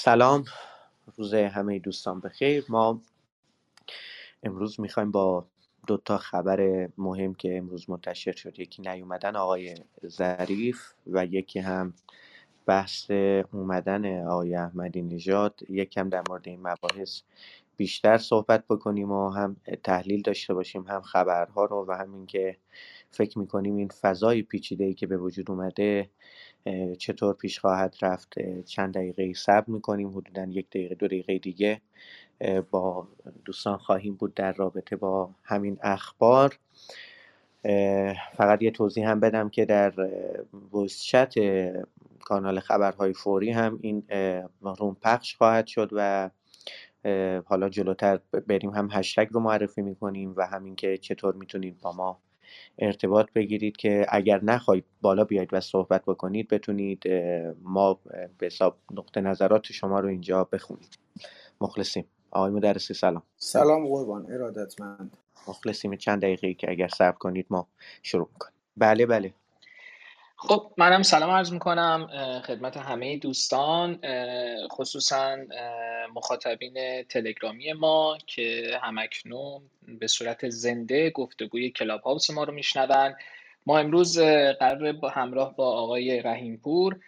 سلام. روز همه دوستان بخیر. ما امروز می‌خوایم با دو تا خبر مهم که امروز منتشر شد. یکی نیومدن آقای ظریف و یکی هم بحث اومدن آقای احمدی نژاد. یکم در مورد این مباحث بیشتر صحبت بکنیم و هم تحلیل داشته باشیم هم خبرها رو و هم اینکه فکر می‌کنیم این فضای پیچیده ای که به وجود اومده چطور پیش خواهد رفت؟ چند دقیقه صبر می‌کنیم حدودا یک دقیقه دو دقیقه دیگه با دوستان خواهیم بود در رابطه با همین اخبار. فقط یه توضیح هم بدم که در ویس کانال خبرهای فوری هم این روم پخش خواهد شد و حالا جلوتر بریم هم هشتگ رو معرفی می‌کنیم و همین که چطور می‌تونید با ما ارتباط بگیرید که اگر نخواهید بالا بیاید و صحبت بکنید بتونید ما به حساب نقطه نظرات شما رو اینجا بخونید. مخلصیم. آقای مدرسی سلام. سلام قربان ارادتمند. مخلصیم. چند دقیقه که اگر صبر کنید ما شروع می‌کنیم. بله بله. خب منم سلام عرض می‌کنم خدمت همه دوستان خصوصا مخاطبین تلگرامی ما که همکنون به صورت زنده گفتگوی کلاب هاوس ما رو میشنون. ما امروز قرار با همراه با آقای رحیمپور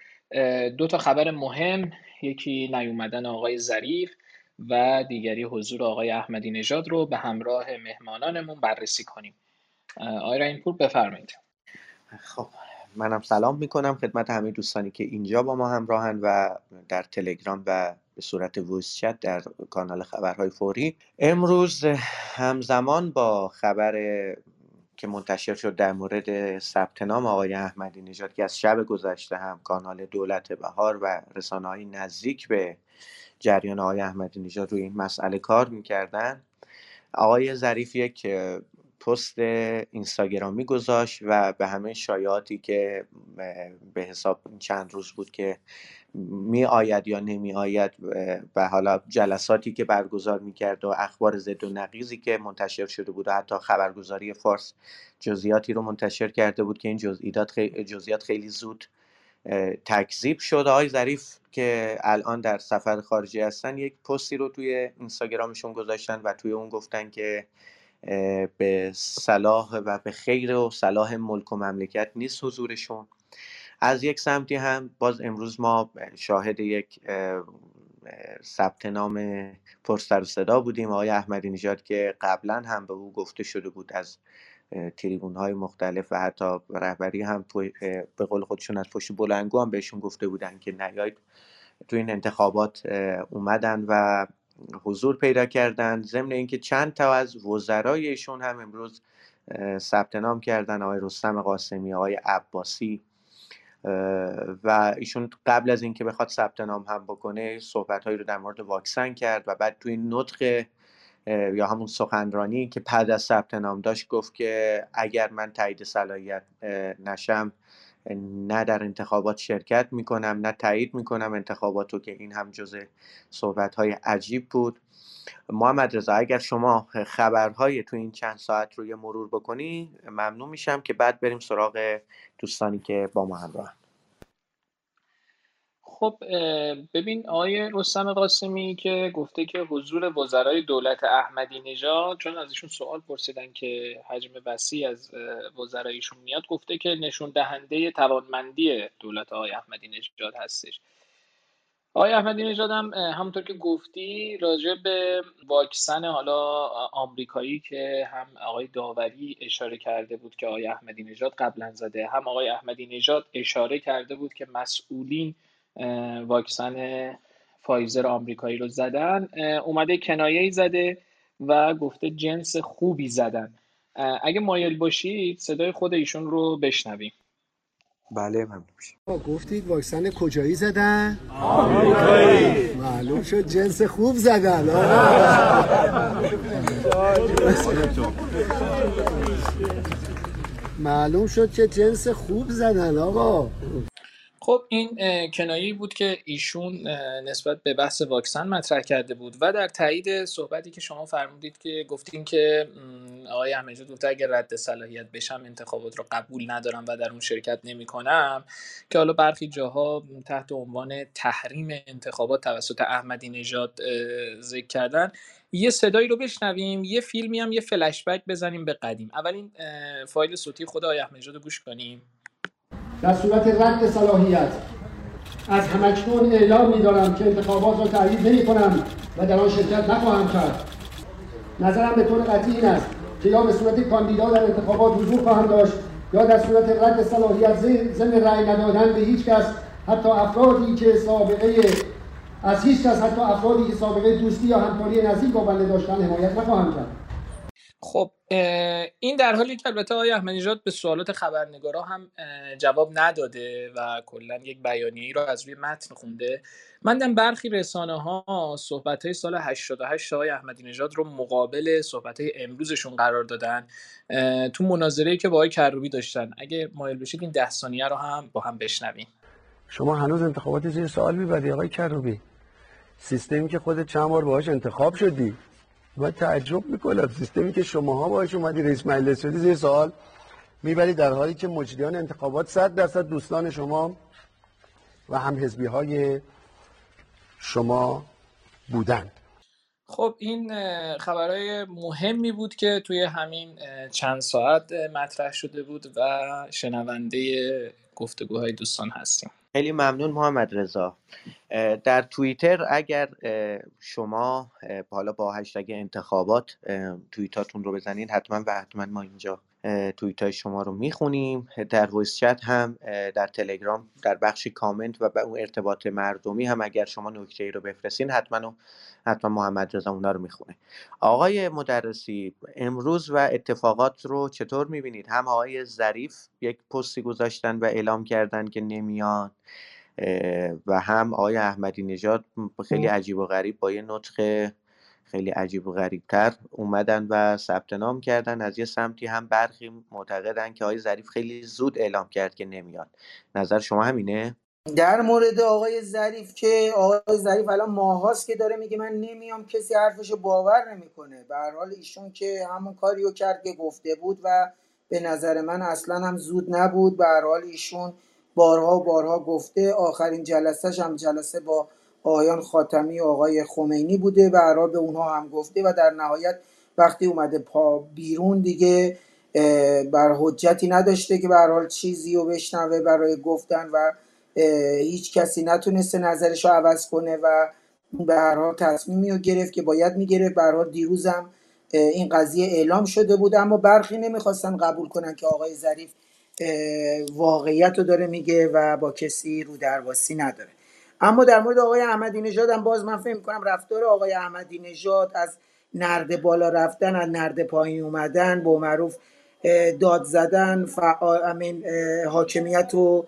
دو تا خبر مهم یکی نیومدن آقای ظریف و دیگری حضور آقای احمدی نژاد رو به همراه مهمانانمون بررسی کنیم. آقای رحیمپور بفرمایید. خب منم سلام می‌کنم خدمت همه دوستانی که اینجا با ما همراهن و در تلگرام و به صورت ویس چت در کانال خبرهای فوری. امروز همزمان با خبر که منتشر شد در مورد ثبت نام آقای احمدی نژاد که از شب گذشته هم کانال دولت بهار و رسانه های نزدیک به جریان آقای احمدی نژاد روی این مسئله کار می‌کردن. آقای ظریف یک پست اینستاگرامی گذاشت و به همه شایعاتی که به حساب چند روز بود که می آید یا نمی آید و حالا جلساتی که برگزار می کرد و اخبار زد و نقیزی که منتشر شده بود و حتی خبرگزاری فارس جزئیاتی رو منتشر کرده بود که این جزئیات خیلی جزئیات خیلی زود تکذیب شد. آقای ظریف که الان در سفر خارجی هستن یک پستی رو توی اینستاگرامشون گذاشتن و توی اون گفتن که به صلاح و به خیر و صلاح ملک و مملکت نیست حضورشون. از یک سمتی هم باز امروز ما شاهد یک ثبت نام پرسر صدا بودیم. آقای احمدی نژاد که قبلا هم به او گفته شده بود از تریبون های مختلف و حتی رهبری هم به قول خودشون از پشت بلنگو هم بهشون گفته بودن که نیاید. تو این انتخابات اومدن و حضور پیدا کردن ضمن اینکه چند تا از وزرای ایشون هم امروز ثبت نام کردن آقای رستم قاسمی آقای عباسی. و ایشون قبل از اینکه بخواد ثبت نام هم بکنه صحبت هایی رو در مورد واکسن کرد و بعد توی نطق یا همون سخنرانی که پد از ثبت نام داشت گفت که اگر من تایید صلاحیت نشم نه در انتخابات شرکت می‌کنم نه تایید می‌کنم انتخاباتو که این هم جزء صحبت های عجیب بود. محمد رضا اگر شما خبرهای تو این چند ساعت رو یه مرور بکنی ممنون میشم که بعد بریم سراغ دوستانی که با ما همراهن خب ببین آقای رستم قاسمی که گفته که حضور وزرای دولت احمدی نژاد چون از ایشون سوال پرسیدن که حجم وسیع از وزرایشون میاد گفته که نشون دهنده توانمندی دولت آقای احمدی نژاد هستش. آقای احمدی نژاد هم همونطور که گفتی راجع به واکسن حالا آمریکایی که هم آقای داوری اشاره کرده بود که آقای احمدی نژاد قبلا زده هم آقای احمدی نژاد اشاره کرده بود که مسئولین واکسن فایزر آمریکایی رو زدن. اومده کنایه زده و گفته جنس خوبی زدن. اگه مایل باشید صدای خود ایشون رو بشنویم. بله ممنون گفتید واکسن کجایی زدن؟ آمریکایی. معلوم شد جنس خوب زدن. معلوم شد که جنس خوب زدن آقا. خب این کنایی بود که ایشون نسبت به بحث واکسن مطرح کرده بود و در تایید صحبتی که شما فرمودید که گفتین که آقای احمدی گفته اگر رد صلاحیت بشم انتخابات رو قبول ندارم و در اون شرکت نمی کنم که حالا برخی جاها تحت عنوان تحریم انتخابات توسط احمدی نژاد ذکر کردن. یه صدایی رو بشنویم یه فیلمی هم یه فلشبک بزنیم به قدیم. اولین فایل صوتی خود آقای احمدی رو گوش کنیم. در صورت رد صلاحیت. از همکنون اعلام می‌دارم که انتخابات را تایید نمی کنم و در آن شرکت نخواهم کرد. نظرم به طور قطعی این است که یا به صورت کاندیدا در انتخابات حضور خواهم داشت یا در صورت رد صلاحیت ضمن رأی ندادن به هیچ کس حتی افرادی که سابقه از هیچ کس حتی افرادی که سابقه دوستی یا همکاری نزدیک با بنده داشتن حمایت نخواهم کرد. خب این در حالی که البته آقای احمدی به سوالات خبرنگارا هم جواب نداده و کلا یک بیانیه‌ای رو از روی متن خونده من دیدم برخی رسانه ها صحبت های سال 88 آقای احمدی نژاد رو مقابل صحبت های امروزشون قرار دادن تو مناظره که با آقای کروبی داشتن. اگه مایل بشید این ده ثانیه رو هم با هم بشنویم. شما هنوز انتخابات زیر سوال می‌بری آقای کروبی. سیستمی که خودت چند بار باهاش انتخاب شدی. و تعجب می‌کنم سیستمی که شماها باهاش اومدی رئیس مجلس شدی زیر سوال می‌بری در حالی که مجریان انتخابات 100 درصد دوستان شما و هم حزبی های شما بودند خب این خبرهای مهمی بود که توی همین چند ساعت مطرح شده بود و شنونده گفتگوهای دوستان هستیم. خیلی ممنون محمد رضا. در توییتر اگر شما حالا با هشتگ انتخابات توییتاتون رو بزنید حتما و حتما ما اینجا توییت های شما رو می‌خونیم. در ویس چت هم در تلگرام در بخش کامنت و به اون ارتباط مردمی هم اگر شما نکته ای رو بفرستین حتما حتما محمد رضا اونا رو می‌خونه. آقای مدرسی امروز و اتفاقات رو چطور می‌بینید؟ هم آقای ظریف یک پستی گذاشتن و اعلام کردن که نمیان و هم آقای احمدی نژاد خیلی عجیب و غریب با یه نطق خیلی عجیب و غریبتر اومدن و ثبت نام کردن. از یه سمتی هم برخی معتقدن که آقای ظریف خیلی زود اعلام کرد که نمیاد. نظر شما همینه؟ در مورد آقای ظریف که آقای ظریف الان ماهاست که داره میگه من نمیام کسی حرفشو باور نمی‌کنه. به هر حال ایشون که همون کاریو کرد که گفته بود و به نظر من اصلا هم زود نبود. به هر حال ایشون بارها و بارها گفته آخرین جلسهش هم جلسه با آقایان خاتمی آقای خمینی بوده و به اونها هم گفته و در نهایت وقتی اومده پا بیرون دیگه بر حجتی نداشته که به حال چیزی رو بشنوه برای گفتن و هیچ کسی نتونسته نظرش رو عوض کنه و به هر حال تصمیمی رو گرفت که باید می‌گرفت. به حال دیروزم این قضیه اعلام شده بود اما برخی نمی‌خواستن قبول کنن که آقای ظریف واقعیت رو داره میگه و با کسی رو درواسی نداره. اما در مورد آقای احمدی نژاد هم باز من فکر کنم رفتار آقای احمدی نژاد از نرد بالا رفتن از نرد پایین اومدن با معروف داد زدن فعال حاکمیت رو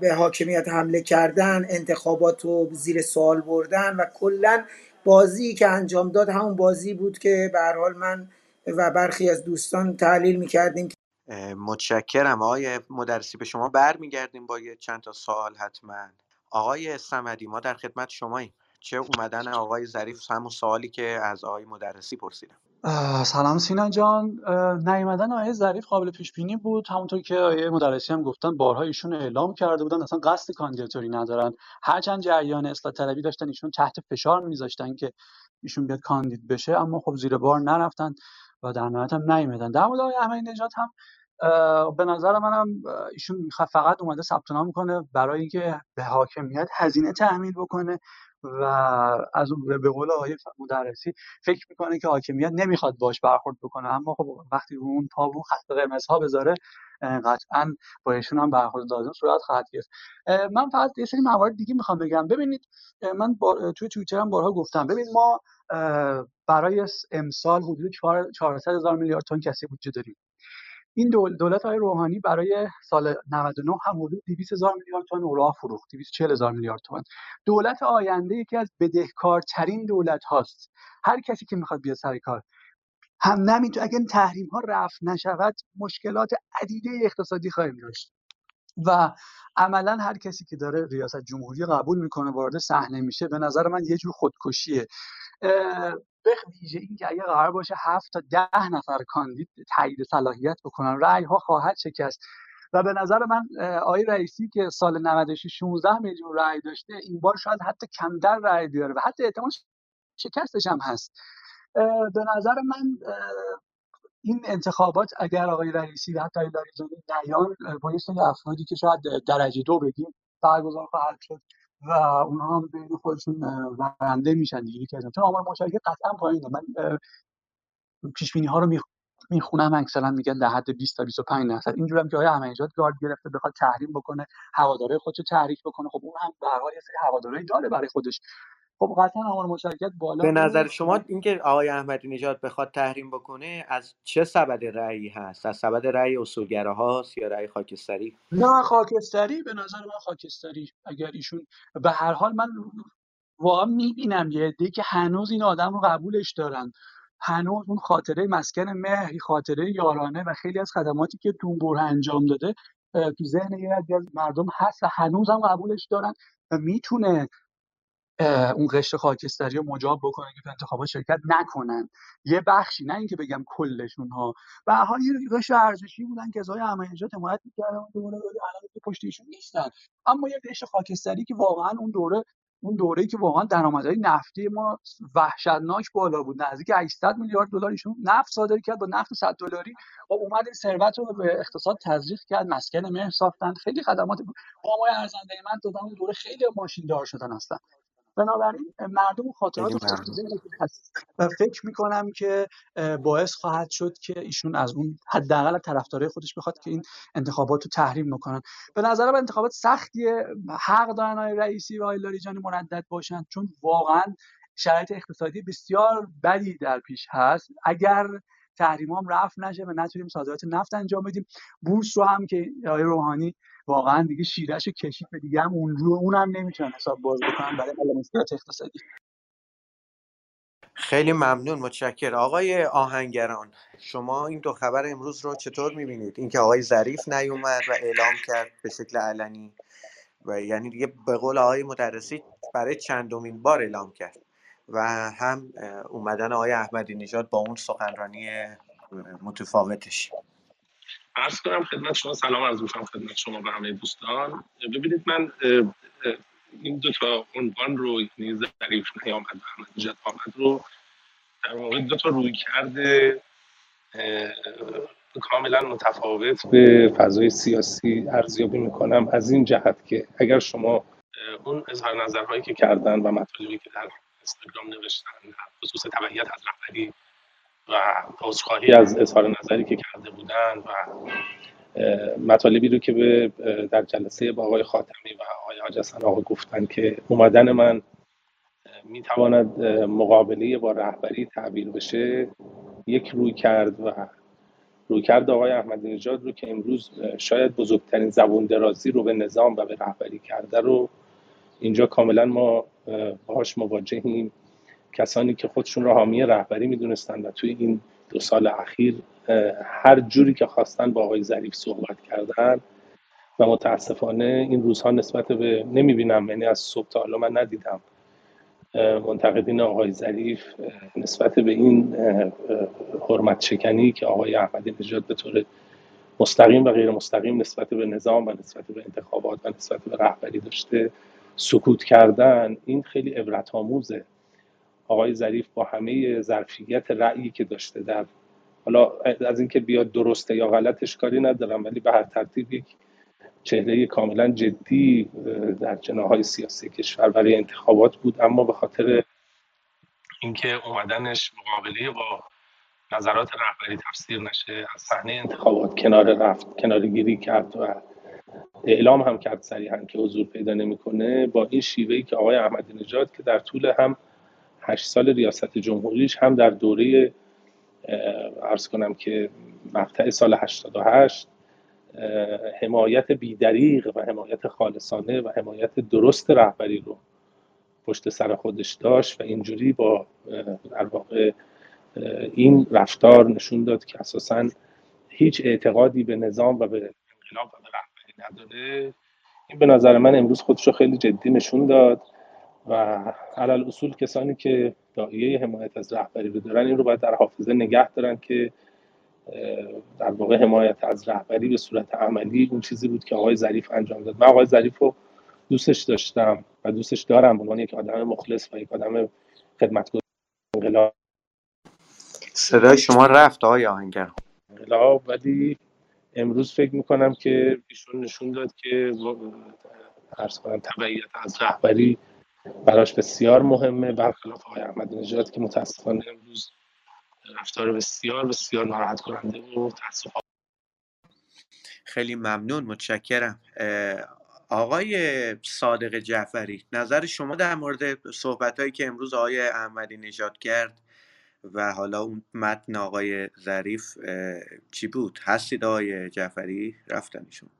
به حاکمیت حمله کردن انتخابات رو زیر سوال بردن و کلا بازی که انجام داد همون بازی بود که به حال من و برخی از دوستان تحلیل می‌کردیم متشکرم. آقای مدرسی به شما برمیگردیم با یه چند تا سوال حتما. آقای سمدی ما در خدمت شماییم. چه اومدن آقای ظریف؟ همون سوالی که از آقای مدرسی پرسیدم. سلام سینا جان. نیومدن آقای ظریف قابل پیش بینی بود. همونطور که آقای مدرسی هم گفتن بارها ایشون اعلام کرده بودن اصلا قصد کاندیداتوری ندارن. هرچند جریان اصلاح طلبی داشتن ایشون تحت فشار میذاشتن که ایشون بیاد کاندید بشه اما خب زیر بار نرفتن و در نهایت هم نیومدن. در مورد آقای احمدی نژاد هم به نظر منم ایشون فقط اومده ثبت نام کنه برای اینکه به حاکمیت هزینه تحمیل بکنه و از اون به قول آقای مدرسی فکر می‌کنه که حاکمیت نمی‌خواد باش برخورد بکنه. اما خب وقتی اون اون خط قرمز ها بذاره قطعا با ایشون هم برخورد لازم صورت خواهد گرفت. من فقط یه سری موارد دیگه می‌خوام بگم. ببینید من با توی توییترم بارها گفتم. ببین ما برای امسال حدود 400 هزار میلیارد تن کسی بودجه داریم. این دولت های روحانی برای سال 99 هم حدود 200 هزار میلیارد تومان اورا فروخت 240 هزار میلیارد تومان. دولت آینده یکی از بدهکارترین دولت هاست هر کسی که می‌خواد بیاد سر کار. هم نمی‌تونه اگر تحریم ها رفع نشود مشکلات عدیده اقتصادی خواهیم داشت. و عملا هر کسی که داره ریاست جمهوری قبول می‌کنه وارد صحنه میشه به نظر من یه جور خودکشیه. به ویژه اینکه اگه قرار باشه هفت تا ده نفر کاندید تایید صلاحیت بکنن رأی ها خواهد شکست. و به نظر من آقای رئیسی که سال 96 16 میلیون رأی داشته این بار شاید حتی کمتر رأی بیاره و حتی احتمال شکستش هم هست. به نظر من این انتخابات اگر آقای رئیسی و حتی لاریجانی نیان با یه افرادی که شاید درجه دو بگیم برگزار خواهد شد و اونها هم بین خودشون برنده میشن دیگه. که چون آمار مشارکت قطعا پایینه. من پیش بینی ها رو می‌خونم اکثرا میگن در حد 20 تا 25 درصد. اینجوری هم که آقای احمدی گارد گرفته بخواد تحریم بکنه هواداره خودشو تحریک بکنه. خب اون هم به هر حال یه سری هواداری داره برای خودش. خب قطعا آمار مشارکت بالا به نظر شما اینکه آقای احمدی نژاد بخواد تحریم بکنه از چه سبد رأیی هست؟ از سبد رأی اصولگره هاست یا رأی خاکستری؟ نه خاکستری به نظر من خاکستری. اگر ایشون به هر حال من واقعا می‌بینم یه عده که هنوز این آدم رو قبولش دارن. هنوز اون خاطره مسکن مهر خاطره یارانه و خیلی از خدماتی که تو انجام داده تو ذهن یه از مردم هست و هنوز هم قبولش دارن و می‌تونه اون قشر خاکستری رو مجاب بکنن که تو انتخابات شرکت نکنن. یه بخشی نه اینکه بگم کلشون ها. و حال یه قشر ارزشی بودن که ازای نجات حمایت می‌کردن دوره الان که پشت ایشون نیستن. اما یه قشر خاکستری که واقعا اون دوره اون دوره‌ای که واقعا درآمدهای نفتی ما وحشتناک بالا بود. نزدیک 800 میلیارد دلار ایشون نفت صادر کرد. با نفت 100 دلاری و اومد این ثروت رو به اقتصاد تزریق کرد. مسکن مهر ساختن. خیلی خدمات وامای ارزنده من دادن. اون دوره خیلی ماشین دار شدن هستن. بنابراین مردم خاطرات هست. و فکر می‌کنم که باعث خواهد شد که ایشون از اون حداقل طرفدارای خودش بخواد که این انتخابات رو تحریم بکنن. به نظر من انتخابات سختیه. حق دارن آقای رئیسی و آقای لاریجانی مردد باشن. چون واقعا شرایط اقتصادی بسیار بدی در پیش هست. اگر تحریم هم رفت نشه و نتونیم صادرات نفت انجام بدیم بورس رو هم که آقای روحانی واقعا دیگه شیرش کشید به دیگه هم اون رو اونم نمی‌تونن حساب باز بکنن. برای مشکلات اقتصادی خیلی ممنون متشکر آقای آهنگران شما این دو خبر امروز رو چطور می‌بینید؟ اینکه آقای ظریف نیومد و اعلام کرد به شکل علنی و یعنی دیگه به قول آقای مدرسی برای چندمین بار اعلام کرد و هم اومدن آقای احمدی نژاد با اون سخنرانی متفاوتش. عرض کنم خدمت شما سلام عرض می‌کنم خدمت شما و همه دوستان. ببینید من این دو تا عنوان رو یعنی ظریف نیامد و احمد نژاد آمد رو در واقع دو تا روی کرده کاملا متفاوت به فضای سیاسی ارزیابی می‌کنم از این جهت که اگر شما اون اظهار نظرهایی که کردن و مطالبی که در اینستاگرام نوشتن خصوص تبعیت از رهبری و عذرخواهی از اظهار نظری که کرده بودن و مطالبی رو که به در جلسه با آقای خاتمی و آقای حاج آقا گفتن که اومدن من می‌تواند مقابله با رهبری تعبیر بشه یک روی کرد و روی کرد آقای احمدی نژاد رو که امروز شاید بزرگترین زبون درازی رو به نظام و به رهبری کرده رو اینجا کاملا ما باهاش مواجهیم. کسانی که خودشون را حامی رهبری می‌دونستن و توی این دو سال اخیر هر جوری که خواستن با آقای ظریف صحبت کردن و متاسفانه این روزها نسبت به نمی‌بینم یعنی از صبح تا حالا من ندیدم منتقدین آقای ظریف نسبت به این حرمت شکنی که آقای احمدی نژاد به طور مستقیم و غیر مستقیم نسبت به نظام و نسبت به انتخابات و نسبت به رهبری داشته سکوت کردن این خیلی عبرت آموزه آقای ظریف با همه ظرفیت رأیی که داشته در حالا از اینکه بیاد درسته یا غلطش کاری ندارم ولی به هر ترتیب یک چهره کاملا جدی در جناهای سیاسی کشور برای انتخابات بود. اما به خاطر اینکه اومدنش مقابله با نظرات رهبری تفسیر نشه از صحنه انتخابات کنار رفت کنار گیری کرد و اعلام هم کرد صریحا که حضور پیدا نمی‌کنه با این شیوهی که آقای احمدی نژاد که در طول هم هشت سال ریاست جمهوریش هم در دوره ارز کنم که مقطع سال 88 حمایت بیدریق و حمایت خالصانه و حمایت درست رهبری رو پشت سر خودش داشت و اینجوری با در واقع این رفتار نشون داد که اساسا هیچ اعتقادی به نظام و به انقلاب و به رهبری نداره. این به نظر من امروز خودش رو خیلی جدی نشون داد. و علل اصول کسانی که دایه حمایت از رهبری رو دارن این رو باید در حافظه نگه دارن که در واقع حمایت از رهبری به صورت عملی اون چیزی بود که آقای ظریف انجام داد. من آقای ظریف رو دوستش داشتم و دوستش دارم. عنوان یک آدم مخلص و یک آدم خدمتگزار. انقلاب. صدای شما رفت آقای آهنگر. انقلاب ولی امروز فکر می‌کنم که ایشون نشون داد که عرض کنم تبعیت از رهبری براش بسیار مهمه. برخلاف آقای احمدی نژاد که متاسفانه امروز رفتار بسیار بسیار ناراحت کننده و تاسف خیلی ممنون متشکرم. آقای صادق جعفری نظر شما در مورد صحبت هایی که امروز آقای احمدی نژاد کرد و حالا اون متن آقای ظریف چی بود؟ هستید آقای جعفری؟ رفتنشون.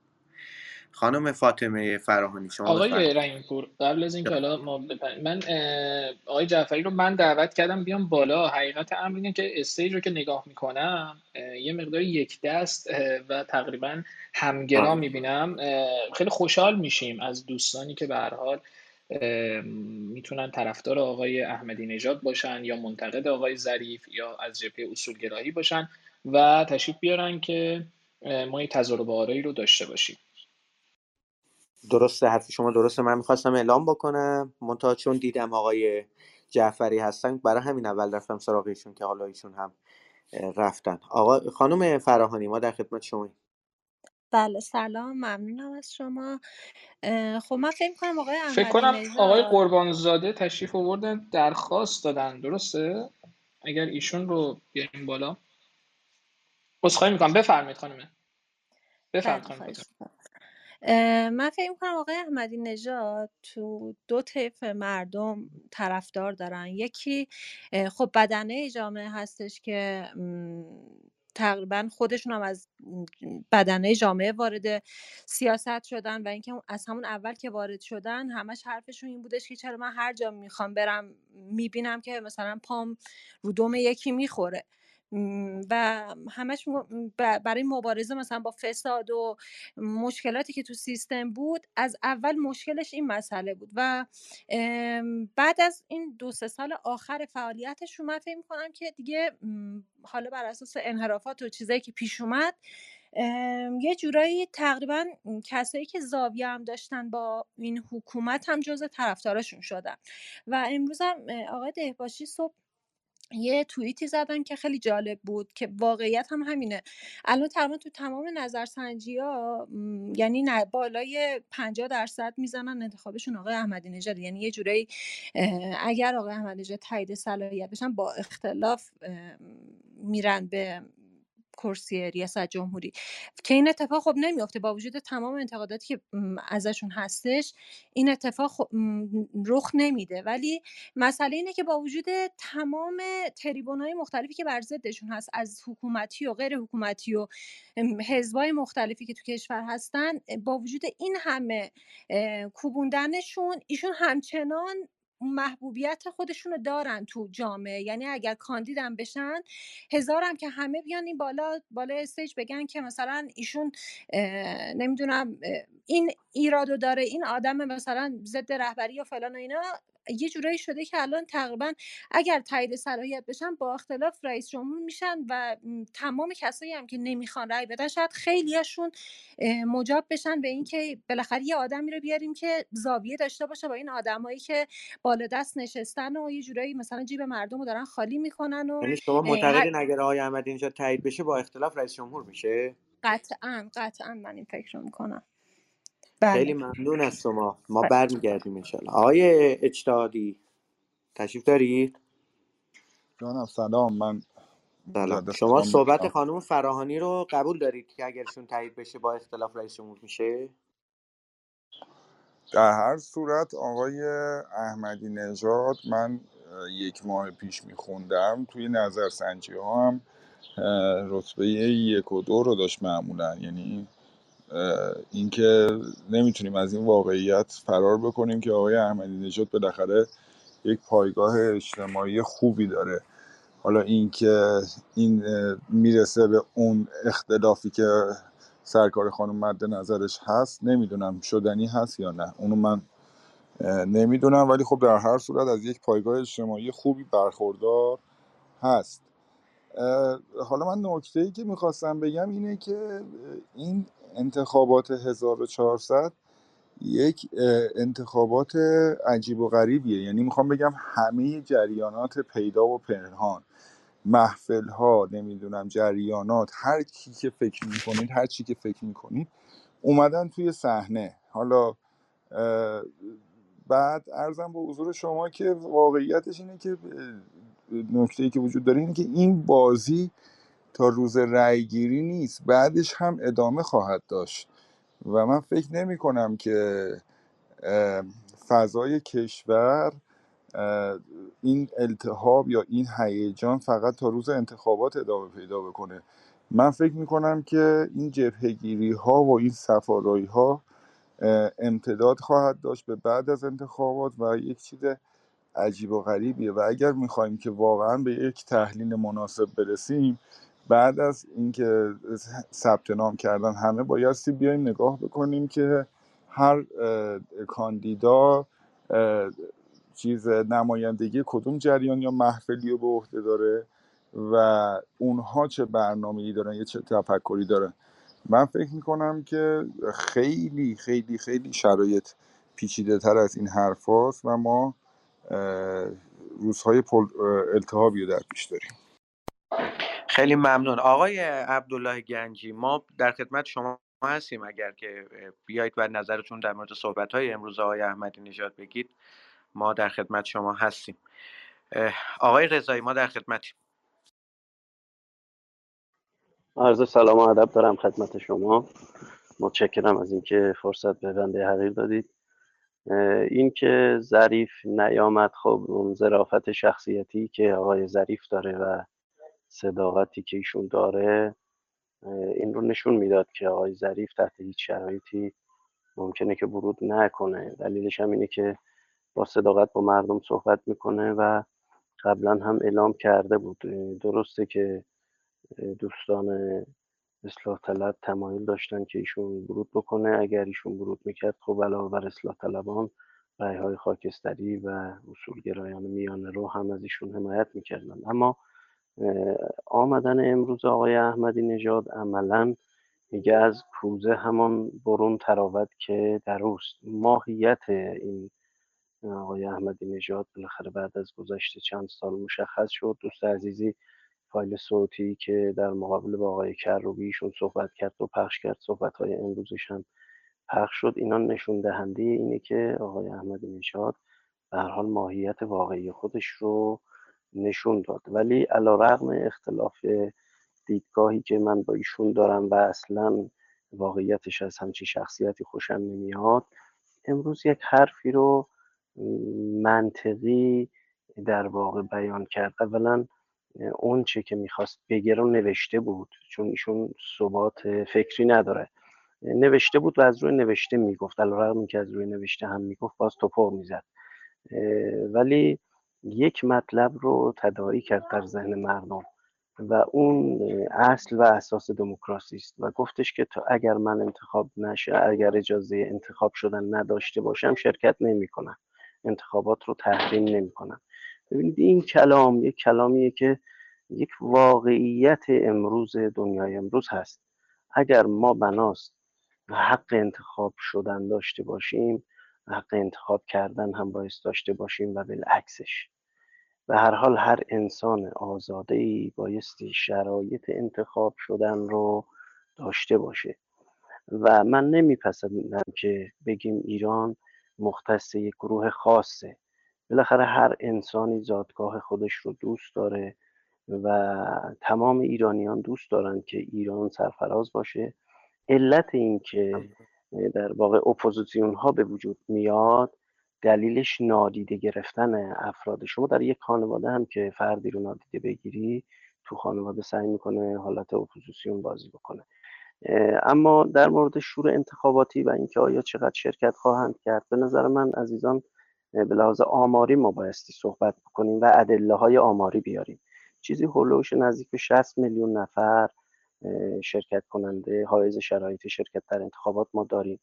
خانم فاطمه فراهانی شما آقای رحیمپور قبل از اینکه حالا ما من آقای جعفری رو من دعوت کردم بیام بالا. حقیقت امر اینه که استیج رو که نگاه می‌کنم یه مقدار یک دست و تقریبا همگرا می‌بینم. خیلی خوشحال میشیم از دوستانی که به هر حال می‌تونن طرفدار آقای احمدی نژاد باشن یا منتقد آقای ظریف یا از جبهه اصولگرایی باشن و تشریف بیارن که ما یه تجربه آرایی رو داشته باشیم. درسته حرف شما درسته. من می‌خواستم اعلام بکنم. منتها چون دیدم آقای جعفری هستن برای همین اول رفتم سراغ ایشون که حالا ایشون هم رفتن. آقا خانم فراهانی ما در خدمت شما بله سلام. ممنونم از شما. خب من فکر کنم آقای فکر کنم آقای قربانزاده تشریف آوردن درخواست دادن. درسته؟ اگر ایشون رو بیاریم بالا. عذرخواهی می‌کنم. بفرمایید خانم. بفرمایید خانم من فکر می‌کنم آقای احمدی نژاد تو دو طیف مردم طرفدار دارن. یکی خب بدنه جامعه هستش که تقریبا خودشون هم از بدنه جامعه وارد سیاست شدن و اینکه از همون اول که وارد شدن همش حرفشون این بودش که چرا من هر جا می‌خوام برم می‌بینم که مثلا پام رو دوم یکی می‌خوره. و همش برای مبارزه مثلا با فساد و مشکلاتی که تو سیستم بود از اول مشکلش این مسئله بود و بعد از این دو سه سال آخر فعالیتش رو من فکر می‌کنم که دیگه حالا بر اساس انحرافات و چیزایی که پیش اومد یه جورایی تقریبا کسایی که زاویه هم داشتن با این حکومت هم جز طرفداراشون شدن. و امروز هم آقای دهباشی صبح یه توییتی زدن که خیلی جالب بود که واقعیت هم همینه. الان تقریبا تو تمام نظرسنجی ها یعنی بالای 50 درصد می‌زنن انتخابشون آقای احمدی نژاد. یعنی یه جورایی اگر آقای احمدی نژاد تایید صلاحیت بشن با اختلاف میرن به کرسی ریاست جمهوری. که این اتفاق خب نمیافته با وجود تمام انتقاداتی که ازشون هستش این اتفاق خب رخ نمیده. ولی مسئله اینه که با وجود تمام تریبون های مختلفی که بر ضدشون هست از حکومتی و غیر حکومتی و حزبای مختلفی که تو کشور هستن با وجود این همه کوبوندنشون ایشون همچنان محبوبیت خودشونو دارن تو جامعه. یعنی اگر کاندیدم بشن هزارم که همه بیان این بالا بالا استیج بگن که مثلا ایشون نمی‌دونم این ایرادو داره این آدم مثلا ضد رهبری یا فلان و اینا. یه جورایی شده که الان تقریبا اگر تایید صلاحیت بشن با اختلاف رئیس جمهور میشن و تمام کسایی هم که نمی‌خوان رأی بدن شاید خیلیاشون مجاب بشن به اینکه بالاخره یه آدمی رو بیاریم که زاویه داشته باشه با این آدمایی که بالا دست نشستن و یه جورایی مثلا جیب مردم رو دارن خالی می‌کنن و یعنی شما معتقدین اگر آقای احمدی اینجا تایید بشه با اختلاف رئیس جمهور میشه؟ قطعا قطعا من این فکر رو می‌کنم. خیلی ممنون از شما. ما برمیگردیم انشالله آقای اجتهادی تشریف دارید؟ جانم سلام. من سلام. شما صحبت خانم فراهانی رو قبول دارید که اگرشون تایید بشه با اختلاف رئیس جمهور میشه؟ در هر صورت آقای احمدی نژاد من یک ماه پیش میخوندم. توی نظرسنجی ها هم رتبه یک و دو رو داشت معمولا. یعنی اینکه نمی‌تونیم از این واقعیت فرار بکنیم که آقای احمدی نژاد بالاخره یک پایگاه اجتماعی خوبی داره. حالا اینکه این می‌رسه به اون اختلافی که سرکار خانم مد نظرش هست نمی‌دونم شدنی هست یا نه. اونو من نمی‌دونم ولی خب در هر صورت از یک پایگاه اجتماعی خوبی برخوردار هست. حالا من نکته ای که می‌خواستم بگم اینه که این انتخابات 1400 یک انتخابات عجیب و غریبیه. یعنی می‌خوام بگم همه جریانات پیدا و پنهان محفل ها نمی‌دونم جریانات هر کی که فکر می‌کنید هر چی که فکر می‌کنید اومدن توی صحنه. حالا بعد ارزم به حضور شما که واقعیتش اینه که نکته ای که وجود داره اینه که این بازی تا روز رأی گیری نیست بعدش هم ادامه خواهد داشت. و من فکر نمی کنم که فضای کشور این التهاب یا این هیجان فقط تا روز انتخابات ادامه پیدا بکنه. من فکر می کنم که این جبهگیری ها و این سفارایی ها امتداد خواهد داشت به بعد از انتخابات و یک چیز عجیب و غریبیه. و اگر می‌خوایم که واقعا به یک تحلیل مناسب برسیم بعد از اینکه ثبت نام کردن همه بایستی بیایم نگاه بکنیم که هر کاندیدا چیز نمایندگی کدوم جریان یا محفلی رو به عهده داره و اونها چه برنامه ای دارن یا چه تفکری دارن. من فکر می‌کنم که خیلی خیلی خیلی شرایط پیچیده تر از این حرف و ما روزهای التهابی رو در پیش داریم. خیلی ممنون. آقای عبدالله گنجی ما در خدمت شما هستیم اگر که بیایید و نظرتون در مورد صحبت های امروز آقای احمدی نژاد بگید. ما در خدمت شما هستیم. آقای رضایی ما در خدمتیم. عرض سلام و ادب دارم خدمت شما. متشکرم از اینکه فرصت به بنده حقیر دادید. این که ظریف نیامد خب اون ظرافت شخصیتی که آقای ظریف داره و صداقتی که ایشون داره این رو نشون می‌داد که آقای ظریف تحت هیچ شرایطی ممکنه که ورود نکنه. دلیلش هم اینه که با صداقت با مردم صحبت می‌کنه و قبلا هم اعلام کرده بود. درسته که دوستان اصلاح طلب تمایل داشتن که ایشون ورود بکنه. اگر ایشون ورود می‌کرد خب علاوه بر اصلاح طلبان های خاکستری و اصولگرایان میانه رو هم از ایشون حمایت می‌کردن. اما آمدن امروز آقای احمدی نژاد عملا میگه از کوزه همان برون تراود که در اوست ماهیت این آقای احمدی نژاد بالاخره بعد از گذشته چند سال مشخص شد. دوست عزیزی فایل صوتی که در مقابل با آقای کروبی ایشون صحبت کرد و پخش کرد صحبت های امروزش هم پخش شد. اینا نشون دهنده اینه که آقای احمدی نژاد به هر حال ماهیت واقعی خودش رو نشون داد. ولی علا رغم اختلاف دیدگاهی که من با ایشون دارم و اصلا واقعیتش از همچی شخصیتی خوشم نمیاد امروز یک حرفی رو منطقی در واقع بیان کرد. اولا اون چه که می‌خواست بگه رو نوشته بود چون ایشون ثبات فکری نداره. نوشته بود و از روی نوشته می‌گفت. علیرغم که از روی نوشته هم می‌گفت باز توپر می‌زد. ولی یک مطلب رو تداعی کرد در ذهن مردم و اون اصل و اساس دموکراسی است و گفتش که تا اگر من انتخاب نشه اگر اجازه انتخاب شدن نداشته باشم شرکت نمی‌کنم. انتخابات رو تحریم نمی‌کنم. ببینید این کلام یک کلامیه که یک واقعیت امروز دنیای امروز هست. اگر ما بناست حق انتخاب شدن داشته باشیم حق انتخاب کردن هم باعث داشته باشیم و بالعکسش. به هر حال هر انسان آزاده ای بایستی شرایط انتخاب شدن رو داشته باشه. و من نمیپسندم که بگیم ایران مختص یک گروه خاصه. بالاخره هر انسانی زادگاه خودش رو دوست داره و تمام ایرانیان دوست دارن که ایران سرفراز باشه. علت این که در واقع اپوزیسیون ها به وجود میاد دلیلش نادیده گرفتن افراد. شما در یک خانواده هم که فردی رو نادیده بگیری تو خانواده سعی می‌کنه حالت اپوزیسیون بازی بکنه. اما در مورد شور انتخاباتی و اینکه آیا چقدر شرکت خواهند کرد به نظر من عزیزان به لحاظ آماری ما بایستی صحبت بکنیم و ادله های آماری بیاریم. چیزی حول و حوش نزدیک به 60 میلیون نفر شرکت کننده حائز شرایط شرکت در انتخابات ما داریم.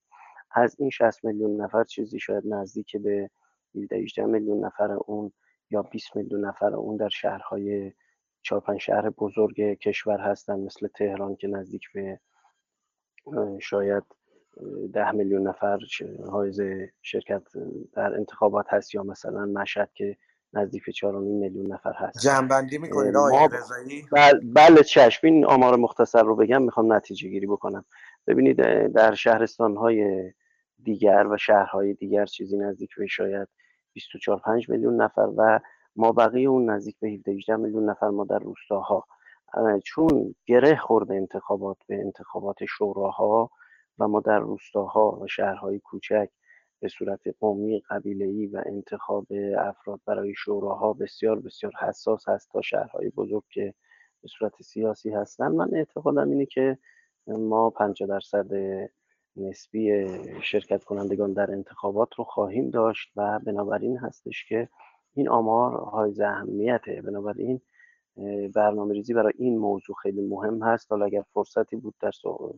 از این 60 میلیون نفر چیزی شاید نزدیک به 17 18 میلیون نفر اون یا 20 میلیون نفر اون در شهرهای چهار پنج شهر بزرگ کشور هستن مثل تهران که نزدیک به شاید ده میلیون نفر حائز شرکت در انتخابات هست یا مثلا مشهد که نزدیک به 4.5 میلیون نفر هست. جنبندی می‌کنید آقای رضایی؟ بله, بله چشم این آمار مختصر رو بگم می‌خوام نتیجه گیری بکنم. ببینید در شهرستان های دیگر و شهرهای دیگر چیزی نزدیک به شاید 24 5 میلیون نفر و ما بقیه اون نزدیک به 17 18 میلیون نفر ما در روستاها. چون گره خورده انتخابات به انتخابات شوراها و ما در روستاها و شهرهای کوچک به صورت قومی قبیله‌ای و انتخاب افراد برای شوراها بسیار بسیار حساس هست تا شهرهای بزرگ که به صورت سیاسی هستن. من اعتقادم اینه که ما 50 درصد نسبی شرکت کنندگان در انتخابات رو خواهیم داشت و بنابراین هستش که این آمار های اهمیته بنابراین برنامه ریزی برای این موضوع خیلی مهم هست. حالا اگر فرصتی بود در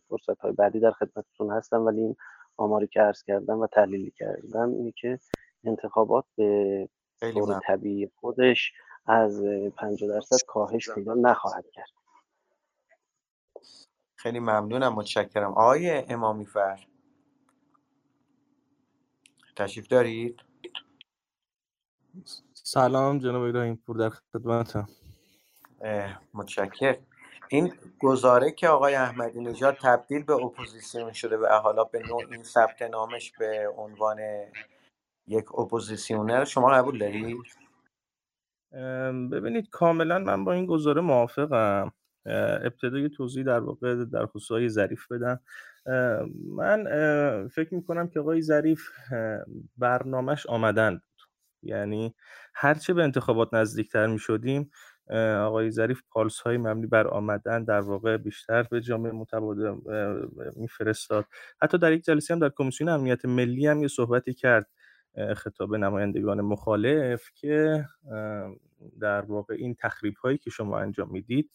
فرصت های بعدی در خدمتتون هستم ولی این آماری که عرض کردم و تحلیلی کردم اینه که انتخابات به طور طبیعی خودش از 50 درصد کاهش پیدا نخواهد کرد. خیلی ممنونم متشکرم. آقای امامی فر. تشریف دارید؟ سلام جناب ابراهیم پور در خدمتم متشکر این گزاره که آقای احمدی نژاد تبدیل به اپوزیسیون شده و حالا به نوع این ثبت نامش به عنوان یک اپوزیسیونر شما قبول دارید ببینید کاملا من با این گزاره موافقم. ابتدا یه توضیح در واقع در خصوص ظریف بدم. من فکر می‌کنم که آقای ظریف برنامه‌ش آمدن بود. یعنی هرچه به انتخابات نزدیکتر می شدیم آقای ظریف پالس های مبنی بر آمدن در واقع بیشتر به جامعه متبادل میفرستاد. حتی در یک جلسه هم در کمیسیون امنیت ملی هم یه صحبتی کرد خطاب نمایندگان مخالف که در واقع این تخریب هایی که شما انجام می‌دید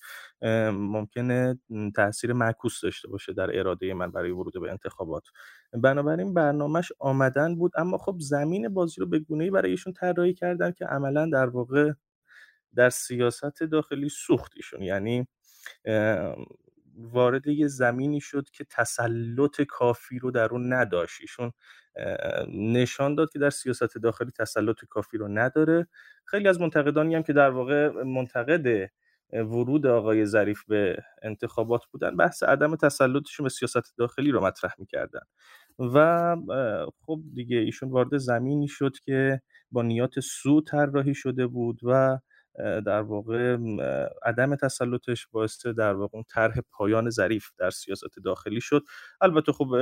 ممکنه تاثیر معکوس داشته باشه در اراده من برای ورود به انتخابات. بنابراین برنامهش آمدن بود اما خب زمین بازی رو به گونه برای ایشون طراحی کردن که عملا در واقع در سیاست داخلی سوخت ایشون یعنی وارد یه زمینی شد که تسلط کافی رو در اون نداشت. ایشون نشان داد که در سیاست داخلی تسلط کافی رو نداره. خیلی از منتقدانی هم که در واقع منتقد ورود آقای ظریف به انتخابات بودن بحث عدم تسلطشون به سیاست داخلی رو مطرح می‌کردن. و خب دیگه ایشون وارد زمینی شد که با نیات سو طراحی شده بود و در واقع عدم تسلطش باعث در واقع اون طرح پایان ظریف در سیاست داخلی شد. البته خب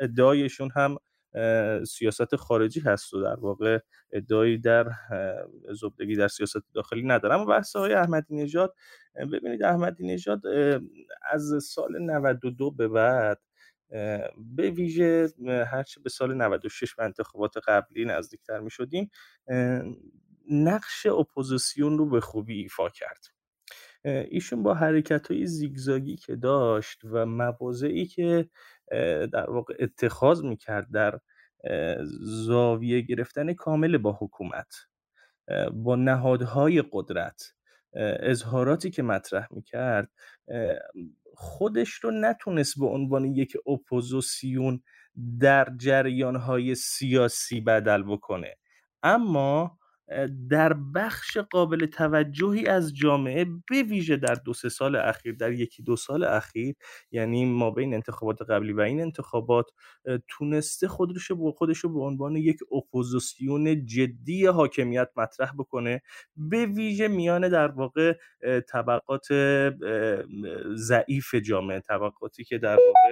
ادعایشون هم سیاست خارجی هست و در واقع ادعایی در زبدگی در سیاست داخلی ندارم و بحث های احمدی نژاد ببینید احمدی نژاد از سال 92 به بعد به ویژه هرچه به سال 96 و انتخابات قبلی نزدیکتر می شدیم نقش اپوزیسیون رو به خوبی ایفا کرد. ایشون با حرکت های زیگزاگی که داشت و مواضعی که در واقع اتخاذ می‌کرد در زاویه گرفتن کامل با حکومت با نهادهای قدرت اظهاراتی که مطرح می‌کرد خودش رو نتونست به عنوان یک اپوزیسیون در جریانهای سیاسی بدل بکنه. اما در بخش قابل توجهی از جامعه به ویژه در دو سه سال اخیر در یکی دو سال اخیر یعنی ما بین انتخابات قبلی و این انتخابات تونسته خودش رو خودش به عنوان یک اپوزیسیون جدی حاکمیت مطرح بکنه. به ویژه میان در واقع طبقات ضعیف جامعه طبقاتی که در واقع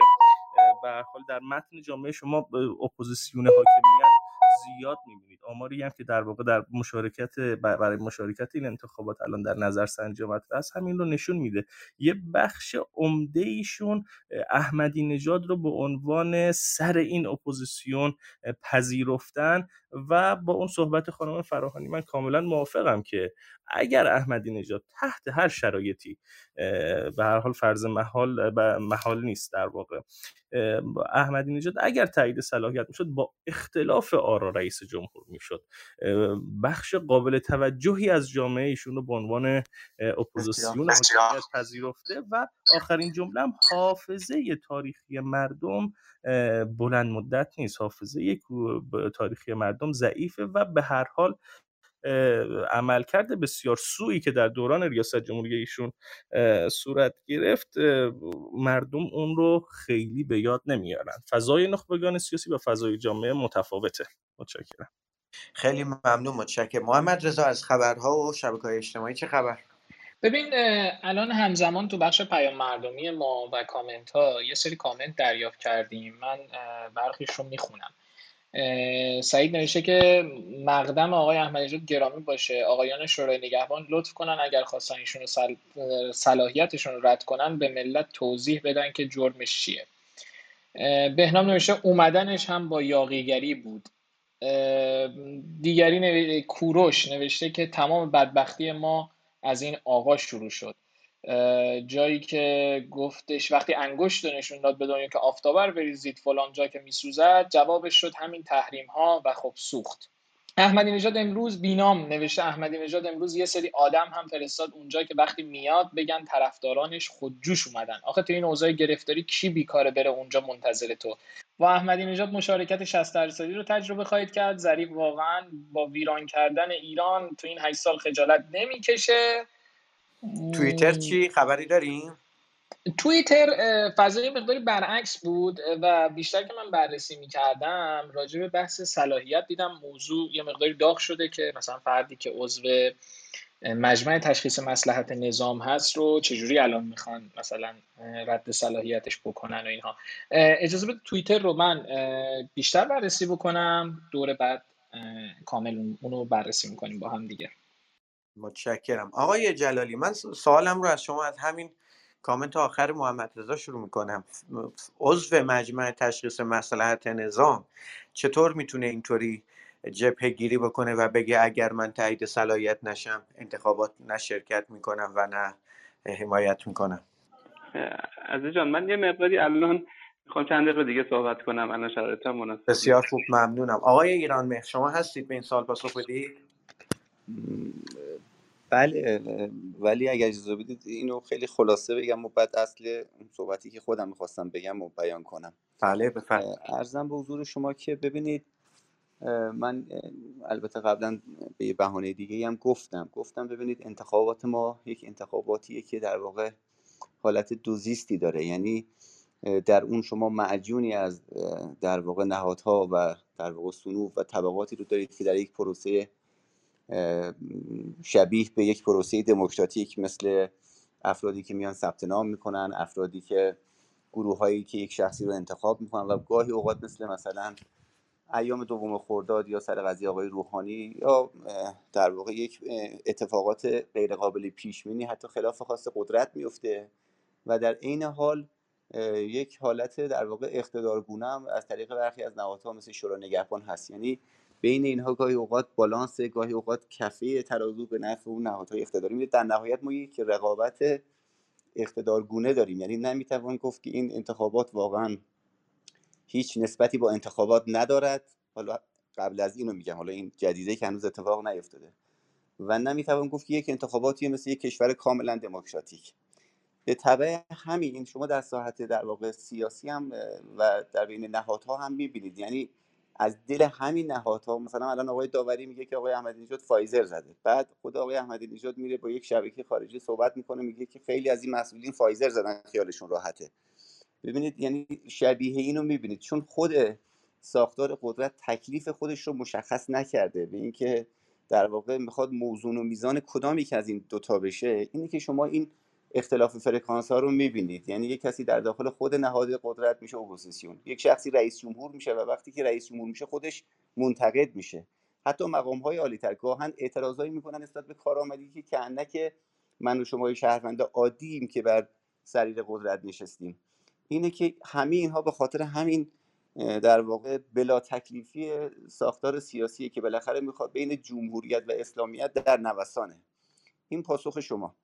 به هر حال در متن جامعه شما اپوزیسیون حاکمیت زیاد می‌بینید. آماری هم که در واقع در مشارکت برای مشارکت این انتخابات الان در نظر سنجی مطرح است همین رو نشون میده. یه بخش عمده ایشون احمدی نژاد رو به عنوان سر این اپوزیسیون پذیرفتن و با اون صحبت خانم فراهانی من کاملا موافقم که اگر احمدی نژاد تحت هر شرایطی به هر حال فرض محال محال نیست در واقع احمدی نژاد اگر تایید صلاحیت می‌شد با اختلاف آرا رئیس جمهور می‌شد. بخش قابل توجهی از جامعه ایشون رو به عنوان اپوزیسیون پذیرفته و آخرین جمله هم حافظه تاریخی مردم بلند مدت نیست. حافظه تاریخی مردم ضعیفه و به هر حال عملکرد بسیار سویی که در دوران ریاست جمهوری ایشون صورت گرفت مردم اون رو خیلی به یاد نمیارن. فضای نخبگان سیاسی و فضای جامعه متفاوته. متشکرم. خیلی ممنون متشکرم. محمد رضا از خبرها و شبکه های اجتماعی چه خبر؟ ببین الان همزمان تو بخش پیام مردمی ما و کامنت ها یه سری کامنت دریافت کردیم. من برخیش رو می‌خونم. سعید نوشته که مقدم آقای احمدی گرامی باشه. آقایان شورای نگهبان لطف کنن اگر خواستن ایشون سل... صلاحیتشون رو رد کنن به ملت توضیح بدن که جرمش چیه. بهنام نوشته اومدنش هم با یاقیگری بود. دیگری نو... کوروش نوشته که تمام بدبختی ما از این آقا شروع شد. جایی که گفتش وقتی انگشت نشون داد به دنیا که آفتابر بریزید فلان جا که میسوزد جوابش شد همین تحریم ها و خب سوخت. احمدی نژاد امروز بینام نوشته احمدی نژاد امروز یه سری آدم هم فرستاد اونجا که وقتی میاد بگن طرفدارانش خودجوش اومدن. آخه تو این اوضاع گرفتاری کی بیکاره بره اونجا منتظر تو؟ و احمدی نژاد مشارکت 60 درصدی رو تجربه خواهید کرد. ظریف واقعا با ویران کردن ایران تو این 8 سال خجالت نمی‌کشه. توییتر چی؟ خبری داریم؟ توییتر فضای مقداری برعکس بود و بیشتر که من بررسی می‌کردم راجع به بحث صلاحیت دیدم موضوع یه مقداری داغ شده که مثلا فردی که عضو مجمع تشخیص مسلحت نظام هست رو چجوری الان می‌خوان مثلا رد صلاحیتش بکنن و اینها. اجازه بده توییتر رو من بیشتر بررسی بکنم دور بعد کامل اونو بررسی می‌کنیم با هم دیگه. متشکرم. آقای جلالی من سوالم رو از شما از همین کامنت آخر محمد رضا شروع می‌کنم. عضو مجمع تشخیص مسلحت نظام چطور می‌تونه اینطوری جبهه گیری بکنه و بگه اگر من تایید صلاحیت نشم انتخابات نه شرکت می‌کنم و نه حمایت می‌کنم؟ عزیز جان من یه مقداری الان می‌خوام چند دقیقه دیگه صحبت کنم الان شرایطم مناسب بسیار خوب ممنونم. آقای ایران مهر شما هستید به این سال پاسخ بدید؟ بله ولی اگر اجازه بدید اینو خیلی خلاصه بگم و بعد اصل صحبتی که خودم می‌خواستم بگم و بیان کنم. بله بفرمایید. ارزم به حضور شما که ببینید من البته قبلا به یه بهانه دیگه هم گفتم. گفتم ببینید انتخابات ما یک انتخاباتیه که در واقع حالت دوزیستی داره. یعنی در اون شما معجونی از در واقع نهادها و در واقع صنوف و طبقاتی رو دارید که در یک پروسه شبیه به یک پروسه دموکراتیک مثل افرادی که میان ثبت نام می‌کنن افرادی که گروه هایی که یک شخصی رو انتخاب می‌کنن و گاهی اوقات مثل مثلا ایام دوم خرداد یا سر قضیه آقای روحانی یا در واقع یک اتفاقات غیر قابل پیش بینی حتی خلاف خاص قدرت میفته و در عین حال یک حالت در واقع اقتدارگونه هم از طریق برخی از نهادها مثل شورا نگهبان هست. یعنی بین اینها گاهی اوقات بالانس گاهی اوقات کفه ترازو به نفع اون نهادهای اقتداری میده. در نهایت ما یک رقابت اقتدارگونه داریم. یعنی نمی‌توان گفت که این انتخابات واقعا هیچ نسبتی با انتخابات ندارد. حالا قبل از اینو میگم. حالا این جدیده که هنوز اتفاق نیفتاده. و نمی‌توان گفت که یک انتخاباتی مثل یک کشور کاملا دموکراتیک. به طبع همین شما در ساحت در واقع سیاسی هم و در بین نهادها هم می‌بینید. یعنی از دل همین نهادها مثلا الان آقای داوری میگه که آقای احمدی نژاد فایزر زده. بعد خود آقای احمدی نژاد میره با یک شبکه خارجی صحبت می‌کنه میگه که خیلی از این مسئولین فایزر زدن خیالشون راحته. ببینید یعنی شبیه اینو می‌بینید. چون خود ساختار قدرت تکلیف خودش رو مشخص نکرده به اینکه در واقع می‌خواد موزون و میزان کدام یک از این دوتا بشه اینه که شما این اختلاف فرکانس ها رو می‌بینید. یعنی یک کسی در داخل خود نهاد قدرت میشه اپوزیسیون. یک شخصی رئیس جمهور میشه و وقتی که رئیس جمهور میشه خودش منتقد میشه. حتی مقام های عالی تر گاهن اعتراضایی می‌کنن نسبت به کارآمدی که که من و شما شهروند عادیم که بر سریر قدرت نشستیم. اینه که همه اینها به خاطر همین در واقع بلا تکلیفی ساختار سیاسیه که بالاخره می‌خواد بین جمهوریت و اسلامیت در نوسانه. این پاسخ شما.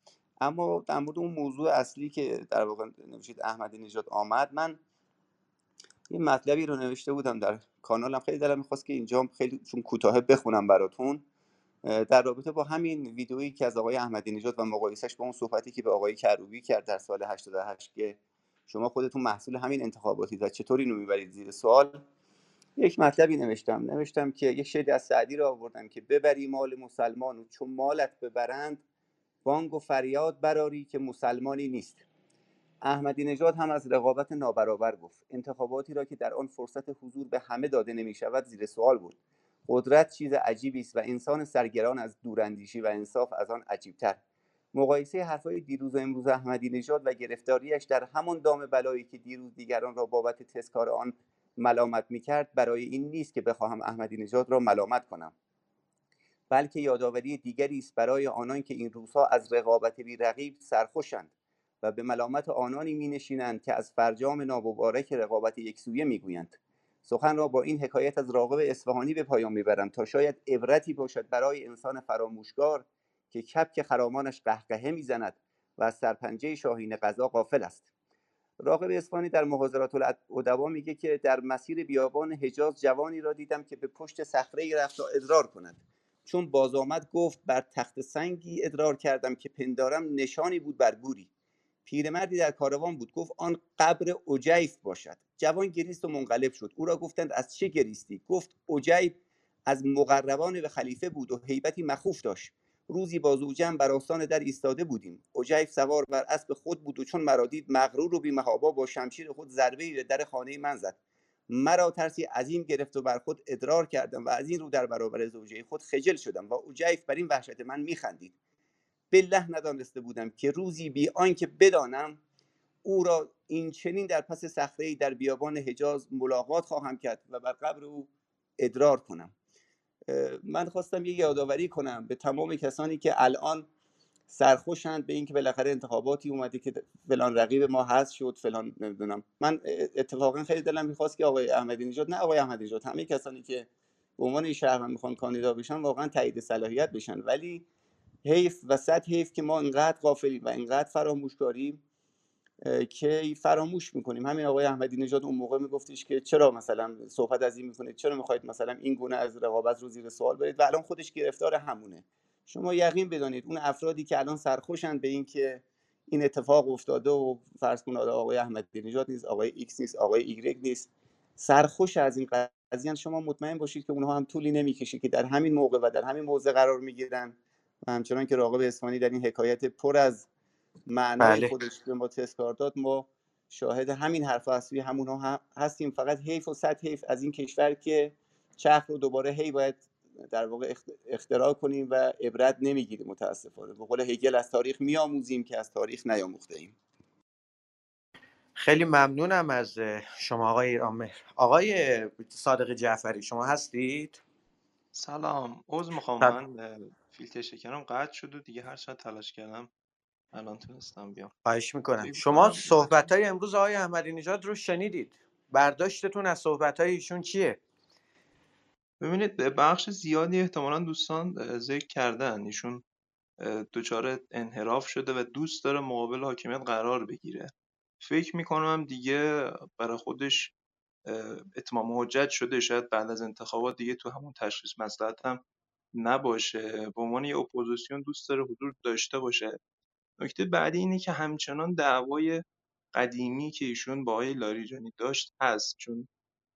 اما در مورد اون موضوع اصلی که در واقع نوشید احمدی نژاد آمد من یه مطلبی رو نوشته بودم در کانالم. خیلی دلم می‌خواست که اینجا خیلی چون کوتاه بخونم براتون. در رابطه با همین ویدئویی که از آقای احمدی نژاد و مقایسش با اون صحبتی که به آقای کروبی کرد در سال 88 که شما خودتون محصول همین انتخاباتی و چطور اینو می‌برید زیر سوال یک مطلبی نوشتم. نوشتم که یک شعری از سعدی رو آوردم که ببری مال مسلمان و چون مالت ببرند بانگ و فریاد براری که مسلمانی نیست. احمدی نژاد هم از رقابت نابرابر گفت. انتخاباتی را که در آن فرصت حضور به همه داده نمی شود زیر سوال بود. قدرت چیز عجیبی است و انسان سرگران از دوراندیشی و انصاف از آن عجیبتر. مقایسه حرفهای دیروز و امروز احمدی نژاد و گرفتاریش در همان دام بلایی که دیروز دیگران را بابت تسکار آن ملامت می‌کرد برای این نیست که بخواهم احمدی نژاد را ملامت کنم. بلکه یادآوری دیگری است برای آنان که این روزها از رقابت بی رقیب سرخوشند و به ملامت آنانی می نشینند که از فرجام نامبارک رقابت یکسویه می‌گویند. سخن را با این حکایت از راغب اصفهانی به پایان می‌برم تا شاید عبرتی باشد برای انسان فراموشگار که کپک خرامانش قهقهه می‌زند و از سرپنجه شاهین قضا غافل است. راغب اصفهانی در محاضرات الادبا میگه که در مسیر بیابان حجاز جوانی را دیدم که به پشت صخره رفت تا ادرار کند. چون باز آمد گفت بر تخت سنگی ادرار کردم که پندارم نشانی بود بر گوری. پیرمردی در کاروان بود گفت آن قبر اوجیف باشد. جوان گریست و منقلب شد. او را گفتند از چه گریستی؟ گفت اوجیف از مقربان به خلیفه بود و هیبتی مخوف داشت. روزی با زوجم بر آستان در ایستاده بودیم. اوجیف سوار بر اسب خود بود و چون مرا دید مغرور و بیمهابا با شمشیر خود ضربه به در خانه من زد. مرا ترسی عظیم گرفت و بر خود ادرار کردم و از این رو در برابر زوجه خود خجل شدم و اوجیف بر این وحشت من میخندید. بالله ندانسته بودم که روزی بی آنکه بدانم او را این چنین در پس صخره در بیابان حجاز ملاقات خواهم کرد و بر قبر او ادرار کنم. من خواستم یه یادآوری کنم به تمام کسانی که الان سرخوشند به اینکه بالاخره انتخاباتی اومده که فلان رقیب ما هست شد فلان نمی‌دونم. من اتفاقا خیلی دلم می‌خواست که آقای احمدی نژاد نه آقای احمدی نژاد همه کسانی که به عنوان شهروند می‌خوان کاندیدا بشن واقعا تایید صلاحیت بشن. ولی حیف و صد حیف که ما اینقدر غافلیم و اینقدر فراموشکاریم که فراموش می‌کنیم. همین آقای احمدی نژاد اون موقع میگفتش که چرا مثلا صحبت از این می‌کنید چرا می‌خواید مثلا این گونه از رقابت رو زیر سوال برید؟ و الان خودش گرفتار همونه. شما یقین بدانید اون افرادی که الان سرخوشند به اینکه این اتفاق افتاده و فرض کن آقای احمدی نژاد نیست آقای ایکس نیست آقای ایگرگ نیست سرخوش از این قضیه شما مطمئن باشید که اونها هم طولی نمی‌کشه که در همین موقع و در همین موضع قرار می‌گیرن و همچنان که راغب اصفهانی در این حکایت پر از معنای بله. خودش به ما تذکار داد ما شاهد همین حرف اصلی همونها هم هستیم فقط حیف و صد حیف از این کشور که چرخ رو دوباره هی باید در واقع اخت- اختراع کنیم و عبرت نمی‌گیریم متاسفانه. به قول هگل از تاریخ میآموزیم که از تاریخ نیاموخته ایم. خیلی ممنونم از شما آقای آمر آقای صادق جعفری شما هستید؟ سلام. عذر می‌خوام. سلام. من فیلتر شکرم قطع شد و دیگه هر چقدر تلاش کردم الان تونستم بیام. خواهش می‌کنم. شما صحبت های امروز آقای احمدی نژاد رو شنیدید. برداشتتون از صحبت های ایشون چیه؟ ببینید به بخش زیادی احتمالا دوستان ذکر کردن. ایشون دچار انحراف شده و دوست داره مقابل حاکمیت قرار بگیره. فکر می‌کنم دیگه برای خودش اتمام حجت شده. شاید بعد از انتخابات دیگه تو همون تشخیص مسئلت هم نباشه. به عنوان یه اپوزیسیون دوست داره حضور داشته باشه. نکته بعدی اینه که همچنان دعوای قدیمی که ایشون با آقای لاریجانی داشت هست. چون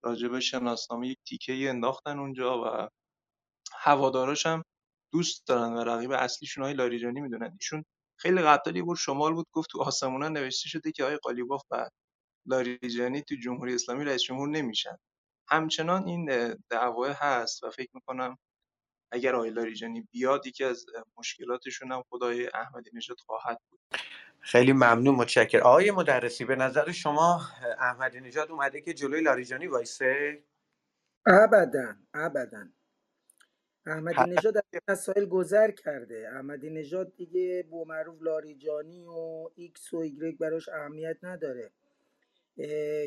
راجع به شناسنامه یک تیکه انداختن اونجا و هواداراش هم دوست دارن و رقیب اصلیشون آقای لاریجانی می‌دونن. ایشون خیلی قبل یه شمال بود گفت تو آسمونا نوشته شده که آقای قالیباف و لاریجانی تو جمهوری اسلامی رئیس جمهور نمیشن. همچنان این اه، دعوا هست و فکر می‌کنم اگر آقای لاریجانی بیاد یکی از مشکلاتشون هم خدای احمدی نژاد خواهد خیلی ممنون متشکر آقای مدرسی به نظر شما احمدی نژاد اومده که جلوی لاریجانی وایسه؟ ابدا ابدا. احمدی ه- نژاد از مسائل گذر کرده. احمدی نژاد دیگه با معروف لاریجانی و ایکس و ایگرگ براش اهمیت نداره.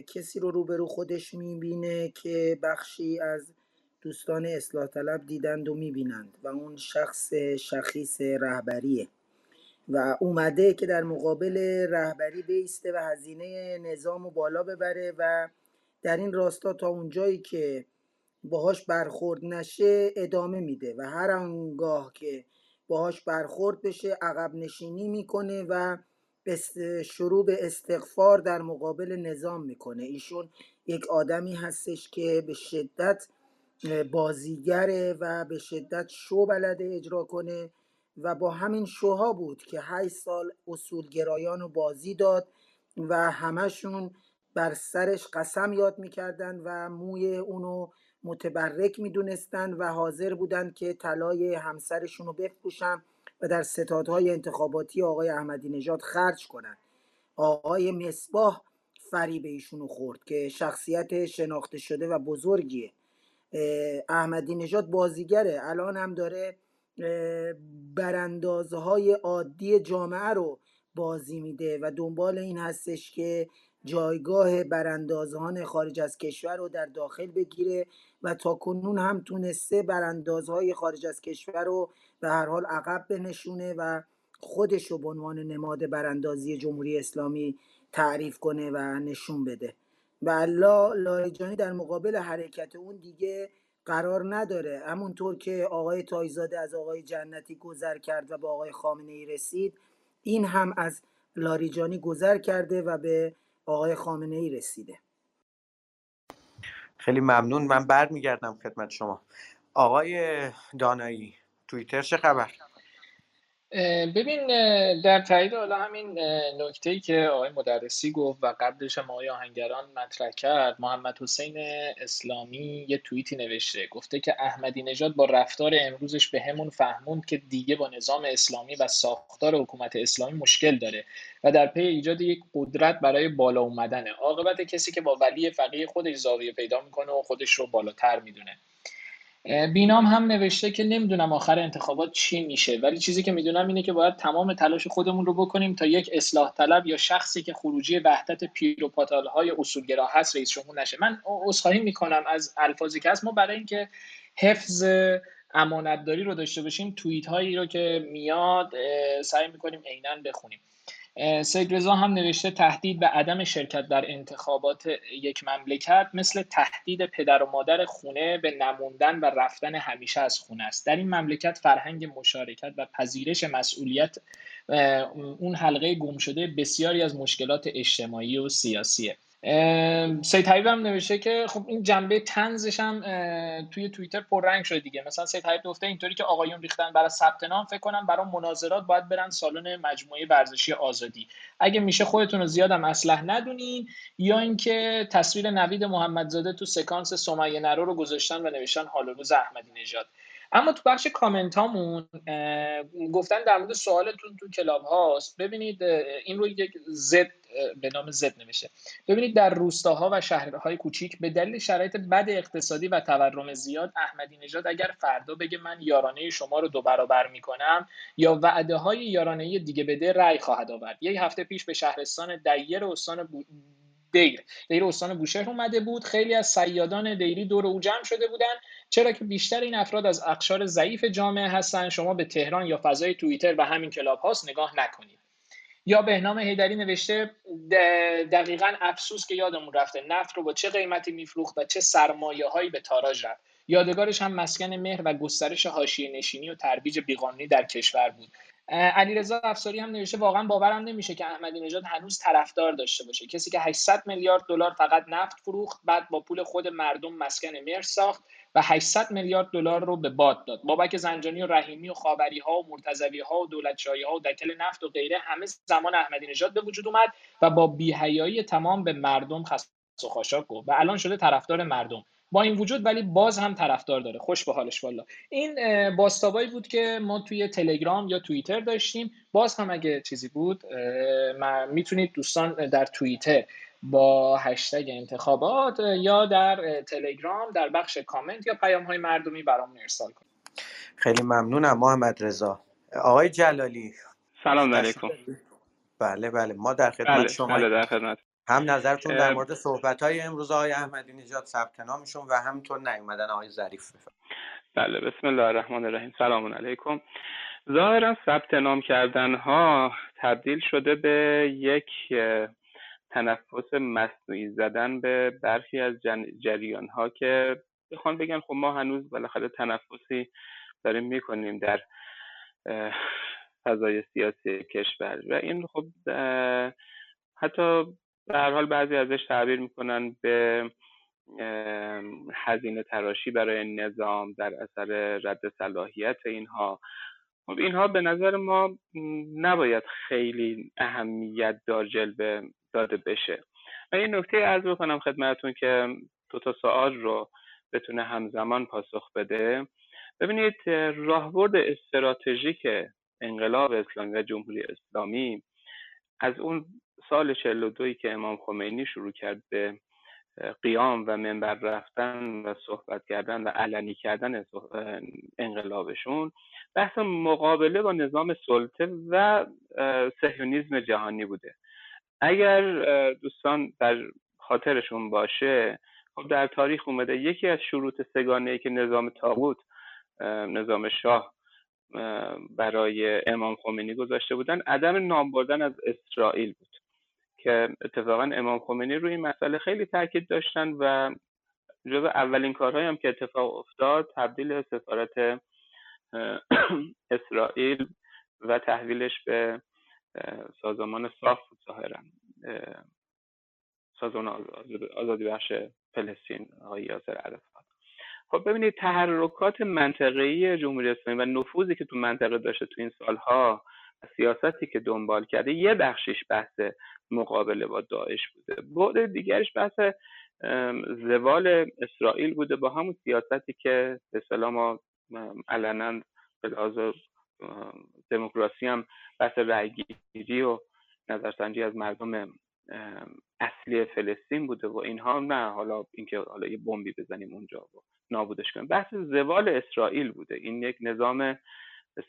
کسی رو روبرو خودش می‌بینه که بخشی از دوستان اصلاح طلب دیدند و می‌بینند و اون شخص شخیص رهبریه. و اومده که در مقابل رهبری بیسته و هزینه نظام رو بالا ببره و در این راستا تا اونجایی که باهاش برخورد نشه ادامه میده و هر آنگاه که باهاش برخورد بشه عقب نشینی می‌کنه و شروع به استغفار در مقابل نظام می‌کنه. ایشون یک آدمی هستش که به شدت بازیگره و به شدت شو بلده اجرا کنه. و با همین شوها بود که 8 سال اصولگرایان رو بازی داد و همشون بر سرش قسم یاد می‌کردن و موی اونو متبرک می‌دونستند و حاضر بودند که طلای همسرشون رو بفروشن و در ستادهای انتخاباتی آقای احمدی نژاد خرج کنند آقای مصباح فریب ایشونو خورد که شخصیت شناخته شده و بزرگیه. احمدی نژاد بازیگره. الان هم داره براندازهای عادی جامعه رو بازی میده و دنبال این هستش که جایگاه براندازان خارج از کشور رو در داخل بگیره و تا کنون هم تونسته براندازهای خارج از کشور رو به هر حال عقب بنشونه و خودش رو به عنوان نماد براندازی جمهوری اسلامی تعریف کنه و نشون بده. و الله لاریجانی در مقابل حرکت اون دیگه قرار نداره. همونطور که آقای تایزاده از آقای جنتی گذر کرد و به آقای خامنه ای رسید این هم از لاریجانی گذر کرده و به آقای خامنه ای رسیده. خیلی ممنون. من برمیگردم خدمت شما. آقای دانایی توییتر چه خبر؟ ببین در تایید حالا همین نکته ای که آقای مدرسی گفت و قبلش هم آقای آهنگران مطرح کرد محمد حسین اسلامی یه توییتی نوشته گفته که احمدی نژاد با رفتار امروزش به همون فهموند که دیگه با نظام اسلامی و ساختار حکومت اسلامی مشکل داره و در پی ایجاد یک قدرت برای بالا اومدنه. عاقبت کسی که با ولی فقیه خودش زاویه پیدا می‌کنه و خودش رو بالاتر می‌دونه. بینام هم نوشته که نمی‌دونم آخر انتخابات چی میشه ولی چیزی که می‌دونم اینه که باید تمام تلاش خودمون رو بکنیم تا یک اصلاح طلب یا شخصی که خروجی وحدت پیر و پاتال های اصولگرا هست رئیس جمهور نشه. من عذرخواهی می‌کنم از الفاظی که هست. ما برای اینکه حفظ امانتداری رو داشته باشیم توییت هایی رو که میاد سعی می‌کنیم عینا بخونیم. سید رضا هم نوشته تهدید به عدم شرکت در انتخابات یک مملکت مثل تهدید پدر و مادر خونه به نموندن و رفتن همیشه از خونه است. در این مملکت فرهنگ مشارکت و پذیرش مسئولیت اون حلقه گم شده بسیاری از مشکلات اجتماعی و سیاسیه. سید حبیب هم نوشته که خب این جنبه تنزش هم توی توییتر پررنگ شده دیگه. مثلا سید حبیب گفته اینطوری که آقایون ریختن برای ثبت نام فکر کنم برای مناظرات باید برن سالن مجموعه ورزشی آزادی. اگه میشه خودتون رو زیادم اصلح ندونین یا اینکه تصویر نوید محمدزاده تو سکانس سمیه نرو رو گذاشتن و نوشتن حال روز احمدی نژاد. اما تو بخش کامنت هامون گفتن در مورد سوالتون تو کلاب هاست. ببینید این رو یک زد به نام زد نمیشه. ببینید در روستاها و شهرهای کوچیک به دلیل شرایط بد اقتصادی و تورم زیاد احمدی نژاد اگر فردا بگه من یارانه شما رو دو برابر می‌کنم یا وعده های یارانه دیگه بده رأی خواهد آورد. یک هفته پیش به شهرستان دیر استان بو... دیر دیر استان بوشهر اومده بود. خیلی از سیادان دیری دور او جمع شده بودن. چرا که بیشتر این افراد از اقشار ضعیف جامعه هستن؟ شما به تهران یا فضای توییتر و همین کلاب هاست نگاه نکنید. یا بهنام هیدری نوشته دقیقا افسوس که یادمون رفته نفت رو با چه قیمتی میفروخت و چه سرمایه هایی به تاراج رفت. یادگارش هم مسکن مهر و گسترش حاشیه نشینی و ترویج بیقانونی در کشور بود. علیرضا افساری هم نوشته واقعا باورم نمیشه که احمدی نژاد هنوز طرفدار داشته باشه. کسی که 800 میلیارد دلار فقط نفت فروخت بعد با پول خود مردم مسکن مهر ساخت. و 800 میلیارد دلار رو به باد داد. بابک زنجانی و رحیمی و خاوری ها و مرتضوی ها و دولتشاهی ها و دکل نفت و غیره همه زمان احمدی نژاد به وجود اومد و با بیحیایی تمام به مردم خس و خاشاک گفت. و الان شده طرفدار مردم. با این وجود ولی باز هم طرفدار داره. خوش به حالش والا این باستابایی بود که ما توی تلگرام یا توییتر داشتیم. باز هم اگه چیزی بود می‌تونید دوستان در توییتر با هشتگ انتخابات یا در تلگرام در بخش کامنت یا پیام های مردمی برامون ارسال کنید. خیلی ممنونم محمد رضا. آقای جلالی. سلام علیکم. بله بله. ما در خدمت بله شما بله در خدمت. هم نظرتون در مورد صحبت های امروز آقای احمدی نژاد ثبت نامشون و همینطور نیومدن آقای ظریف بله بسم الله الرحمن الرحیم. سلام علیکم. ظاهرا ثبت نام کردن ها تبدیل شده به یک تنفس مصنوعی زدن به برخی از جریان ها که بخوان بگن خب ما هنوز بالاخره تنفسی داریم می‌کنیم در فضای سیاسی کشور. و این خب حتی به هر حال بعضی ازش تعبیر می‌کنن به هزینه تراشی برای نظام در اثر رد صلاحیت اینها. خب اینها به نظر ما نباید خیلی اهمیت دار جلوه داده بشه. و این نکته ارز بکنم خدمتتون که دو تا سوال رو بتونه همزمان پاسخ بده. ببینید راهبرد استراتژیک انقلاب اسلامی و جمهوری اسلامی از اون سال 42 که امام خمینی شروع کرد به قیام و منبر رفتن و صحبت کردن و علنی کردن انقلابشون بحث مقابله با نظام سلطه و سهیونیزم جهانی بوده. اگر دوستان در خاطرشون باشه خب در تاریخ اومده یکی از شروط سگانه ای که نظام تاغوت نظام شاه برای امام خمینی گذاشته بودن عدم نام بردن از اسرائیل بود. که اتفاقا امام خمینی روی این مسئله خیلی تاکید داشتن و جز اولین کارهایی هم که اتفاق افتاد تبدیل سفارت اسرائیل و تحویلش به سازمان صاف بود ظاهرا. سازمان آزادی بخش فلسطین آقای یاسر عرفات. خب ببینید تحرکات منطقه‌ای جمهوری اسلامی و نفوذی که تو منطقه داشته تو این سالها سیاستی که دنبال کرده یه بخشش بحث مقابله با داعش بوده. بعد دیگرش بحث زوال اسرائیل بوده با همون سیاستی که به سلام علنا دموکراسی هم بحث رأیگیری و نظرسنجی از مردم اصلی فلسطین بوده و اینها نه حالا اینکه حالا یه بمبی بزنیم اونجا و نابودش کنیم. بحث زوال اسرائیل بوده. این یک نظام به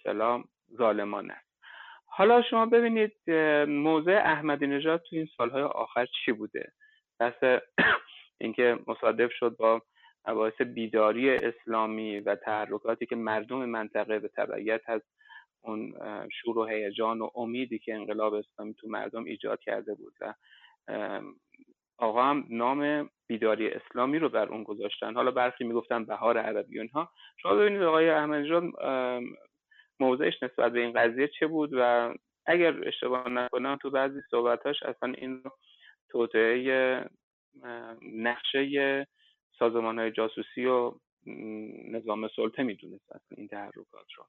ظالمانه است. حالا شما ببینید موضع احمدی نژاد تو این سالهای آخر چی بوده؟ بحث اینکه مصادف شد با مباحث بیداری اسلامی و تحرکاتی که مردم منطقه به تبعیت از اون شور و هیجان و امیدی که انقلاب اسلامی تو مردم ایجاد کرده بود و آقا هم نام بیداری اسلامی رو بر اون گذاشتن. حالا برخی می‌گفتن بهار عربی اونها شما ببینید آقای احمدی موضعش نسبت به این قضیه چه بود و اگر اشتباه نکنم تو بعضی صحبتاش اصلا این توطعه نقشه سازمان های جاسوسی و نظام سلطه می‌دونست اصلا این تحرکات رو.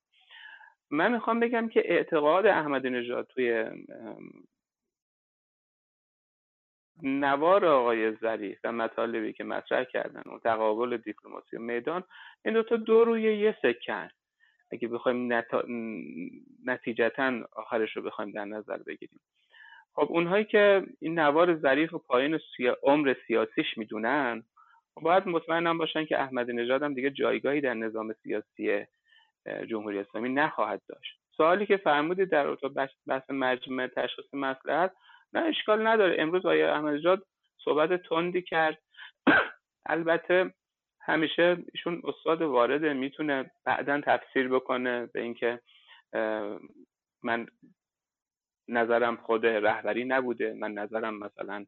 من می‌خوام بگم که اعتقاد احمدی نژاد توی نوار آقای ظریف و مطالبی که مطرح کردن و تقابل دیپلماسی و میدان این دوتا دو روی یه سکن. اگه بخوایم نتا... نتیجتا آخرش رو بخوایم در نظر بگیریم. خب اونهایی که این نوار ظریف و پایین سیا... عمر سیاسیش می‌دونن باید مطمئن باشن که احمدی نژاد هم دیگه جایگاهی در نظام سیاسی جمهوری اسلامی نخواهد داشت. سوالی که فرمودید در بحث مجمع تشخیص مسئله نه اشکال نداره. امروز آقای احمدی صحبت تندی کرد. البته همیشه ایشون استاد وارده می‌تونه بعدا تفسیر بکنه به اینکه من نظرم خود رهبری نبوده. من نظرم مثلا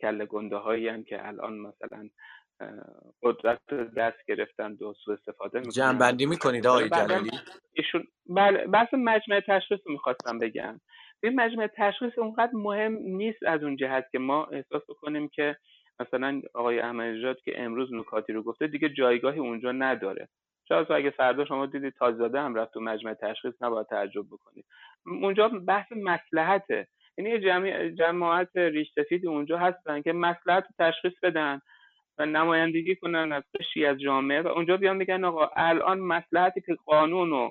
کل گنده هایی که الان مثلا قدرت دست گرفتن و سوء استفاده می‌کنن. جنبندی می‌کنید آقای جلالی؟ ایشون بله بحث مجمع تشخیص می‌خواستم بگم. این مجمع تشخیص اونقدر مهم نیست از اون جهت که ما احساس بکنیم که مثلا آقای احمدی که امروز نکاتی رو گفته دیگه جایگاهی اونجا نداره. شاید اگه فردا شما دیدید تازاده هم رفت تو مجمع تشخیص نباید تعجب بکنید. اونجا بحث مسلحته یعنی جماعت ریش سفید اونجا هستن که مسلحت تشخیص بدن. و نمایندگی کنن از قشی از جامعه. و اونجا بیان میگن آقا الان مسلحتی که قانون و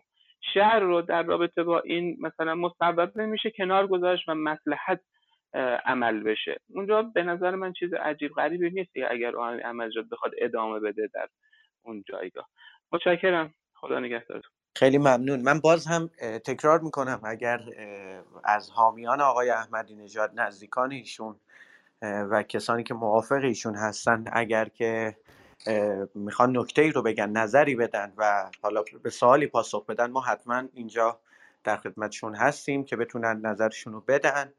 شهر رو در رابطه با این مثلا مصوب نمیشه کنار گذاشت و مسلحت عمل بشه. اونجا به نظر من چیز عجیب غریبی نیست اگر عملجات بخواد ادامه بده در اون جایگاه. متشکرم. خدا نگهدارتون. خیلی ممنون. من باز هم تکرار می‌کنم اگر از حامیان آقای احمدی نژاد نزدیکان ایشون و کسانی که موافق ایشون هستن اگر که می‌خوان نکته ای رو بگن نظری بدن و حالا به سوالی پاسخ بدن ما حتما اینجا در خدمتشون هستیم که بتونن نظرشون رو بدن.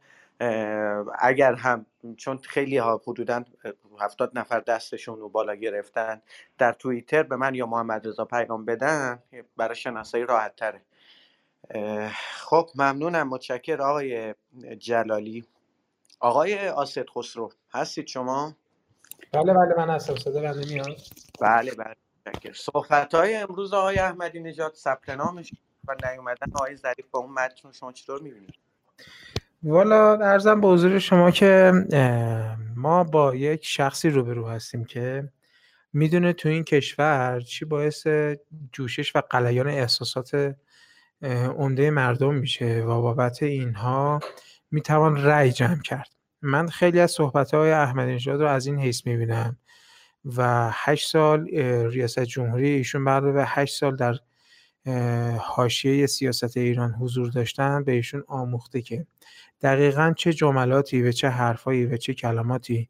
اگر هم چون خیلی ها حدودا هفتاد نفر دستشون رو بالا گرفتن در توییتر به من یا محمد رضا پیغام بدن برای شناسایی راحت تره. خب ممنونم. متشکر آقای جلالی. آقای آسد خسرو هستید شما؟ بله بله من هستم صدا بنده میاد بله بله صحبت های امروز آقای احمدی نژاد ثبت نامش و نیومدن آقای ظریف با اون متن شما چطور می‌بینید؟ والا ارزم به حضور شما که ما با یک شخصی روبرو هستیم که می‌دونه تو این کشور چی باعث جوشش و قلیان احساسات عمده مردم میشه و بابت اینها می‌توان رأی جمع کرد. من خیلی از صحبت های احمدی نژاد رو از این حیث می‌بینم و هشت سال ریاست جمهوری ایشون بعد به هشت سال در حاشیه سیاست ایران حضور داشتن به ایشون آموخته که دقیقا چه جملاتی و چه حرفایی و چه کلماتی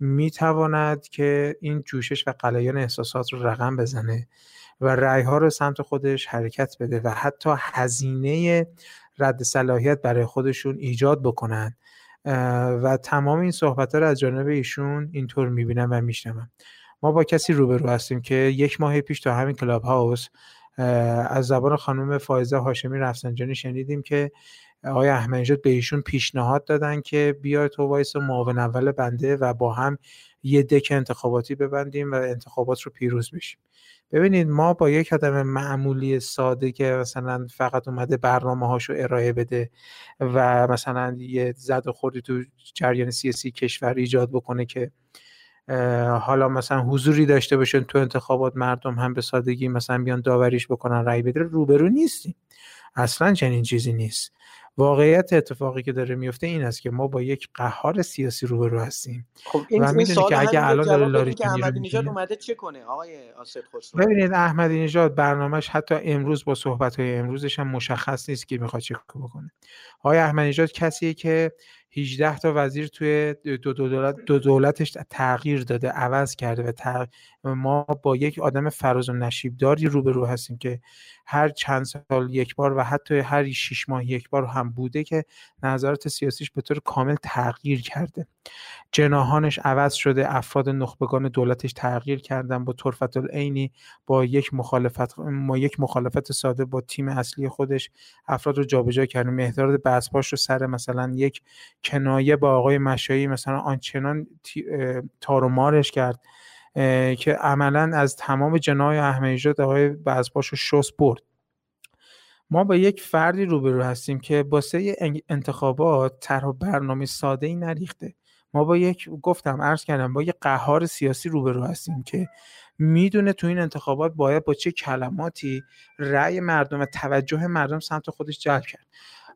می‌تواند که این جوشش و قلیان احساسات رو رقم بزنه و رأیها رو سمت خودش حرکت بده و حتی هزینه رد صلاحیت برای خودشون ایجاد بکنن. و تمام این صحبت ها رو از جانب ایشون اینطور می‌بینم و میشنوم. ما با کسی روبرو هستیم که یک ماه پیش تا همین کلاب هاوس از زبان خانم فائزه هاشمی رفسنجانی شنیدیم که آقای احمدی به ایشون پیشنهاد دادن که بیای تو وایسا معاون اول بنده و با هم یه دک انتخاباتی ببندیم و انتخابات رو پیروز بشیم. ببینید ما با یک آدم معمولی ساده که مثلا فقط اومده برنامه هاشو ارائه بده و مثلا یه زد و خوردی تو جریان سیاسی کشور ایجاد بکنه که حالا مثلا حضوری داشته باشن تو انتخابات مردم هم به سادگی مثلا بیان داوریش بکنن رأی بده روبرو نیستیم. اصلا چنین چیزی نیست. واقعیت اتفاقی که داره میفته این است که ما با یک قهار سیاسی روبرو هستیم. خب این و می‌دونی که اگه الان داره لاری که احمدی نژاد اومده چه کنه؟ آقای آسد خسرو. ببینید احمدی نژاد برنامهش حتی امروز با صحبت های امروزش هم مشخص نیست که می‌خواد چه بکنه. آقای احمدی نژاد کسیه که 18 تا وزیر توی دو, دولت دو دولتش تغییر داده عوض کرده و ما با یک آدم فراز و نشیبداری روبرو هستیم که هر چند سال یک بار و حتی هر شش ماه یک بار هم بوده که نظرات سیاسیش به طور کامل تغییر کرده. جناهانش عوض شده افراد نخبگان دولتش تغییر کردن با طرفت العینی با یک مخالفت ما یک مخالفت ساده با تیم اصلی خودش. افراد رو جابجا کرده مهداد بسپاش رو سر مثلا یک کنایه با آقای مشایی مثلا آنچنان تار و مارش کرد که عملا از تمام جنای احمدی آقای بزباش رو شست برد. ما با یک فردی روبرو هستیم که باسه انتخابات طرح برنامه ساده ای نریخته. ما با یک گفتم عرض کردم با یک قهار سیاسی روبرو هستیم که می‌دونه تو این انتخابات باید با چه کلماتی رأی مردم و توجه مردم سمت خودش جلب کرد.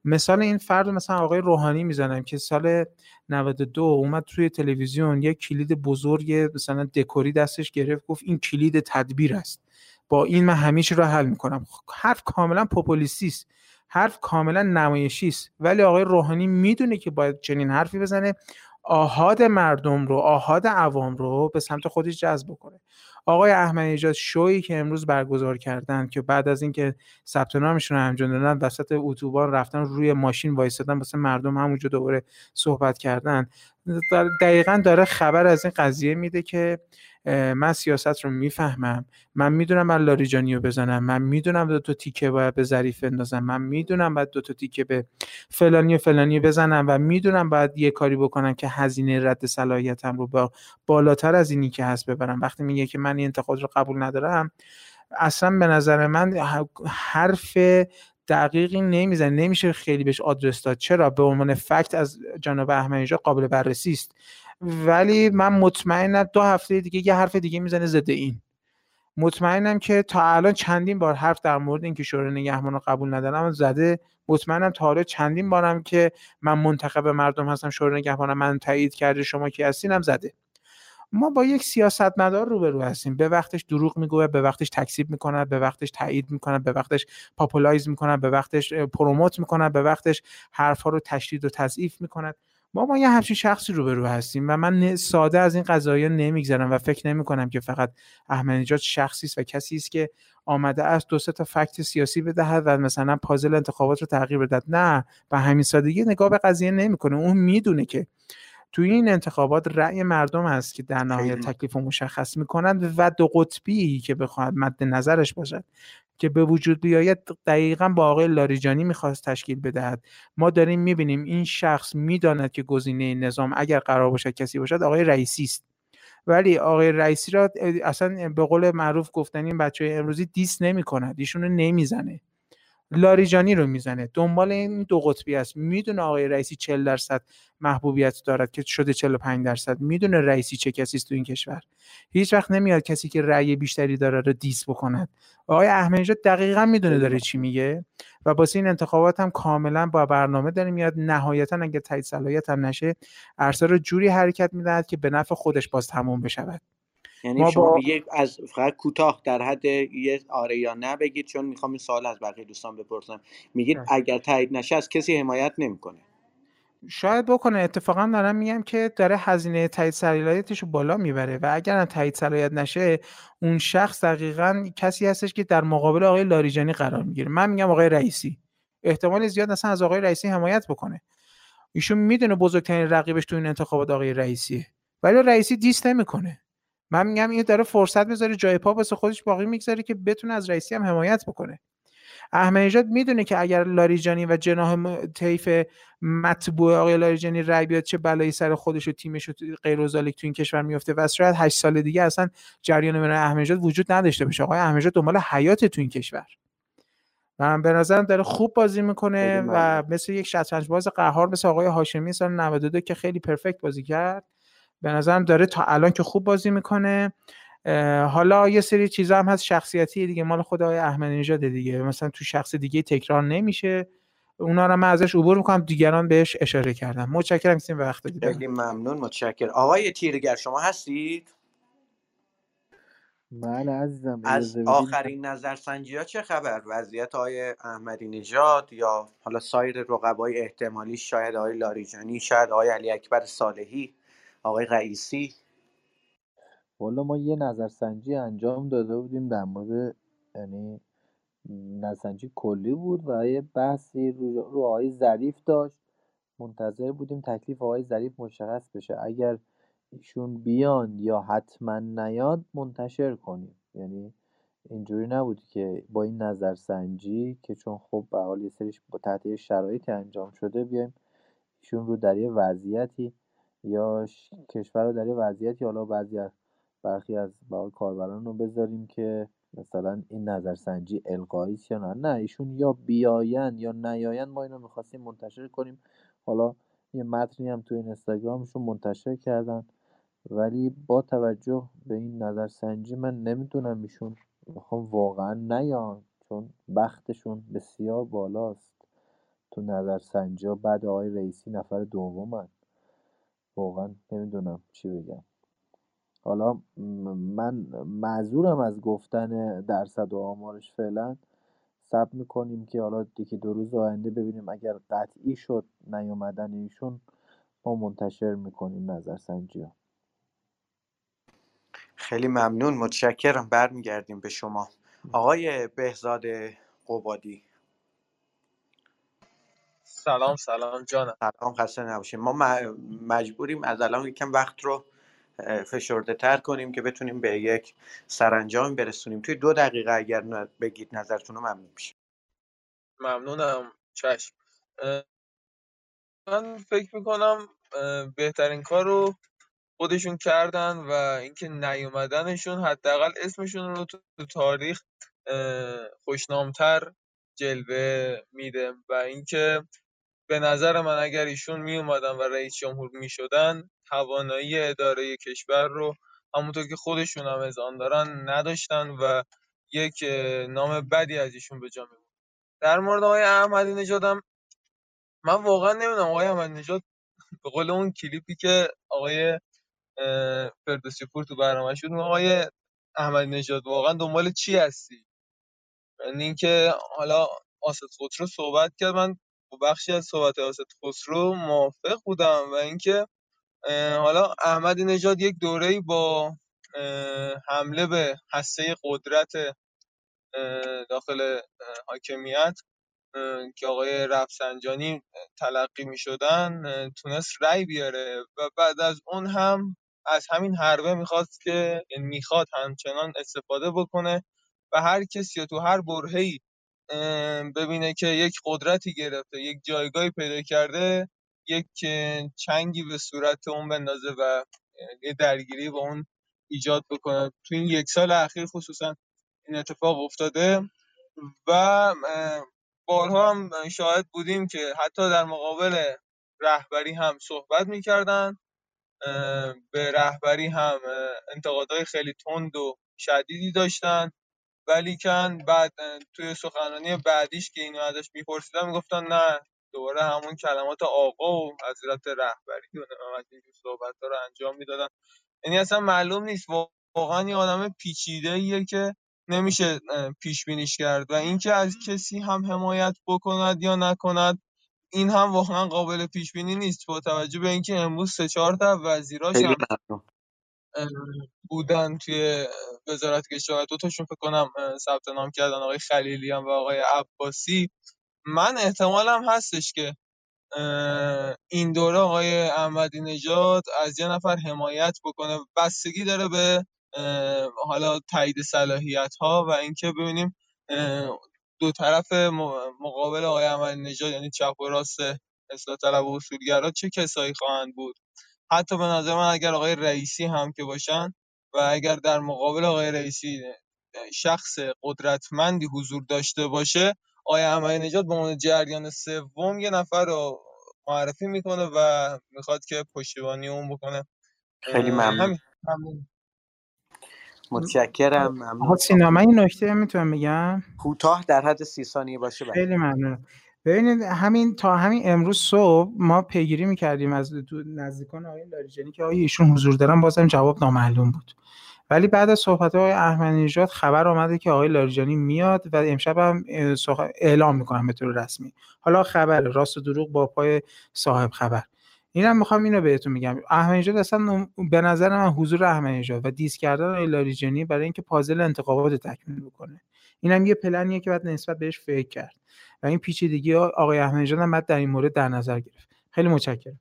مثال این فرد مثلا آقای روحانی می‌زنم که سال 92 اومد توی تلویزیون یک کلید بزرگ مثلا دکوری دستش گرفت گفت این کلید تدبیر است. با این من همیشه رو حل می‌کنم. حرف کاملا پوپولیستی است. حرف کاملا نمایشی است. ولی آقای روحانی می‌دونه که باید چنین حرفی بزنه. آهاد مردم رو آهاد عوام رو به سمت خودش جذب کنه آقای احمدی نژاد شویی که امروز برگزار کردن که بعد از اینکه ثبت نامشون رو انجام دادن وسط اتوبان رفتن روی ماشین وایسادن واسه مردم همونجا دوباره صحبت کردن. دقیقا داره خبر از این قضیه میده که من سیاست رو می‌فهمم. من می‌دونم من لاریجانی رو بزنم. من می‌دونم دو تا تیکه باید به ظریف بندازم. من می‌دونم باید دو تا تیکه به فلانی و فلانی بزنم و می‌دونم باید یه کاری بکنم که هزینه رد صلاحیتم رو با بالاتر از اینی که هست ببرم. وقتی میگه که من این انتقاد رو قبول ندارم اصلا به نظر من حرف دقیقی نمی‌زنه. نمیشه خیلی بهش آدرس داد. چرا؟ به عنوان فکت از جناب احمدی قابل بررسی است. ولی من مطمئنم دو هفته دیگه یه حرف دیگه می‌زنه ضد این. مطمئنم که تا الان چندین بار حرف در مورد اینکه شورای نگهبان رو قبول ندارم زده. مطمئنم تا حالا چندین بارم که من منتخب مردم هستم شورای نگهبان من تایید کرده شما کی هستینم زده. ما با یک سیاستمدار روبرو هستیم. به وقتش دروغ میگوه به وقتش تکذیب می‌کنه به وقتش تایید می‌کنه به وقتش popularize می‌کنه به وقتش promote می‌کنه به وقتش حرفها رو تشدید و تضعیف می‌کنه ما با یه همچین شخصی روبرو هستیم و من ساده از این قضایا نمیگذرم و فکر نمی کنم که فقط احمدی نژاد شخصی است و کسی است که آمده است دو تا fact سیاسی بدهد و مثلا پازل انتخابات رو تغییر بدهد. نه به همین سادگی نگاه به قضیه نمی‌کنه. اون می‌دونه که توی این انتخابات رأی مردم است که در نهایت تکلیف مشخص می‌کنند و دو قطبی که بخواهد مد نظرش باشد که به وجود بیاید دقیقا با آقای لاریجانی می‌خواست تشکیل بدهد. ما داریم می‌بینیم این شخص می‌داند که گزینه نظام اگر قرار باشد کسی باشد آقای رئیسی است. ولی آقای رئیسی را اصلا به قول معروف گفتن این بچه امروزی دیس نمی کند ایشون رو نمی‌زنه. لاریجانی رو می‌زنه. دنبال این دو قطبی است. می‌دونه آقای رئیسی 40 درصد محبوبیت دارد که شده 45 درصد. می‌دونه رئیسی چه کسی است تو این کشور. هیچ وقت نمیاد کسی که رأی بیشتری داره رو دیس بکند. آقای احمدی دقیقا می‌دونه داره چی میگه و واسه این انتخابات هم کاملا با برنامه داره میاد. نهایتا اگه تایید صلاحیت هم نشه عرصه رو جوری حرکت می‌دهد که به نفع خودش باز تموم بشود. یعنی ما شما با... از فقط کوتاه در حد یه آره یا نه بگید چون می‌خوام این سوال از بقیه دوستان بپرسم. میگید اگر تایید نشه از کسی حمایت نمی‌کنه. شاید بکنه. اتفاقا دارم میگم که داره هزینه تایید صلاحیتش رو بالا می‌بره و اگر تایید صلاحیت نشه اون شخص دقیقا کسی هستش که در مقابل آقای لاریجانی قرار می‌گیره. من میگم آقای رئیسی. احتمال زیاد اصلا از آقای رئیسی حمایت بکنه. ایشون می‌دونه بزرگترین رقیبش تو این انتخابات آقای رئیسیه. ولی رئیسی دیست نمی‌کنه. من میگم این داره فرصت بذاره جای پا واسه خودش باقی می‌گذاره که بتونه از رئیسی هم حمایت بکنه. احمد نژاد می‌دونه که اگر لاریجانی و جناح طیف مطبوع آقای لاریجانی رای بیاد چه بلایی سر خودش و تیمش و غیر تو این کشور میفته و شاید 8 سال دیگه اصلا جریان من احمد نژاد وجود نداشته باشه. آقای احمد نژاد دنبال حیات تو این کشور. و به نظرم داره خوب بازی می‌کنه و مثل یک شطرنج باز قهار مثل آقای هاشمی سال 92 که خیلی پرفکت بازی کرد. به نظرم داره تا الان که خوب بازی می‌کنه. حالا یه سری چیزا هم هست شخصیتی دیگه مال خود آقای احمد نژاد دیگه. مثلا تو شخص دیگه تکرار نمیشه. اونا رو من ازش عبور می‌کنم دیگران بهش اشاره کردم. متشکرم که وقت دادید خیلی ممنون متشکرم. آقای تیرگر شما هستید؟ من عزیزم از آخرین نظرسنجی ها چه خبر؟ وضعیت آقای احمدی نژاد یا حالا سایر رقبای احتمالی شاید آقای لاریجانی شاید آقای علی اکبر صالحی؟ آقای رئیسی. والا ما یه نظرسنجی انجام داده بودیم در مورد یعنی نظرسنجی کلی بود و یه بحثی رو, رو آقای ظریف داشت. منتظر بودیم تکلیف آقای ظریف مشخص بشه. اگر ایشون بیان یا حتما نیاد منتشر کنیم. یعنی اینجوری نبود که با این نظرسنجی که چون خب به حال یه سریش با تحت شرایطی انجام شده بیایم ایشون رو در یه وضعیتی یا کشور رو در یه وضعیتی حالا بعضی از برخی از کاربران رو بذاریم که مثلا این نظرسنجی القایی یا نه؟ نه ایشون یا بیاین یا نیاین ما اینو می‌خواستیم منتشر کنیم. حالا یه متنی هم تو این اینستاگرامشون منتشر کردن. ولی با توجه به این نظرسنجی من نمی‌دونم ایشون می‌خوام واقعا نیان چون بختشون بسیار بالاست. تو نظرسنجی ها بعد آقای رئیسی نفر دومن. واقعا نمی‌دونم چی بگم. حالا من معذورم از گفتن درصد و آمارش فعلا. صبر می‌کنیم که حالا یکی دو روز آینده ببینیم اگر قطعی شد نیومدن ایشون ما منتشر می‌کنیم نظرسنجی ها خیلی ممنون متشکرم برمیگردیم به شما. آقای بهزاد قبادی. سلام سلام جانم. سلام خسته نباشیم ما مجبوریم از الان یکم وقت رو فشرده تر کنیم که بتونیم به یک سرانجام برسونیم. توی دو دقیقه اگر بگید نظرتون رو ممنون میشه ممنونم. چشم. من فکر می‌کنم بهترین کار رو خودشون کردن و اینکه نیومدنشون حداقل اسمشون رو تو تاریخ خوشنامتر جلوه میده و اینکه به نظر من اگر ایشون می اومدن و رئیس جمهور می شدن توانایی اداره کشور رو همونطور که خودشون هم آن دارن نداشتن و یک نام بدی از ایشون به جا می بود در مورد آقای احمدی نژادم من واقعا نمی‌دونم. آقای احمدی نژاد به قول اون کلیپی که آقای فردوسی پور تو برنامه شد آقای احمدی نژاد واقعا دنبال چی هستی؟ یعنی اینکه حالا آسد خودرو صحبت کرد. من با بخشی از صحبت آسد خسرو موافق بودم و اینکه حالا احمدی نژاد یک دوره‌ای با حمله به هسته قدرت داخل حاکمیت که آقای رفسنجانی تلقی می شدن تونست رأی بیاره و بعد از اون هم از همین حربه می‌خواست که یعنی می‌خواد همچنان استفاده بکنه و هر کسی تو هر برهه‌ای ببینه که یک قدرتی گرفته یک جایگاهی پیدا کرده یک چنگی به صورت اون بندازه و یه درگیری با اون ایجاد بکنه. تو این یک سال اخیر خصوصا این اتفاق افتاده و بارها هم شاهد بودیم که حتی در مقابل رهبری هم صحبت می‌کردن به رهبری هم انتقادهای خیلی تند و شدیدی داشتن. ولیکن بعد توی سخنرانی بعدیش که اینو ازش میپرسیدن می‌گفتن نه دوباره همون کلمات آقا و حضرت رهبری و اینجور صحبت ها رو انجام می‌دادن. یعنی اصلا معلوم نیست واقعا یه آدم پیچیده ایه که نمیشه پیش بینیش کرد و اینکه از کسی هم حمایت بکند یا نکند این هم واقعا قابل پیش بینی نیست. با توجه به اینکه امروز سه چهار تا وزیراش هم بودن توی وزارت کشور. دو تاشون فکر کنم ثبت نام کردن آقای خلیلی هم و آقای عباسی. من احتمالم هستش که این دوره آقای احمدی نژاد از یه نفر حمایت بکنه. بستگی داره به حالا تایید صلاحیت ها و اینکه ببینیم دو طرف مقابل آقای احمدی نژاد یعنی چپ و راست اصلاح طلب و اصولگرا چه کسایی خواهند بود. حتی به نظر من اگر آقای رئیسی هم که باشن و اگر در مقابل آقای رئیسی شخص قدرتمندی حضور داشته باشه آقای احمدی نژاد به عنوان جریان سوم یه نفر رو معرفی می‌کنه و می‌خواد که پشتیبانی اون بکنه. خیلی ممنون. متشکرم ممنون. سینا من این نکته می‌تونم بگم؟ کوتاه در حد سی ثانیه باشه بله. خیلی ممنونم ببینید همین تا همین امروز صبح ما پیگیری می‌کردیم از نزدیکان آقای لاریجانی که آیا ایشون حضور دارن بازم جواب نامعلوم بود. ولی بعد از صحبت های احمدی نژاد خبر آمده که آقای لاریجانی میاد و امشب هم اعلام می‌کنن به طور رسمی. حالا خبر راست و دروغ با پای صاحب خبر. اینم می‌خوام اینو بهتون میگم. احمدی نژاد اصلا به نظر من حضور احمدی نژاد و دیس کردن آقای لاریجانی برای اینکه پازل انتخابات تکمیل بکنه. اینم یه پلنیه که باید نسبت بهش فکر کرد. و این پیچیدگی ها آقای احمدی نژاد هم در این مورد در نظر گرفت. خیلی متشکرم.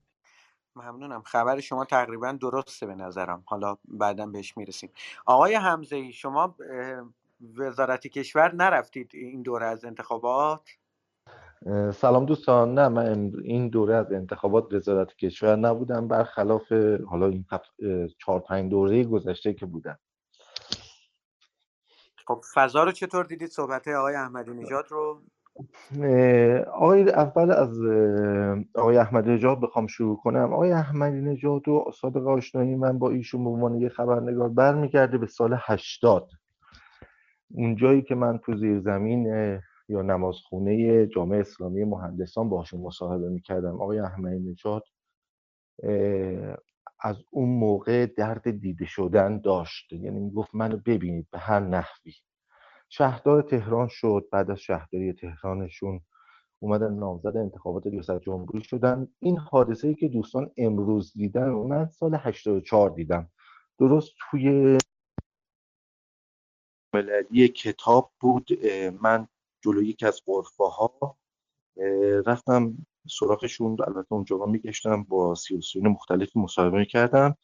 ممنونم. خبر شما تقریبا درسته به نظرم. حالا بعدا بهش می‌رسیم. آقای حمزه ای شما وزارت کشور نرفتید این دوره از انتخابات؟ سلام دوستان. نه من این دوره از انتخابات وزارت کشور نبودم. برخلاف حالا این چهار پنج دوره گذشته که بودم. خب فضا رو چطور دیدید؟ صحبت آقای احمدی نژاد رو؟ آقای اول از آقای احمدی نژاد بخوام شروع کنم. آقای احمدی نژاد و صادق آشنایی من با ایشون به عنوان یه خبرنگار برمیگرده به سال 80 اون جایی که من تو زیرزمین اه، یا نمازخونه جامعه اسلامی مهندسان باشون مصاحبه می‌کردم. آقای احمدی نژاد از اون موقع درد دیده شدن داشت. یعنی می‌گفت منو ببینید به هر نحوی. شهردار تهران شد بعد از شهرداری تهرانشون اومدن نامزد انتخابات ریاست جمهوری شدن. این حادثه ای که دوستان امروز دیدن من سال 84 دیدم. درست توی مللی کتاب بود من جلوی یکی از غرفه رفتم سراغشون البته اونجا میگشتم با سیاسیون مختلفی مصاحبه کردم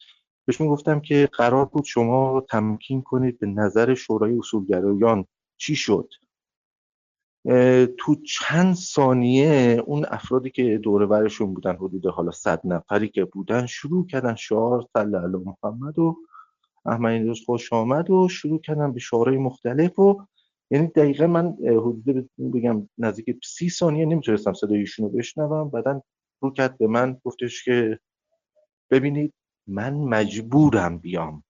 بهش می‌گفتم که قرار بود شما تمکین کنید به نظر شورای اصولگرایان. چی شد؟ تو چند ثانیه اون افرادی که دور برشون بودن حدود حالا صد نفری که بودن شروع کردن شعار صلی علی محمد و احمدی نژاد خوش آمد و شروع کردن به شعارهای مختلف و یعنی دقیقا من حدود بگم نزدیک سی ثانیه نمی‌تونستم صدای رو بشنوم. بعدا رو کرد به من گفتش که ببینید من مجبورم بیام.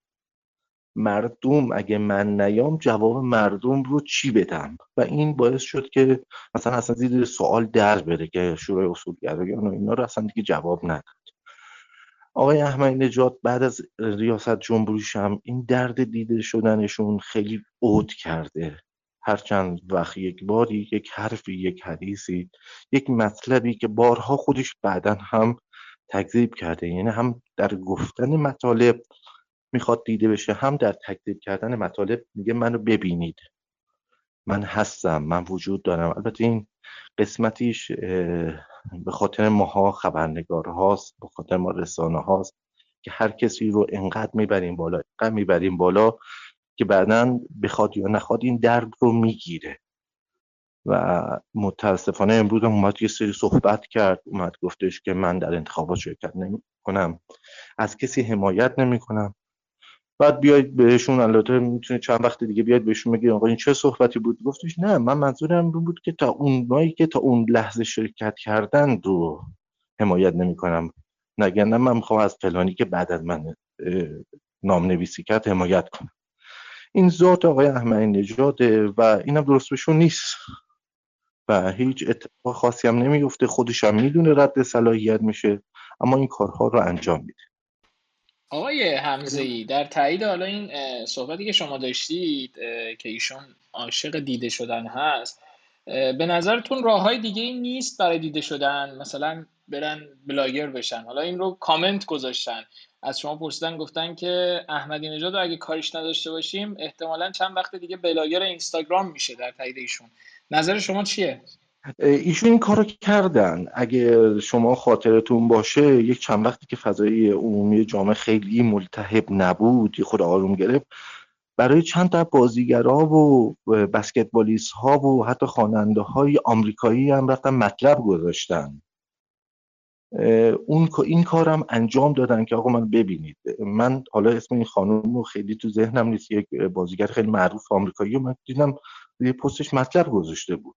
مردم اگه من نیام جواب مردم رو چی بدم؟ و این باعث شد که مثلا اصلا زیر سوال در بره که شورای اصولگرایان و اینا رو اصلا دیگه جواب نداد. آقای احمدی نژاد بعد از ریاست جمهوریش هم این درد دیده شدنشون خیلی عود کرده. هر چند وقت یک باری یک حرفی یک حدیثی یک مطلبی که بارها خودش بعدا هم تکذیب کرده. یعنی هم در گفتن مطالب می‌خواد دیده بشه هم در تکذیب کردن مطالب میگه منو ببینید. من هستم من وجود دارم. البته این قسمتیش به خاطر ماها خبرنگار هاست به خاطر ما رسانه هاست که هر کسی رو انقدر می‌بریم بالا انقدر می‌بریم بالا که بعدا بخواد یا نخواد این درد رو می‌گیره. و متاسفانه امروز هم اومد یه سری صحبت کرد. اومد گفتش که من در انتخابات شرکت نمی کنم از کسی حمایت نمی کنم بعد بیاید بهشون البته می‌تونه چند وقت دیگه بیاید بهشون بگید آقا این چه صحبتی بود؟ گفتش نه من منظورم بود که تا اونایی که تا اون لحظه شرکت کردن رو حمایت نمی کنم نگه نه من می‌خوام از فلانی که بعد از من نام نویسی کرد حمایت کنم. این ذات آقای احمدی نژاده و اینم درست بهشون نیست. و هیچ اتفاق خاصی هم نمیفته خودش هم می‌دونه رد صلاحیت میشه اما این کارها رو انجام میده. آقای حمزه ای در تایید حالا این صحبتی که شما داشتید که ایشون عاشق دیده شدن هست به نظرتون راه های دیگه ای نیست برای دیده شدن؟ مثلا برن بلاگر بشن. حالا این رو کامنت گذاشتن. از شما پرسیدن گفتن که احمدی نژاد اگه کاریش نداشته باشیم احتمالا چند وقت دیگه بلاگر اینستاگرام میشه در تایید ایشون. نظر شما چیه؟ ایشون این کارو کردن. اگه شما خاطرتون باشه یک چند وقتی که فضای عمومی جامعه خیلی ملتهب نبود خود آروم گرفت برای چند تا بازیگرها و بسکتبالیست ها و حتی خواننده های آمریکایی هم رفتن مطلب گذاشتن. اون این کارم انجام دادن که آقا من ببینید. من حالا اسم این خانم رو خیلی تو ذهنم نیست یک بازیگر خیلی معروف آمریکایی من دیدم. یه پستش مطلب گذاشته بود.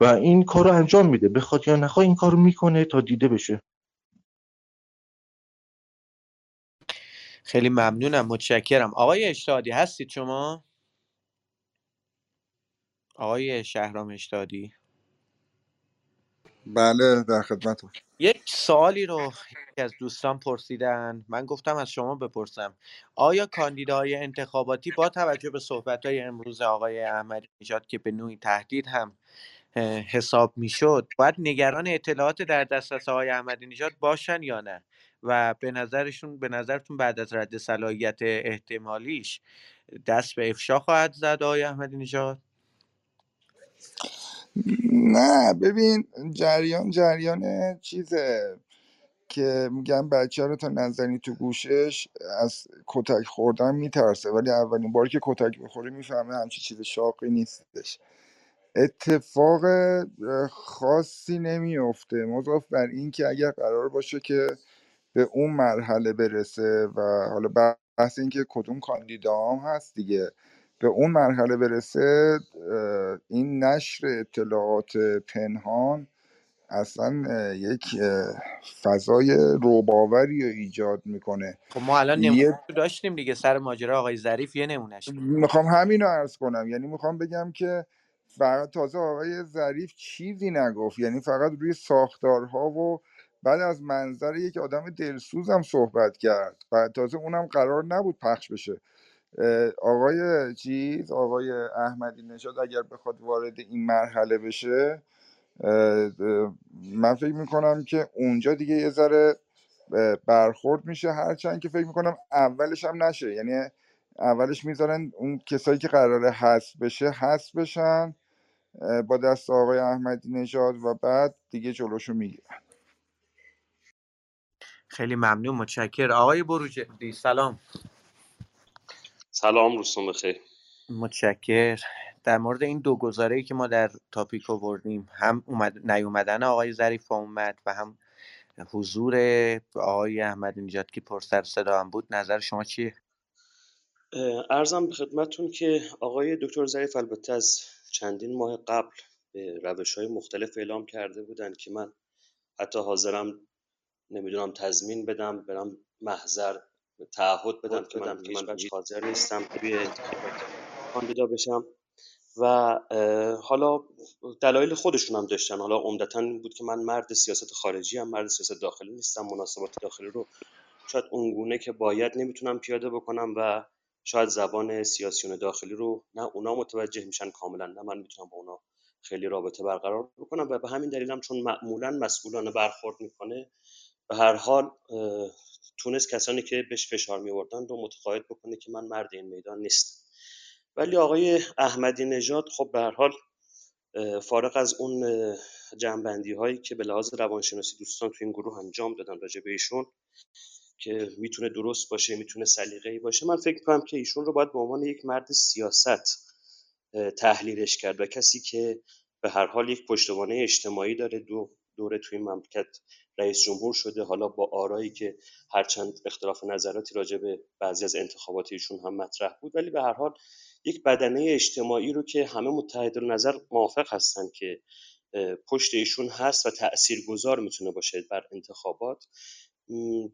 و این کار رو انجام میده. بخواد یا نخواد این کار می‌کنه تا دیده بشه. خیلی ممنونم. متشکرم. آقای اشتادی هستید شما؟ آقای شهرام اشتادی. بله در خدمت یک سوالی رو یکی از دوستان پرسیدن. من گفتم از شما بپرسم. آیا کاندیداهای انتخاباتی با توجه به صحبت های امروز آقای احمدی نژاد که به نوعی تهدید هم حساب می‌شد باید نگران اطلاعات در دسترس آقای احمدی نژاد باشن یا نه؟ و به نظرشون به نظرتون بعد از رد صلاحیت احتمالیش دست به افشا خواهد زد آقای احمدی نژاد؟ نه ببین جریان جریان چیزه که میگن بچه رو تا نزنی تو گوشش از کتک خوردن میترسه ولی اولین باری که کتک بخوره می‌فهمه همچی چیز شاقی نیستش. اتفاق خاصی نمیفته مضاف بر این که اگر قرار باشه که به اون مرحله برسه و حالا بحث این که کدوم کاندیدا هم هست دیگه. به اون مرحله برسه این نشر اطلاعات پنهان اصلا یک فضای روباوری رو ایجاد می‌کنه. خب ما الان نمونه داشتیم دیگه سر ماجرا آقای ظریف یه نمونهش می‌خوام همین رو عرض کنم. یعنی می‌خوام بگم که فقط تازه آقای ظریف چیزی نگفت. یعنی فقط روی ساختارها و بعد از منظر یک آدم دلسوزم صحبت کرد. و تازه اونم قرار نبود پخش بشه. آقای چیز آقای احمدی نژاد اگر بخواد وارد این مرحله بشه من فکر می‌کنم که اونجا دیگه یه ذره برخورد میشه هرچند که فکر می‌کنم اولش هم نشه. یعنی اولش می‌ذارن اون کسایی که قراره حذف بشه حذف بشن با دست آقای احمدی نژاد و بعد دیگه جلوشو می‌گیرن. خیلی ممنون متشکر آقای بروجردی سلام. سلام روستون بخیر متشکر. در مورد این دو گزاره که ما در تاپیک آوردیم هم اومد... نیومدن آقای ظریف اومد و هم حضور آقای احمدی نژاد که پر سر صدا هم بود نظر شما چیه؟ ارزم به خدمتتون که آقای دکتر ظریف البته از چندین ماه قبل به روش های مختلف اعلام کرده بودن که من حتی حاضرم نمی‌دونم تضمین بدم برم محضر تعهد بدم که من من حاضر نیستم توی کاندیدا بشم. و حالا دلایل خودشون هم داشتن. حالا عمدتا بود که من مرد سیاست خارجی هم مرد سیاست داخلی نیستم مناسبات داخلی رو شاید اونگونه که باید نمی‌تونم پیاده بکنم و شاید زبان سیاسیون داخلی رو نه اونا متوجه میشن کاملا نه من می‌تونم با اونا خیلی رابطه برقرار بکنم. و به همین دلیلم چون معمولا مسئولانه برخورد می‌کنه به هر حال تونست کسانی که بهش فشار میوردن رو متقاعد بکنه که من مرد این میدان نیستم. ولی آقای احمدی نژاد خب به هر حال فارغ از اون جنبندی هایی که به لحاظ روانشناسی دوستان تو این گروه انجام دادن راجع به ایشون که می‌تونه درست باشه می‌تونه سلیقه‌ای باشه من فکر کنم که ایشون رو باید به عنوان یک مرد سیاست تحلیلش کرد و کسی که به هر حال یک پشتوانه اجتماعی داره دو دوره توی این مملکت رئیس جمهور شده. حالا با آرایی که هرچند اختلاف نظراتی راجع به بعضی از انتخابات ایشون هم مطرح بود ولی به هر حال یک بدنه اجتماعی رو که همه متحد نظر موافق هستن که پشت ایشون هست و تاثیرگذار می‌تونه باشه بر انتخابات.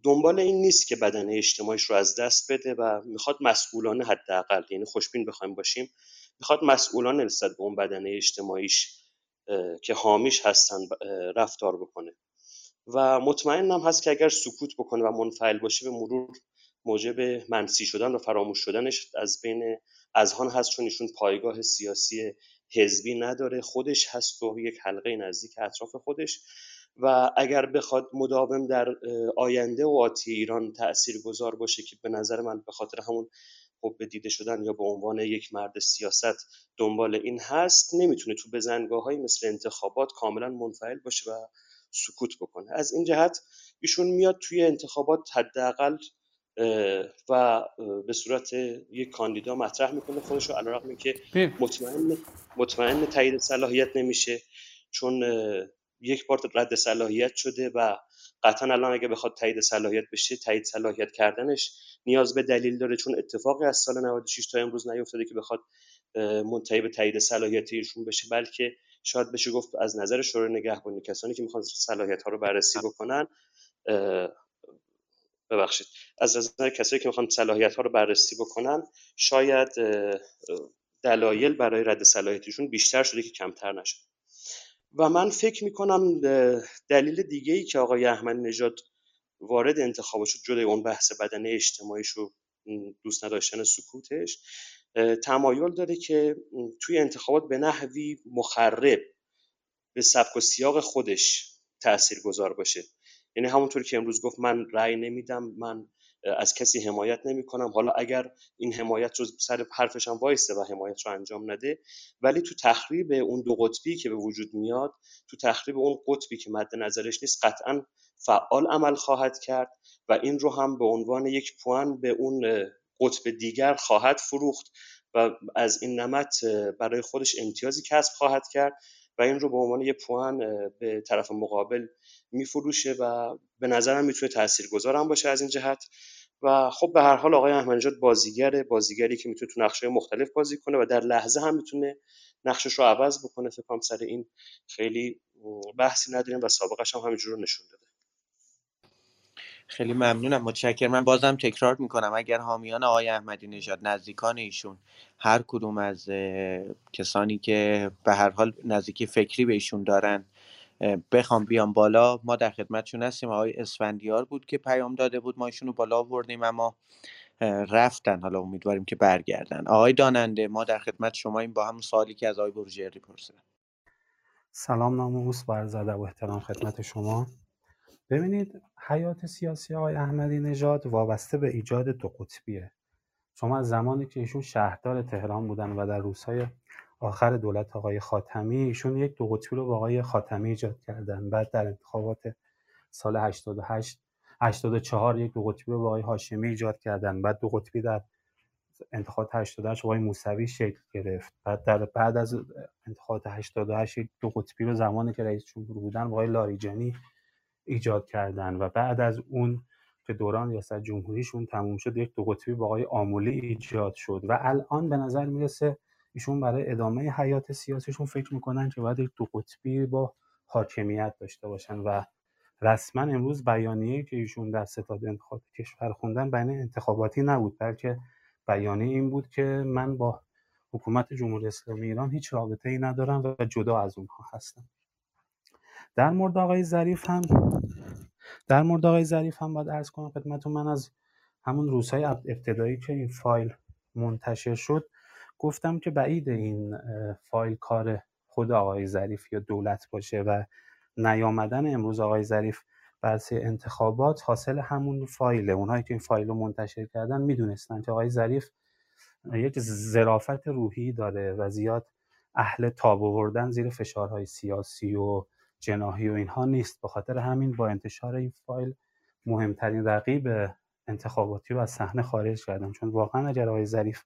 دنبال این نیست که بدنه اجتماعیش رو از دست بده و می‌خواد مسئولانه حداقل یعنی خوشبین بخوایم باشیم می‌خواد مسئولانه نسبت به اون بدنه اجتماعیش که حامیش هستن رفتار بکنه. و مطمئنم هست که اگر سکوت بکنه و منفعل باشه به مرور موجب منسی شدن و فراموش شدنش از بین اذهان هست چون ایشون پایگاه سیاسی حزبی نداره. خودش هست و یک حلقه نزدیک اطراف خودش. و اگر بخواد مداوم در آینده و آتی ایران تأثیر گذار باشه که به نظر من به خاطر همون خب به دیده شدن یا به عنوان یک مرد سیاست دنبال این هست نمی‌تونه تو بزنگاه های مثل انتخابات کاملا منفعل باشه و سکوت بکنه. از این جهت ایشون میاد توی انتخابات حداقل و به صورت یک کاندیدا مطرح می‌کنه خودش رو علیرغم که مطمئن مطمئن تایید صلاحیت نمیشه چون یک بار رد صلاحیت شده و قطعا الان اگه بخواد تایید صلاحیت بشه تایید صلاحیت کردنش نیاز به دلیل داره چون اتفاقی از سال 96 تا امروز نیفتاده که بخواد منتهی به تایید صلاحیت ایشون بشه بلکه شاید بشه گفت از نظر شورای نگهبانی کسانی که می‌خوان صلاحیت ها رو بررسی بکنن ببخشید. از نظر کسایی که می‌خوان صلاحیت ها رو بررسی بکنن شاید دلایل برای رد صلاحیتشون بیشتر شده که کمتر نشد و من فکر می‌کنم دلیل دیگه ای که آقای احمد نژاد وارد انتخاب شد جدا اون بحث بدنه اجتماعیش رو دوست نداشتن سکوتش تمایل داره که توی انتخابات به نحوی مخرب به سبک و سیاق خودش تأثیر گذار باشه. یعنی همونطور که امروز گفت من رأی نمیدم من از کسی حمایت نمی کنم حالا اگر این حمایت رو سر حرفش هم وایسته و حمایت رو انجام نده ولی تو تخریب اون دو قطبی که به وجود میاد تو تخریب اون قطبی که مد نظرش نیست قطعا فعال عمل خواهد کرد و این رو هم به عنوان یک پوان به اون قطب دیگر خواهد فروخت و از این نمت برای خودش امتیازی کسب خواهد کرد و این رو به عنوان یک پوان به طرف مقابل میفروشه و به نظرم می‌تونه تاثیرگذار هم باشه از این جهت. و خب به هر حال آقای احمدی بازیگر بازیگری که می‌تونه تو نقشه مختلف بازی کنه و در لحظه هم می‌تونه نقشش رو عوض بکنه. فکر کنم سر این خیلی بحثی نداریم و سابقش هم همینجور نشون داده. خیلی ممنونم متشکرم. من بازم تکرار می‌کنم. اگر حامیان آقای احمدی نژاد نزدیکان ایشون هر کدوم از کسانی که به هر حال نزدیکی فکری به ایشون دارن بخوام بیام بالا. ما در خدمتشون هستیم. آقای اسفندیار بود که پیام داده بود. ما ایشون رو بالا آوردیم اما رفتن. حالا امیدواریم که برگردن. آقای داننده ما در خدمت شما این با هم سوالی که از آقای بروجردی پرسیدن. سلام ناموس برزده و احترام خدمت شما. ببینید حیات سیاسی آقای احمدی نژاد وابسته به ایجاد دو قطبیه. شما از زمانی که ایشون شهردار تهران بودن و در روزهای آخر دولت آقای خاتمی ایشون یک دو قطبی رو با آقای خاتمی ایجاد کردن. بعد در انتخابات سال 88 84 یک دو قطبی رو با آقای هاشمی ایجاد کردن. بعد دو قطبی در انتخابات 88 آقای موسوی شکل گرفت. بعد در بعد از انتخابات 88 دو قطبی رو زمانی که رئیس جمهور بودن آقای لاریجانی ایجاد کردن و بعد از اون که دوران ریاست جمهوریشون تموم شد یک دو قطبی با آقای آمولی ایجاد شد و الان به نظر می‌رسه ایشون برای ادامه حیات سیاسیشون فکر می‌کنن که باید یک دو قطبی با حاکمیت داشته باشن و رسما امروز بیانیه که ایشون در ستاد انتخابات کشور خوندن بین انتخاباتی نبود بلکه بیانیه این بود که من با حکومت جمهوری اسلامی ایران هیچ رابطه ای ندارم و جدا از اونها هستم. در مورد آقای ظریف هم در مورد آقای ظریف هم باید عرض کنم خدمتتون. من از همون روزهای ابتدایی که این فایل منتشر شد گفتم که بعید این فایل کار خود آقای ظریف یا دولت باشه و نیامدن امروز آقای ظریف بعضی انتخابات حاصل همون فایله. اونهایی که این فایل رو منتشر کردن می‌دونستن که آقای ظریف یک ظرافت روحی داره و زیاد اهل تاب آوردن زیر فشارهای سیاسی و جناحی و اینها نیست. به خاطر همین با انتشار این فایل مهمترین رقیب انتخاباتی رو از صحنه خارج کردن چون واقعا اگر آقای ظریف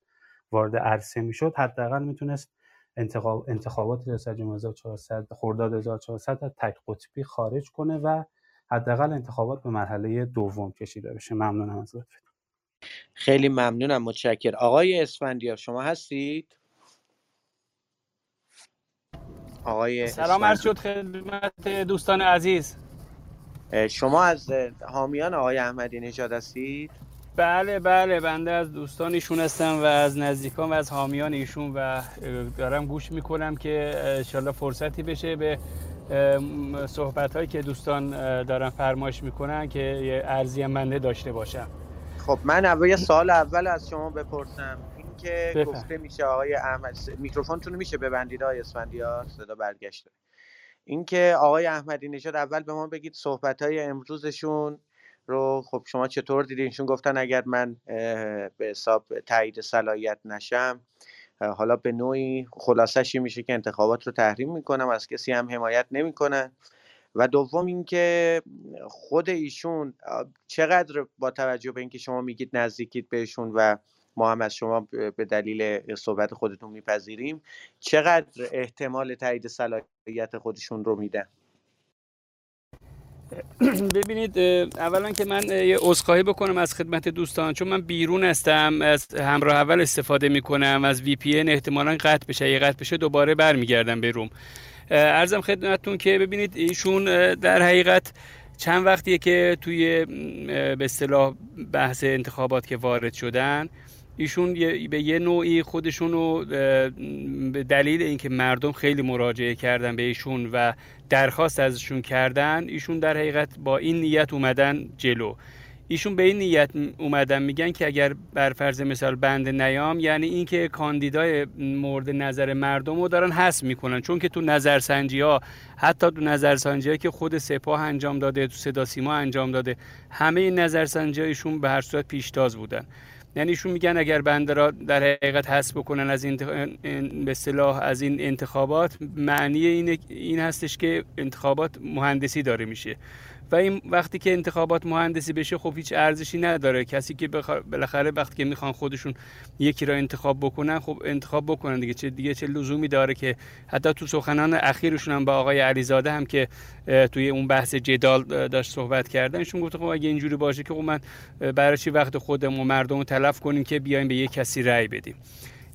وارد عرصه می‌شد حداقل می‌تونست انتخاب انتخابات ریاست جمهوری 1400 خرداد 1400 از تک قطبی خارج کنه و حداقل انتخابات به مرحله دوم کشیده بشه. ممنونم از لطفتون خیلی ممنونم. متشکر آقای اسفندیار شما هستید؟ آقای سلام عرض شد خدمت دوستان عزیز. شما از حامیان آقای احمدی نژاد هستید؟ بله بله بنده از دوستان ایشون هستم و از نزدیکان و از حامیان ایشون و دارم گوش می‌کنم که انشالله فرصتی بشه به صحبت هایی که دوستان دارن فرمایش می‌کنن که یه ارزی هم بنده داشته باشم. خب من اول سال اول از شما بپرسم. که گفته میشه آقای احمد میکروفونتون میشه ببندید آقای اسفندیار؟ صدا برگشته. اینکه آقای احمدی نژاد اول به ما بگید صحبت های امروزشون رو. خب شما چطور دیدینشون گفتن اگر من به حساب تایید صلاحیت نشم حالا به نوعی خلاصش میشه که انتخابات رو تحریم می‌کنم از کسی هم حمایت نمی‌کنن. و دوم اینکه خود ایشون چقدر با توجه به اینکه شما میگید نزدیکید بهشون و ما هم از شما به دلیل صحبت خودتون میپذیریم. چقدر احتمال تایید صلاحیت خودشون رو میدن؟ ببینید اولا که من یه عذرخواهی بکنم از خدمت دوستان چون من بیرون هستم از همراه اول استفاده می‌کنم از وی پی ان احتمالا قطع بشه. اگه قطع بشه دوباره برمیگردم به روم. ارزم خدمتتون که ببینید ایشون در حقیقت چند وقتیه که توی به اصطلاح بحث انتخابات که وارد شدن ایشون به یه نوعی خودشون رو به دلیل اینکه مردم خیلی مراجعه کردن به ایشون و درخواست ازشون کردن ایشون در حقیقت با این نیت اومدن جلو. ایشون به این نیت اومدن میگن که اگر بر فرض مثال بند نیام یعنی اینکه کاندیدای مورد نظر مردم رو دارن حس می‌کنن. چون که تو نظرسنجی ها حتی تو نظرسنجی که خود سپاه انجام داده تو صدا سیما انجام داده همه این نظرسنجی ایشون به هر صورت پیشتاز بودن. یعنی ایشون میگن اگر بنده را در حقیقت حذف بکنن از این به اصطلاح از این انتخابات معنی این این هستش که انتخابات مهندسی داره میشه. و این وقتی که انتخابات مهندسی بشه خب هیچ ارزشی نداره. کسی که بالاخره وقتی که می‌خوان خودشون یکی را انتخاب بکنن خب انتخاب بکنن دیگه. چه دیگه چه لزومی داره که حتی تو سخنان اخیرشون هم با آقای علیزاده هم که توی اون بحث جدال داشت صحبت کردن ایشون گفت خب اگه اینجوری باشه که خب من برای چی وقت خودم و مردم تلف کنیم که بیایم به یه کسی رأی بدیم.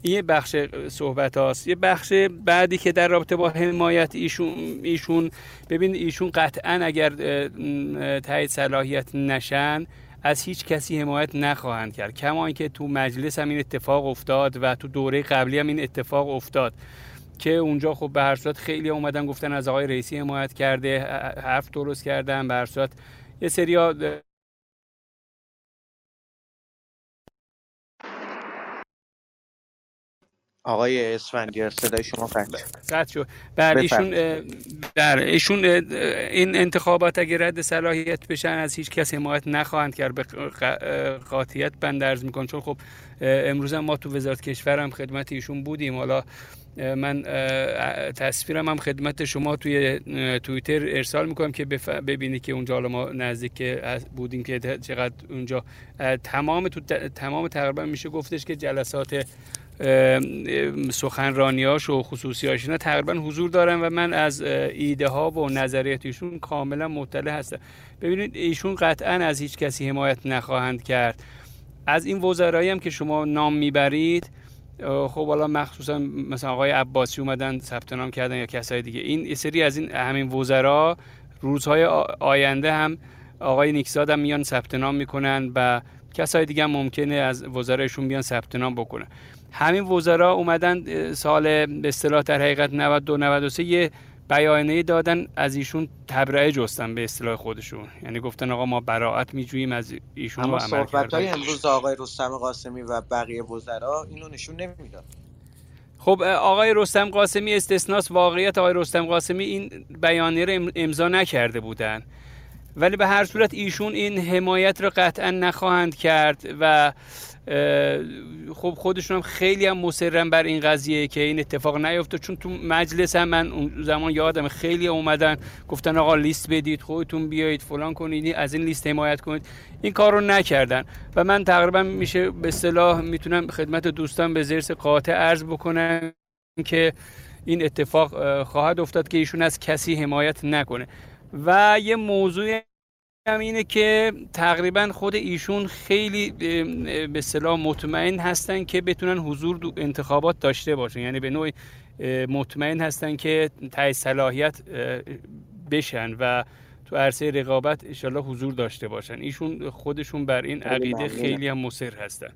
این بخش صحبت هاست. یه بخش بعدی که در رابطه با حمایت ایشون ایشون ببین ایشون قطعا اگر تایید صلاحیت نشن از هیچ کسی حمایت نخواهند کرد. کما اینکه تو مجلس هم این اتفاق افتاد و تو دوره قبلی هم این اتفاق افتاد. که اونجا خب به هر صورت خیلی اومدن گفتن از آقای رئیسی حمایت کرده حرف درست کردن. به هر صورت یه سریا آقای اسفندیار صدای شما قطع شد. بله ایشون در ایشون این انتخابات اگر رد صلاحیت بشن از هیچ کس حمایت نخواهند کرد. به قاطعیت بندرز میکن چون خب امروز ما تو وزارت کشور هم خدمت ایشون بودیم. حالا من تصویرم هم خدمت شما توی توییتر ارسال می‌کنم که ببینی که اونجا حالا ما نزدیک بودیم که چقدر اونجا تمام تو تمام تقریبا میشه گفتش که جلسات سخنرانیاش و خصوصیاش اینا تقریبا حضور دارن و من از ایده ها و نظریاتشون کاملا مطلع هستم. ببینید ایشون قطعا از هیچ کسی حمایت نخواهند کرد. از این وزرایی هم که شما نام می‌برید خب حالا مخصوصا مثلا آقای عباسی اومدن ثبت نام کردن یا کسای دیگه. این سری از این همین وزرا روزهای آینده هم آقای نیکزاد هم میان ثبت نام می‌کنن و کسای دیگه هم ممکنه از وزرایشون بیان ثبت نام بکنن. همین وزرا اومدن سال به اصطلاح در حقیقت 92 93 یه بیانیه دادن از ایشون تبرئه جستن به اصطلاح خودشون. یعنی گفتن آقا ما براعت میجوییم از ایشون اما صحبت های امروز آقای رستم قاسمی و بقیه وزرا اینو نشون نمی‌داد. خب آقای رستم قاسمی استثناس واقعیت آقای رستم قاسمی این بیانیه رو ام- امضا نکرده بودن. ولی به هر صورت ایشون این حمایت رو قطعا نخواهند کرد و خب خودشون هم خیلی هم مصرن بر این قضیه که این اتفاق نیفته چون تو مجلس هم من اون زمان یادم خیلی اومدن گفتن آقا لیست بدید خودتون بیایید فلان کنید از این لیست حمایت کنید. این کار رو نکردن. و من تقریبا میشه به اصطلاح می‌تونم خدمت دوستان به زرس قاطع عرض بکنم که این اتفاق اه، خواهد افتاد که ایشون از کسی حمایت نکنه. و یه موضوع هم اینه که تقریبا خود ایشون خیلی به اصطلاح مطمئن هستن که بتونن حضور دو انتخابات داشته باشن. یعنی به نوعی مطمئن هستن که تای صلاحیت بشن و تو عرصه رقابت انشالله حضور داشته باشن. ایشون خودشون بر این عقیده. خیلی هم مصر هستن.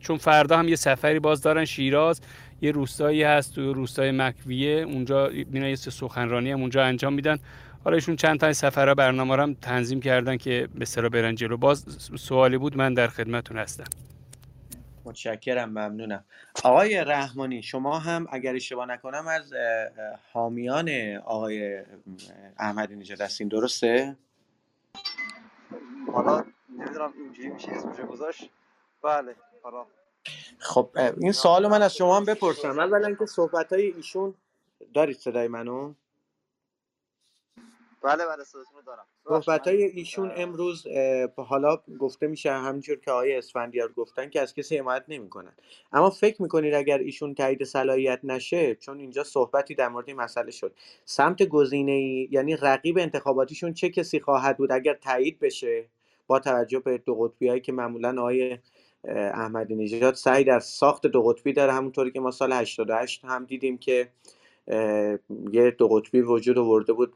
چون فردا هم یه سفری باز دارن. شیراز یه روستایی هست تو روستای مکویه. اونجا میرن یه سخنرانی هم اونجا انجام میدن. حالا ایشون چند تا سفرها برنامه رو هم تنظیم کردن که به اصطلاح برن جلو. باز سوالی بود من در خدمتتون هستم. متشکرم ممنونم. آقای رحمانی شما هم اگر اشتباه نکنم از حامیان آقای احمدی نژاد هستین. درسته؟ حالا نمی‌دونم اینجوری میشه اسمشو گذاشت. بله حالا. خب این سوال من از شما هم بپرسم. اولا که صحبت های ایشون دارید صدای منو؟ بله بله صداتون رو دارم. صحبت های ایشون امروز حالا گفته میشه همینجور که آقای اسفندیار گفتن که از کسی حمایت نمی‌کنن. اما فکر می‌کنید اگر ایشون تایید صلاحیت نشه چون اینجا صحبتی در مورد این مسئله شد. سمت گزینه ای یعنی رقیب انتخاباتیشون چه کسی خواهد بود اگر تایید بشه؟ با توجه به دو قطبی هایی که معمولا آقای احمدی نژاد سعی در ساخت دو قطبی داره همونطوری که ما سال 88 هم دیدیم که یه دو قطبی وجود آورده بود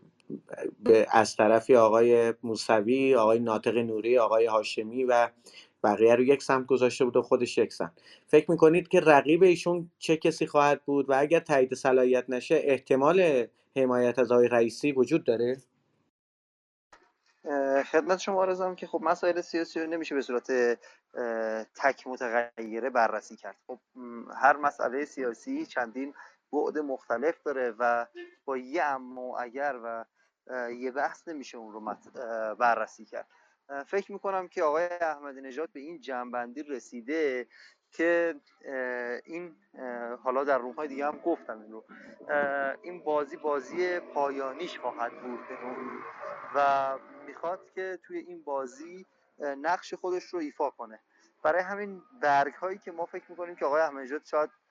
از طرفی آقای موسوی آقای ناطق نوری آقای هاشمی و بقیه رو یک سمت گذاشته بود و خودش یک سمت. فکر می‌کنید که رقیب ایشون چه کسی خواهد بود و اگر تایید صلاحیت نشه احتمال حمایت از آقای رئیسی وجود داره؟ خدمت شما عرضم که خب مسائل سیاسی رو نمیشه به صورت تک متغیره بررسی کرد. خب هر مسئله سیاسی چندین بعد مختلف داره و با یه اما و اگر و یه بحث نمیشه اون رو بررسی کرد. فکر می‌کنم که آقای احمدی نژاد به این جنبندی رسیده که این حالا در روم های دیگه هم گفتم این رو. این بازی بازی پایانیش خواهد بود و می‌خواد که توی این بازی نقش خودش رو ایفا کنه. برای همین برگ هایی که ما فکر می‌کنیم که آقای احمدی شاید اه،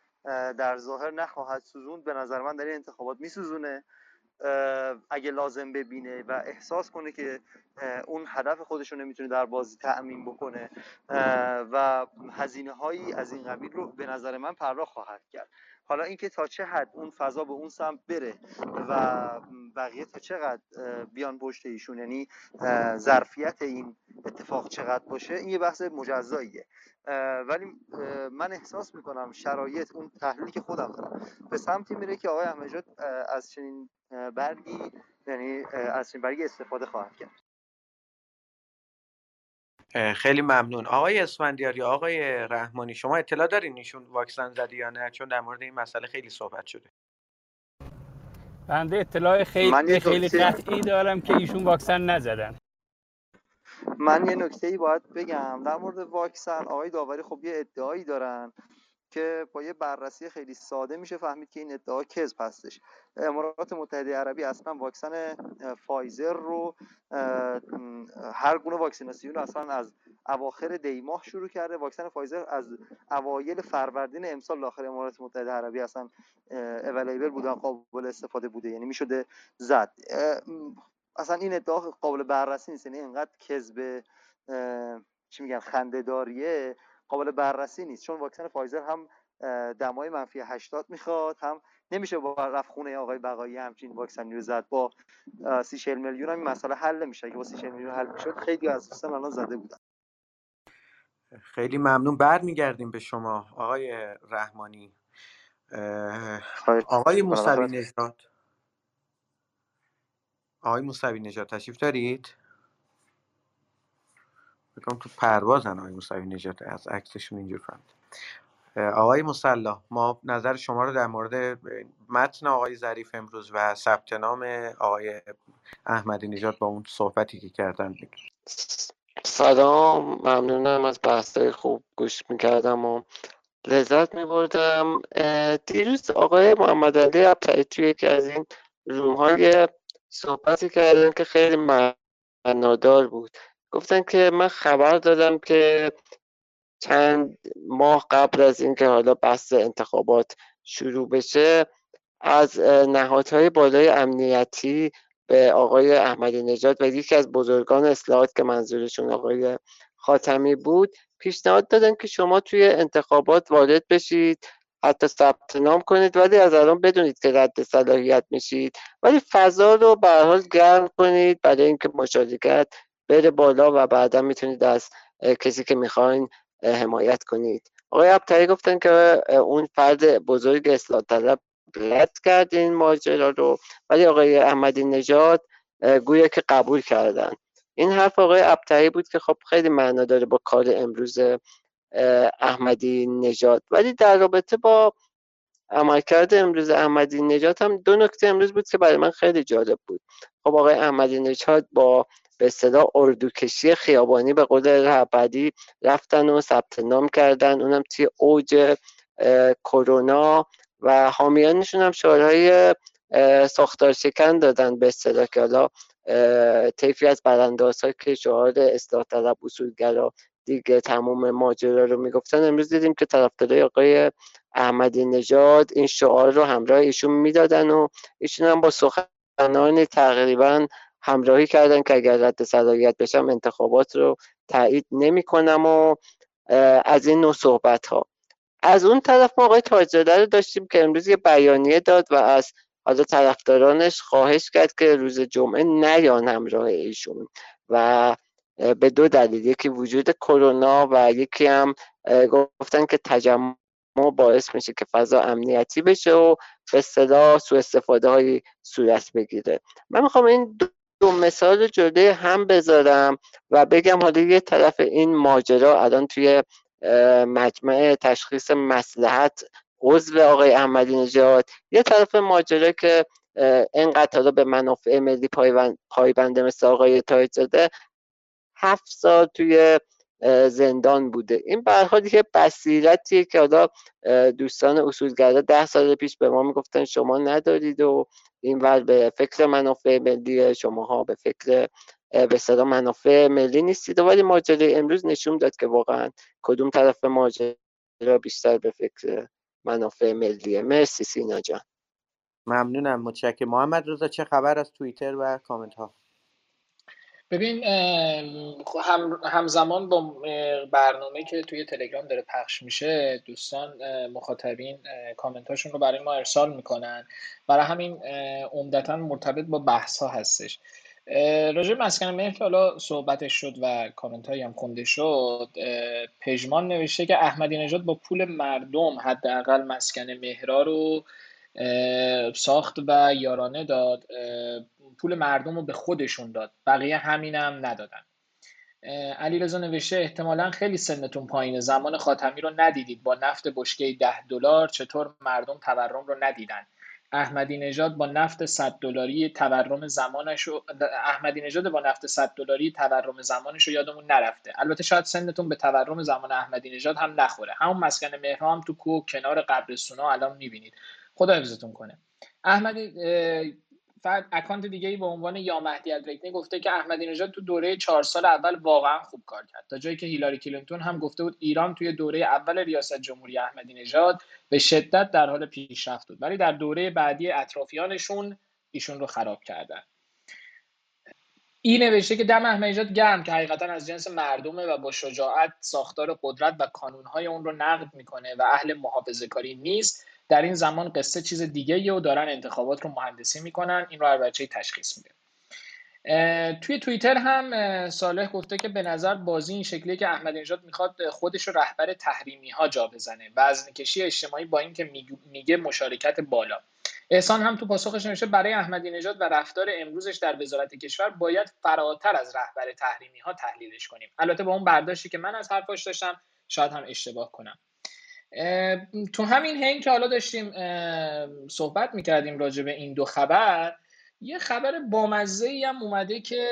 در ظاهر نخواهد سوزوند. به نظر من در این انتخابات میسوزونه. اگه لازم ببینه و احساس کنه که اون هدف خودش رو نمی‌تونه در بازی تأمین بکنه و هزینه هایی از این قبیل رو به نظر من پرداخت خواهد کرد. حالا اینکه تا چه حد اون فضا به اون سمت بره و بقیه تا چقدر بیان پشت ایشون یعنی ظرفیت این اتفاق چقدر باشه این یه بحث مجزاییه. ولی من احساس می‌کنم شرایط اون تحلیلی که خودم دارم به سمتی میره که آقای احمدی از چنین برگی یعنی از چنین برگی استفاده خواهد کرد. خیلی ممنون. آقای اسفندیاری آقای رحمانی شما اطلاع دارین ایشون واکسن زده یا نه؟ چون در مورد این مسئله خیلی صحبت شده. بنده اطلاع من خیلی یه خیلی قطعی دارم که ایشون واکسن نزدن. من یه نکته ای باید بگم. در مورد واکسن آقای داوری خب یه ادعایی دارن. که با یه بررسی خیلی ساده میشه فهمید که این ادعا کذب هستش. امارات متحده عربی اصلا واکسن فایزر رو هر گونه واکسیناسیون رو اصلا از اواخر دی ماه شروع کرده. واکسن فایزر از اوایل فروردین امسال داخل امارات متحده عربی اصلا available بوده و قابل استفاده بوده. یعنی می‌شده زد. اصلا این ادعا قابل بررسی نیست. یعنی اینقدر کذب چی میگن خندهداریه. قابل بررسی نیست. چون واکسن فایزر هم دمای منفی 80 می‌خواد هم نمیشه با رفت خونه آقای بقایی همچین واکسنی رو زد. با اه، 30 میلیون هم این مسئله حل نمیشه. اگه با 30 میلیون حل می‌شد خیلی از دوستان الان زده بودن. خیلی ممنون. برمیگردیم به شما آقای رحمانی. آقای. موسوی نژاد. آقای موسوی نجات تشریف دارید؟ بکنم تو پروازن آقای موسوی نجات از عکسشون اینجور فهمید. آقای مسلا ما نظر شما رو در مورد متن آقای ظریف امروز و ثبت نام آقای احمدی نژاد با اون صحبتی که کردن بگیم سلام ممنونم از بحثای خوب گوش می‌کردم و لذت میبردم. دیروز آقای محمد علی ابتعی توی یکی از این روم های صحبتی کردن که خیلی معنادار بود. گفتن که من خبر دادم که چند ماه قبل از اینکه حالا بحث انتخابات شروع بشه از نهادهای بالای امنیتی به آقای احمدی نژاد و یکی از بزرگان اصلاحات که منظورشون آقای خاتمی بود پیشنهاد دادن که شما توی انتخابات وارد بشید حتی ثبت نام کنید ولی از الان بدونید که رد صلاحیت میشید. ولی فضا رو به حال گرم کنید برای اینکه مشارکت بره بالا و بعدا می‌تونید از کسی که می‌خواین حمایت کنید. آقای ابتری گفتن که اون فرد بزرگ اصلاح طلب رد کرد این ماجرا رو. ولی آقای احمدی نژاد گویا که قبول کردن. این حرف آقای ابتری بود که خب خیلی معنا داره با کار امروز احمدی نژاد. ولی در رابطه با عملکرد امروز احمدی نژاد هم دو نکته امروز بود که برای من خیلی جالب بود. خب آقای احمدی نژاد با به اصطلاح اردوکشی خیابانی به قول رهبری رفتن و ثبت نام کردن. اونم توی اوج کرونا و حامیانشون هم شعارهای ساختار شکن دادن به اصطلاح که حالا طیفی از برانداز که شعار اصلاح طلب اصولگرا دیگه تمام ماجرا رو می‌گفتن. امروز دیدیم که طرفدارای آقای احمدی نژاد این شعار رو همراه ایشون می‌دادن و ایشون هم با سخنان تقریبا همراهی کردن که اگر رد صلاحیت بشم انتخابات رو تایید نمی کنم و از این نوع صحبت ها از اون طرف ما آقای تاجزاده رو داشتیم که امروز یه بیانیه داد و از حالا طرفدارانش خواهش کرد که روز جمعه نیان همراه ایشون و به دو دلیل یکی وجود کرونا و یکی هم گفتن که تجمع باعث میشه که فضا امنیتی بشه و به صدا سو استفاده های صورت بگیره. من می‌خوام این دو مثال جلوی هم بذارم و بگم حالا یه طرف این ماجرا الان توی مجمع تشخیص مسلحت عضو آقای احمدی نژاد یه طرف ماجرا که حالا به منافع ملی پایبنده مثل آقای تایزاده هفت سال توی زندان بوده. این به یه بصیرتیه که حالا دوستان اصولگرا ده سال پیش به ما می‌گفتن شما ندارید و این ور به فکر منافع ملی شماها به فکر به صدا منافع ملی نیستید. ولی ماجرای امروز نشون داد که واقعا کدوم طرف ماجرا بیشتر به فکر منافع ملیه. مرسی سینا جان. ممنونم. متشکرم. محمد رضا چه خبر از توییتر و کامنت ها ببین هم همزمان با برنامه که توی تلگرام داره پخش میشه دوستان مخاطبین کامنت هاشون رو برای ما ارسال می‌کنن. برای همین عمدتا مرتبط با بحث ها هستش راجع مسکن مهر که حالا صحبتش شد و کامنت هایی هم خونده شد پژمان نوشته که احمدی نژاد با پول مردم حداقل مسکن مهرا رو ساخت و یارانه داد. پول مردم رو به خودشون داد. بقیه همینم ندادن. علی رضا نوشته احتمالا خیلی سنتون پایینه. زمان خاتمی رو ندیدید. با نفت بشکه ده دلار چطور مردم تورم رو ندیدن؟ احمدی نژاد با نفت 100 دلاری تورم زمانش احمدی نژاد با نفت 100 دلاری تورم زمانش رو یادمون نرفته. البته شاید سنتون به تورم زمان احمدی نژاد هم نخوره. همون مسکن مهرها هم تو کوه کنار قبرستونا الان می‌بینید. خدا حفظتون کنه احمدی فرد account دیگه ای به عنوان یا مهدی الریکنی گفته که احمدی نژاد تو دوره چهار سال اول واقعا خوب کار کرد. تا جایی که هیلاری کلینتون هم گفته بود ایران توی دوره اول ریاست جمهوری احمدی نژاد به شدت در حال پیشرفت بود. ولی در دوره بعدی اطرافیانشون ایشون رو خراب کردن. این نوشته که دم احمدی نژاد گرم که حقیقتا از جنس مردمه و با شجاعت ساختار قدرت و کانونهای اون رو نقد می‌کنه و اهل محافظه کاری نیست. در این زمان قصه چیز دیگه و دارن انتخابات رو مهندسی می‌کنن. این رو هر بچه تشخیص میده. توی توییتر هم صالح گفته که به نظر بازی این شکلیه که احمدی نژاد می‌خواد خودش رو رهبر تحریمی ها جا بزنه. وزن کشی اجتماعی با اینکه میگه مشارکت بالا. احسان هم تو پاسخش نوشته برای احمدی نژاد و رفتار امروزش در وزارت کشور باید فراتر از رهبر تحریمی ها تحلیلش کنیم. البته با اون برداشتی که من از حرفاش داشتم شاید هم اشتباه کنم. تو همین حین که حالا داشتیم صحبت می‌کردیم راجع به این دو خبر یه خبر بامزه ای هم اومده که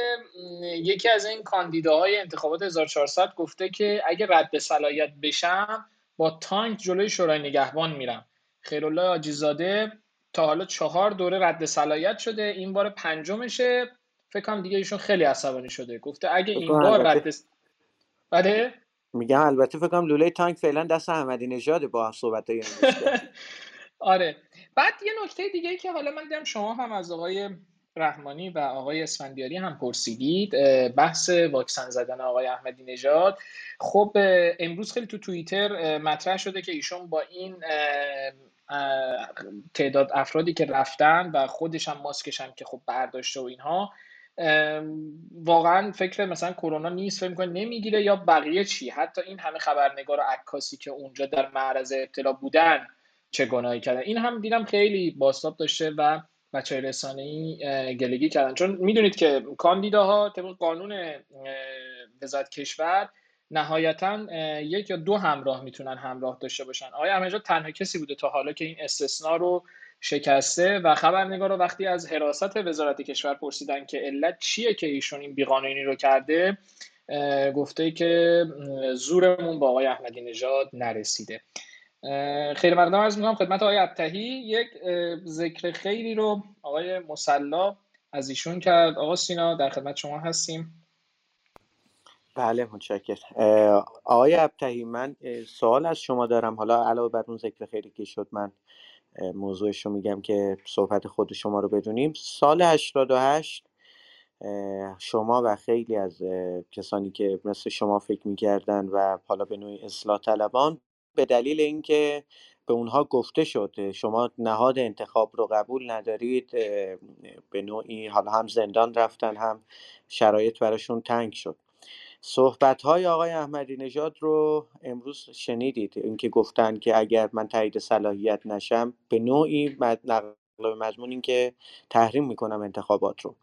یکی از این کاندیداهای انتخابات 1400 گفته که اگه رد صلاحیت بشم با تانک جلوی شورای نگهبان میرم. خیرالله آجیزاده تا حالا چهار دوره رد صلاحیت شده این بار پنجمشه. فکر کنم دیگه ایشون خیلی عصبانی شده. گفته اگه این بار رد بله؟ میگم البته فکر کنم لوله تانک فعلا دست احمدی نژاد با صحبت های آره. بعد یه نکته دیگه که حالا من دیدم شما هم از آقای رحمانی و آقای اسفندیاری هم پرسیدید بحث واکسن زدن آقای احمدی نژاد. خب امروز خیلی تو توییتر مطرح شده که ایشون با این تعداد افرادی که رفتن و خودش هم ماسکش هم که خب برداشته و اینها واقعا فکر مثلا کرونا نیست فکر می‌کنه نمی‌گیره یا بقیه چی؟ حتی این همه خبرنگار و عکاسی که اونجا در معرض ابتلا بودن چه گناهی کردن؟ این هم دیدم خیلی باستاب داشته و بچه رسانه ای گلگی کردن. چون می‌دونید که کاندیداها طبق قانون وزارت کشور نهایتا یک یا دو همراه می‌تونن همراه داشته باشن. آقای احمدی تنها کسی بوده تا حالا که این استثنا رو شکسته و خبرنگار رو وقتی از حراست وزارت کشور پرسیدن که علت چیه که ایشون این بیقانونی رو کرده گفته که زورمون با آقای احمدی نژاد نرسیده. خیلی مقدم از می‌کنم. خدمت آقای ابتهی. یک ذکر خیلی رو آقای مسلا از ایشون کرد. آقا سینا در خدمت شما هستیم. بله متشکر آقای ابتهی من سوال از شما دارم. حالا علاوه بر اون ذکر خیلی که شد من موضوعش رو میگم که صحبت خود شما رو بدونیم. سال 88 شما و خیلی از کسانی که مثل شما فکر می‌کردن و حالا به نوعی اصلاح طلبان به دلیل اینکه به اونها گفته شد شما نهاد انتخاب رو قبول ندارید به نوعی حالا هم زندان رفتن هم شرایط براشون تنگ شد. صحبت های آقای احمدی نژاد رو امروز شنیدید. اینکه گفتن که اگر من تایید صلاحیت نشم به نوعی نقل مضمون این که تحریم می‌کنم انتخابات رو.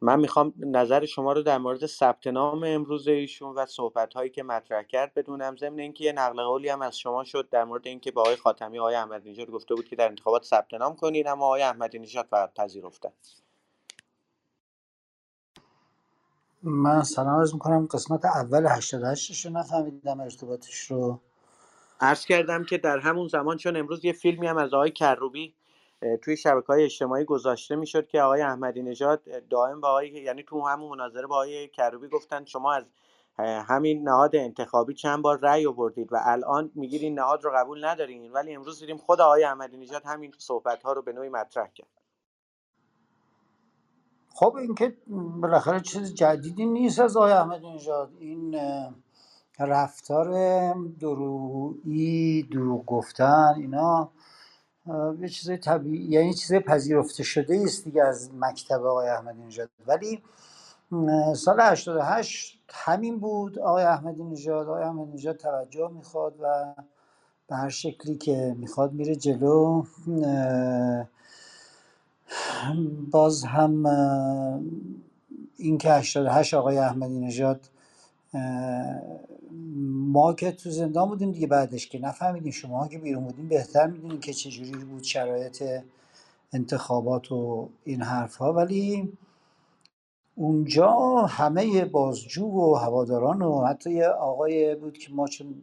من می‌خوام نظر شما رو در مورد ثبت نام امروز ایشون و صحبت هایی که مطرح کرد بدونم. ضمن اینکه یه نقل قولی هم از شما شد در مورد اینکه با آقای خاتمی آقای احمدی نژاد گفته بود که در انتخابات ثبت نام کنید اما آقای احمدی نژاد فقط پذیرفتن من سلام عرض می‌کنم. قسمت اول 88 رو نفهمیدم ارتباطش رو. عرض کردم که در همون زمان چون امروز یه فیلمی هم از آقای کروبی توی شبکه های اجتماعی گذاشته می‌شد که آقای احمدی نژاد دائم با آقای یعنی تو همون مناظره با آقای کروبی گفتن شما از همین نهاد انتخابی چند بار رأی آوردید و الان میگید این نهاد رو قبول ندارین. ولی امروز دیدیم خود آقای احمدی نژاد همین صحبت ها رو به نوعی مطرح کرد. خب این که بالاخره چیز جدیدی نیست از آقای احمدی نژاد. این رفتار درویی دروغ گفتن اینا یه چیز طبیعی یعنی چیز پذیرفته شده است دیگه از مکتب آقای احمدی نژاد. ولی سال 88 همین بود آقای احمدی نژاد آقای احمدی نژاد توجه می‌خواد و به هر شکلی که می‌خواد میره جلو باز هم این که 88 آقای احمدی نژاد ما که تو زندان بودیم دیگه بعدش که نفهمیدیم شما که بیرون بودیم بهتر می‌دونیم که چجوری بود شرایط انتخابات و این حرف ها ولی اونجا همه بازجو و هواداران و حتی یه آقای بود که ما چون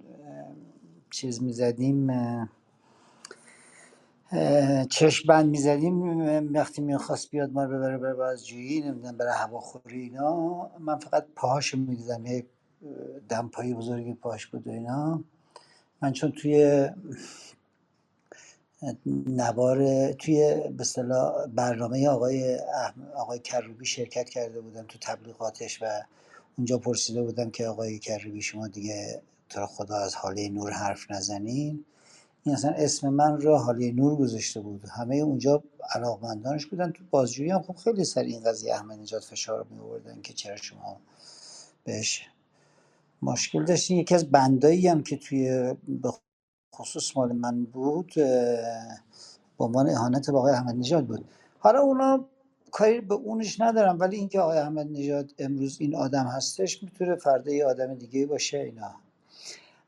چیز می‌زدیم چشم بند می‌زدیم وقتی می‌خواست بیاد ما رو ببره بره بازجویی نمی‌دونم برای هواخوری اینا من فقط پاهاش می‌دیدم یه دمپایی بزرگی پاش بود و اینا. من چون توی نوار توی به برنامه آقای آقای کروبی شرکت کرده بودم تو تبلیغاتش و اونجا پرسیده بودم که آقای کروبی شما دیگه تو خدا از حاله نور حرف نزنین. این اصلا اسم من رو حالی نور گذاشته بود. همه اونجا علاقمندانش بودن. تو بازجویی هم خب خیلی سر این قضیه احمد نجات فشار می آوردن که چرا شما بهش مشکل داشتین. یکی از بندایی هم که توی خصوص مال من بود به عنوان اهانت به آقای احمد نژاد بود. حالا اونا کاری به اونش ندارم ولی اینکه آقای احمد نژاد امروز این آدم هستش می‌تونه فردا یه آدم دیگه باشه اینا.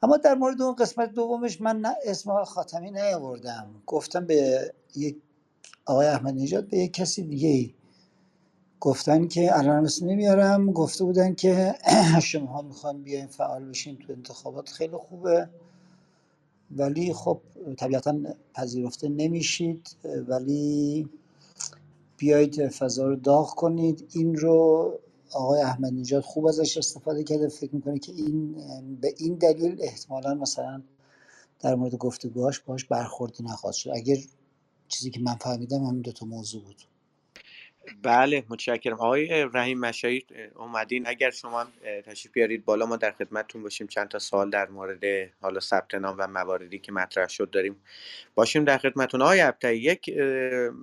اما در مورد اون قسمت دومش من نه اسم خاتمی نیاوردم. گفتم به یک آقای احمد نژاد به یک کسی دیگه گفتن که الان اسم نمیارم. گفته بودن که شما می‌خوان بیاین فعال بشین تو انتخابات. خیلی خوبه. ولی خب طبیعتا پذیرفته نمیشید. ولی بیایید فضا رو داغ کنید. این رو آقای احمد نژاد خوب ازش استفاده کرده فکر می‌کنه که این به این دلیل احتمالا مثلا در مورد گفتگوهاش باش برخوردی نخواهد شد. اگر چیزی که من فهمیدم همین دوتا موضوع بود. بله متشکرم. آقای رحیم مشایی اومدین. اگر شما تشریف بیارید بالا ما در خدمتتون باشیم. چند تا سوال در مورد حالا ثبت نام و مواردی که مطرح شد داریم. باشیم در خدمتتون. آقای ابتایی یک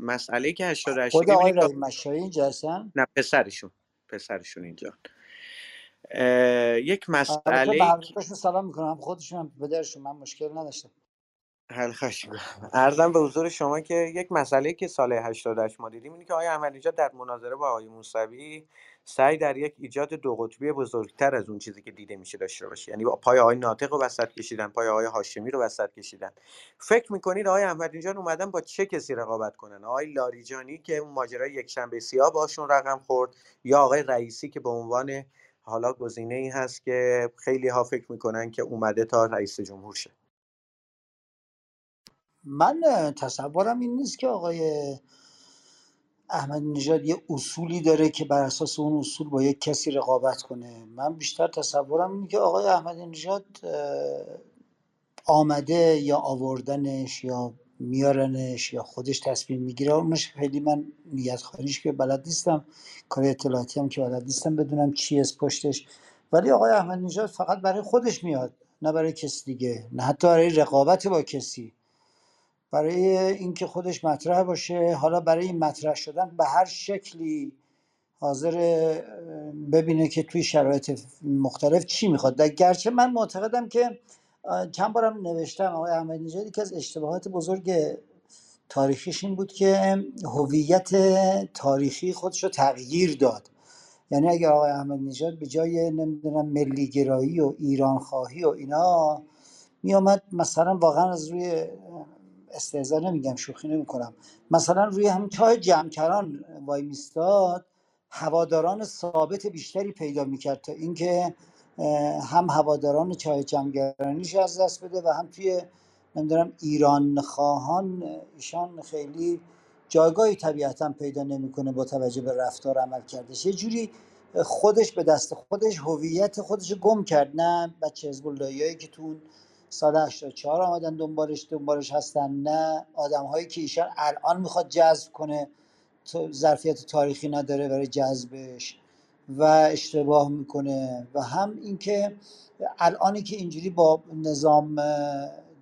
مسئله که 88 خود آقای رحیم مشایی اینجا هستن نه پسرشون. پسرشون اینجا یک البته مسئله به حضرتشون سلام می‌کنم خودشون هم به درشون من مشکل نداشتم حل. عرضم به حضور شما که یک مسئله که سال 88 ما دیدیم اینه که آقای احمدی‌نژاد در مناظره با آقای موسوی سعی در یک ایجاد دو قطبی بزرگتر از اون چیزی که دیده میشه داشته باشه یعنی پای آقای ناطق رو وسط کشیدن پای آقای هاشمی رو وسط کشیدن. فکر می‌کنید آقای احمدی‌نژاد اومدن با چه کسی رقابت کنن؟ آقای لاریجانی که اون ماجرای یک شنبه سیاه باشون رقم خورد یا آقای رئیسی که به عنوان حالا گزینه ای هست که خیلی ها فکر می‌کنن که اومده تا رئیس جمهور شه. من تصورم این نیست که آقای احمد نژاد یه اصولی داره که بر اساس اون اصول با یک کسی رقابت کنه. من بیشتر تصورم اینه که آقای احمد نژاد آمده یا آوردنش یا میارنش یا خودش تصمیم می‌گیره. اونش خیلی من نیت خواهیش که بلد نیستم. کار اطلاعاتی هم که بلد نیستم بدونم چی از پشتش. ولی آقای احمد نژاد فقط برای خودش میاد نه برای کسی دیگه نه حتی برای رقابت با کسی. برای اینکه خودش مطرح باشه. حالا برای این مطرح شدن به هر شکلی حاضر ببینه که توی شرایط مختلف چی می‌خواد. در گرچه من معتقدم که چند بارم نوشتم آقای احمدی نژاد یکی از اشتباهات بزرگ تاریخیش این بود که هویت تاریخی خودش رو تغییر داد. یعنی اگر آقای احمدی نژاد به جای نمی‌دونم ملی گرایی و ایران خواهی و اینا میامد مثلا واقعا از روی استهزا نمیگم شوخی نمی‌کنم. مثلا روی همین چاه جمکران وای میستاد هواداران ثابت بیشتری پیدا می‌کرد تا اینکه هم هواداران چاه جمکرانیش از دست بده و هم توی نمی‌دونم ایران خواهان ایشان خیلی جایگاهی طبیعتا پیدا نمی‌کنه با توجه به رفتار عمل کردش. یه جوری خودش به دست خودش هویت خودش گم کرد. نه بچه حزب که تو سال 84 آمدن دنبالش دنبالش هستن. نه آدم هایی که ایشان الان می‌خواد جذب کنه ظرفیت تاریخی نداره برای جذبش و اشتباه می‌کنه. و هم اینکه الانی که اینجوری با نظام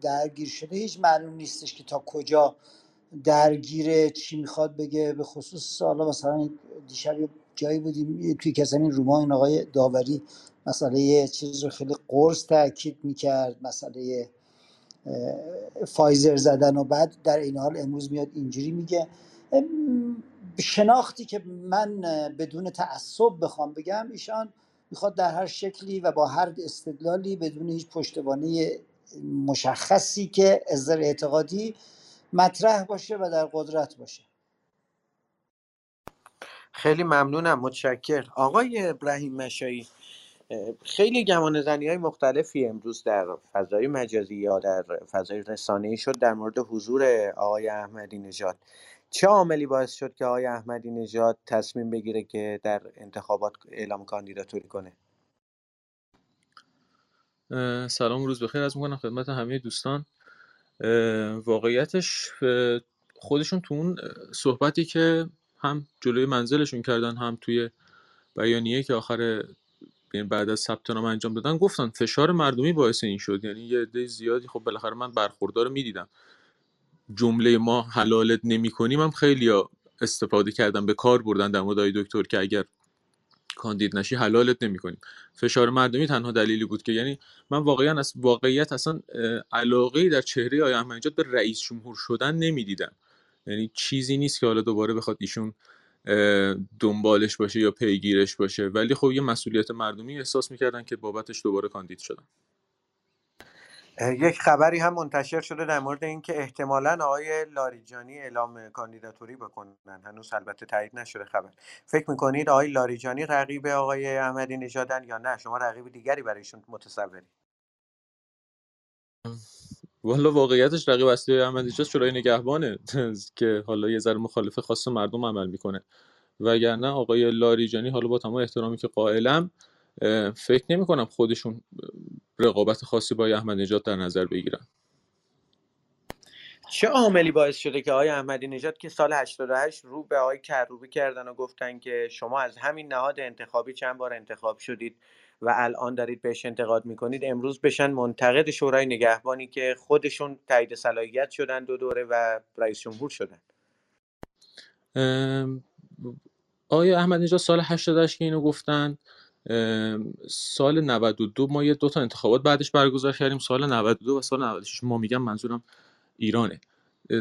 درگیر شده هیچ معلوم نیستش که تا کجا درگیره چی می‌خواد بگه. به خصوص حالا مثلا دیشب جایی بودیم توی کسی این روما این آقای داوری مسئله چیز رو خیلی قرص تاکید می‌کرد مسئله فایزر زدن و بعد در این حال امروز میاد اینجوری میگه. شناختی که من بدون تعصب بخوام بگم ایشان می‌خواد در هر شکلی و با هر استدلالی بدون هیچ پشتوانه مشخصی که ازر اعتقادی مطرح باشه و در قدرت باشه. خیلی ممنونم متشکر آقای ابراهیم مشایی. خیلی گمان زنی های مختلفی امروز در فضای مجازی یا در فضای رسانه‌ای شد در مورد حضور آقای احمدی نژاد. چه عاملی باعث شد که آقای احمدی نژاد تصمیم بگیره که در انتخابات اعلام کاندیداتوری کنه؟ سلام روز بخیر از می‌کنم خدمت همه دوستان. واقعیتش خودشون تو اون صحبتی که هم جلوی منزلشون کردن هم توی بیانیه که آخر یعنی بعد از ثبت نام انجام دادن گفتن فشار مردمی باعث این شد. یعنی یه عده زیادی خب بالاخره من برخوردار می‌دیدم. جمله ما حلالت نمی کنیم هم خیلی استفاده کردن به کار بردن در مورد دکتر که اگر کاندید نشی حلالت نمی کنیم فشار مردمی تنها دلیلی بود که یعنی من واقعا از واقعیت اصلا علاقه در چهره آقای احمدی به رئیس جمهور شدن نمی‌دیدم. یعنی چیزی نیست که حالا دوباره بخواد ایشون دنبالش باشه یا پیگیرش باشه. ولی خب یه مسئولیت مردمی احساس می‌کردن که بابتش دوباره کاندید شدن. یک خبری هم منتشر شده در مورد اینکه احتمالا آقای لاریجانی اعلام کاندیداتوری بکنن. هنوز البته تایید نشده خبر. فکر می‌کنید آقای لاریجانی رقیب آقای احمدی نژادن یا نه؟ شما رقیب دیگری برایشون متصوری والا واقعیتش رقیب اصلی احمدی نژاد شورای نگهبانه؟ که حالا یه ذره مخالف خاص مردم عمل می‌کنه. وگرنه آقای لاریجانی حالا با تمام احترامی که قائلم فکر نمی کنم خودشون رقابت خاصی با احمد نژاد در نظر بگیرن. چه عاملی باعث شده که آقای احمدی نژاد که سال 88 رو به آقای کروبی کردن و گفتن که شما از همین نهاد انتخابی چند بار انتخاب شدید؟ و الان دارید بهش انتقاد می‌کنید امروز بشن منتقد شورای نگهبانی که خودشون تایید صلاحیت شدن دو دوره و رئیس جمهور شدن. آیا احمد نژاد سال 88 که اینو گفتن سال 92 ما یه دو تا انتخابات بعدش برگزار کردیم سال 92 و سال 96 ما میگم منظورم ایرانه.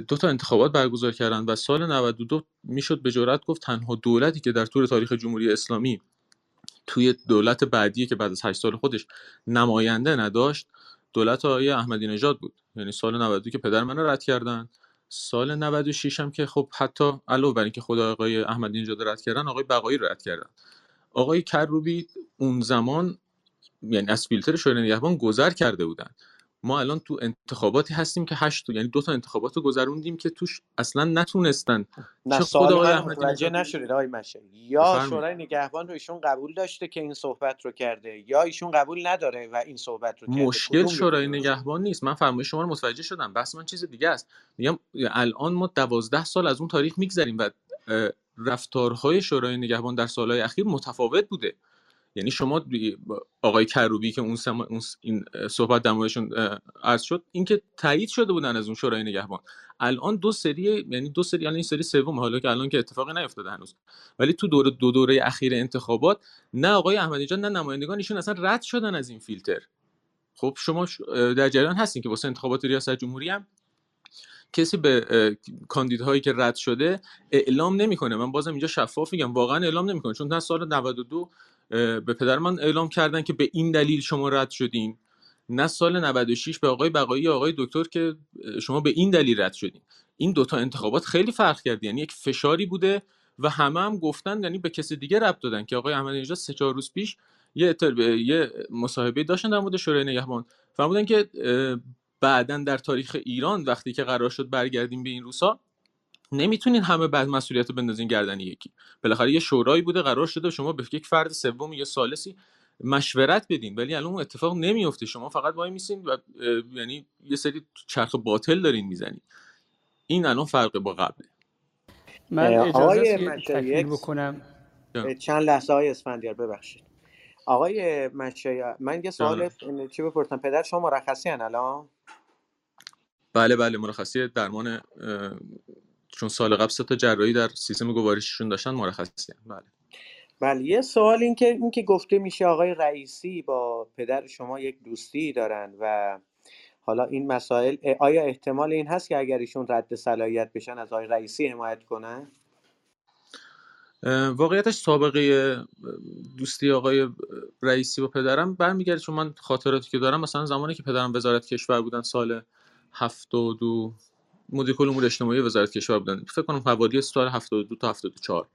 دو تا انتخابات برگزار کردن و سال 92 می‌شد به جرات گفت تنها دولتی که در طول تاریخ جمهوری اسلامی توی دولت بعدی که بعد از 8 سال خودش نماینده نداشت دولت آقای احمدی نژاد بود. یعنی سال 92 که پدر من رد کردن. سال 96 هم که خب حتی علاوه بر اینکه خدا آقای احمدی نژاد رد کردن آقای بقایی رد کردن. آقای کروبی اون زمان یعنی از فیلتر شورای نگهبان گذر کرده بودن. ما الان تو انتخاباتی هستیم که هشت یعنی دو تا انتخابات رو گذروندیم که توش اصلا نتونستن. نه خود آقای متوجه نشدید آقای مشه یا شورای نگهبان رو ایشون قبول داشته که این صحبت رو کرده یا ایشون قبول نداره و این صحبت رو کرده؟ مشکل شورای نگهبان نیست. من فرمایش شما رو متوجه شدم. بس من چیز دیگه است. میگم الان ما دوازده سال از اون تاریخ میگذریم و رفتارهای شورای نگهبان در سالهای اخیر متفاوت بوده. یعنی شما آقای کروبی که اون, سم... اون این صحبت دمایشون عرض شد اینکه تایید شده بودن از اون شورای نگهبان. الان دو سری یعنی دو سری الان این سری سوم حالا که الان که اتفاقی نیفتاده هنوز. ولی تو دوره دو دوره اخیر انتخابات نه آقای احمدی جان نه نمایندگان ایشون اصلا رد شدن از این فیلتر. خب شما در جریان هستین که واسه انتخابات ریاست جمهوری هم کسی به کاندیدهایی که رد شده اعلام نمی‌کنه. من بازم اینجا شفاف میگم واقعا اعلام نمی‌کنه. چون تا سال 92 به پدر من اعلام کردن که به این دلیل شما رد شدین. نه سال 96 به آقای بقایی آقای دکتر که شما به این دلیل رد شدین. این دوتا انتخابات خیلی فرق کرد. یعنی یک فشاری بوده و همه هم گفتن یعنی به کسی دیگه ربط دادن که آقای احمدی نژاد سه چهار روز پیش یه یه مصاحبه داشتن در مورد شورای نگهبان. فرمودن که بعدا در تاریخ ایران وقتی که قرار شد برگردیم به این روسا نمی‌تونین همه بعد مسئولیت رو بندازین گردن یکی. بالاخره یه شورایی بوده قرار شده شما به یک فرد سوم یا سالسی مشورت بدین. ولی الان اون اتفاق نمیفته شما فقط وای میسین و یعنی یه سری چرخ باطل دارین می‌زنین. این الان فرق با قبله. من اجازه بکنم. چند لحظه های اسفندیار ببخشید. آقای مشایی من یه سوال چی بپرسم؟ پدر شما مرخصی هن الان؟ بله بله مرخصی درمان چون سال قبل سه تا جراحی در سیستم گوارششون داشتن مرخصی. بله. بله یه سوال این که این که گفته میشه آقای رئیسی با پدر شما یک دوستی دارن و حالا این مسائل آیا احتمال این هست که اگر ایشون رد صلاحیت بشن از آقای رئیسی حمایت کنن؟ واقعیتش سابقه دوستی آقای رئیسی با پدرم برمیگرده. چون من خاطراتی که دارم مثلا زمانی که پدرم وزارت کشور بودن سال هفتاد و مدیر کل امور اجتماعی وزارت کشور بودن. فکر کنم حوالی سال 72 تا 74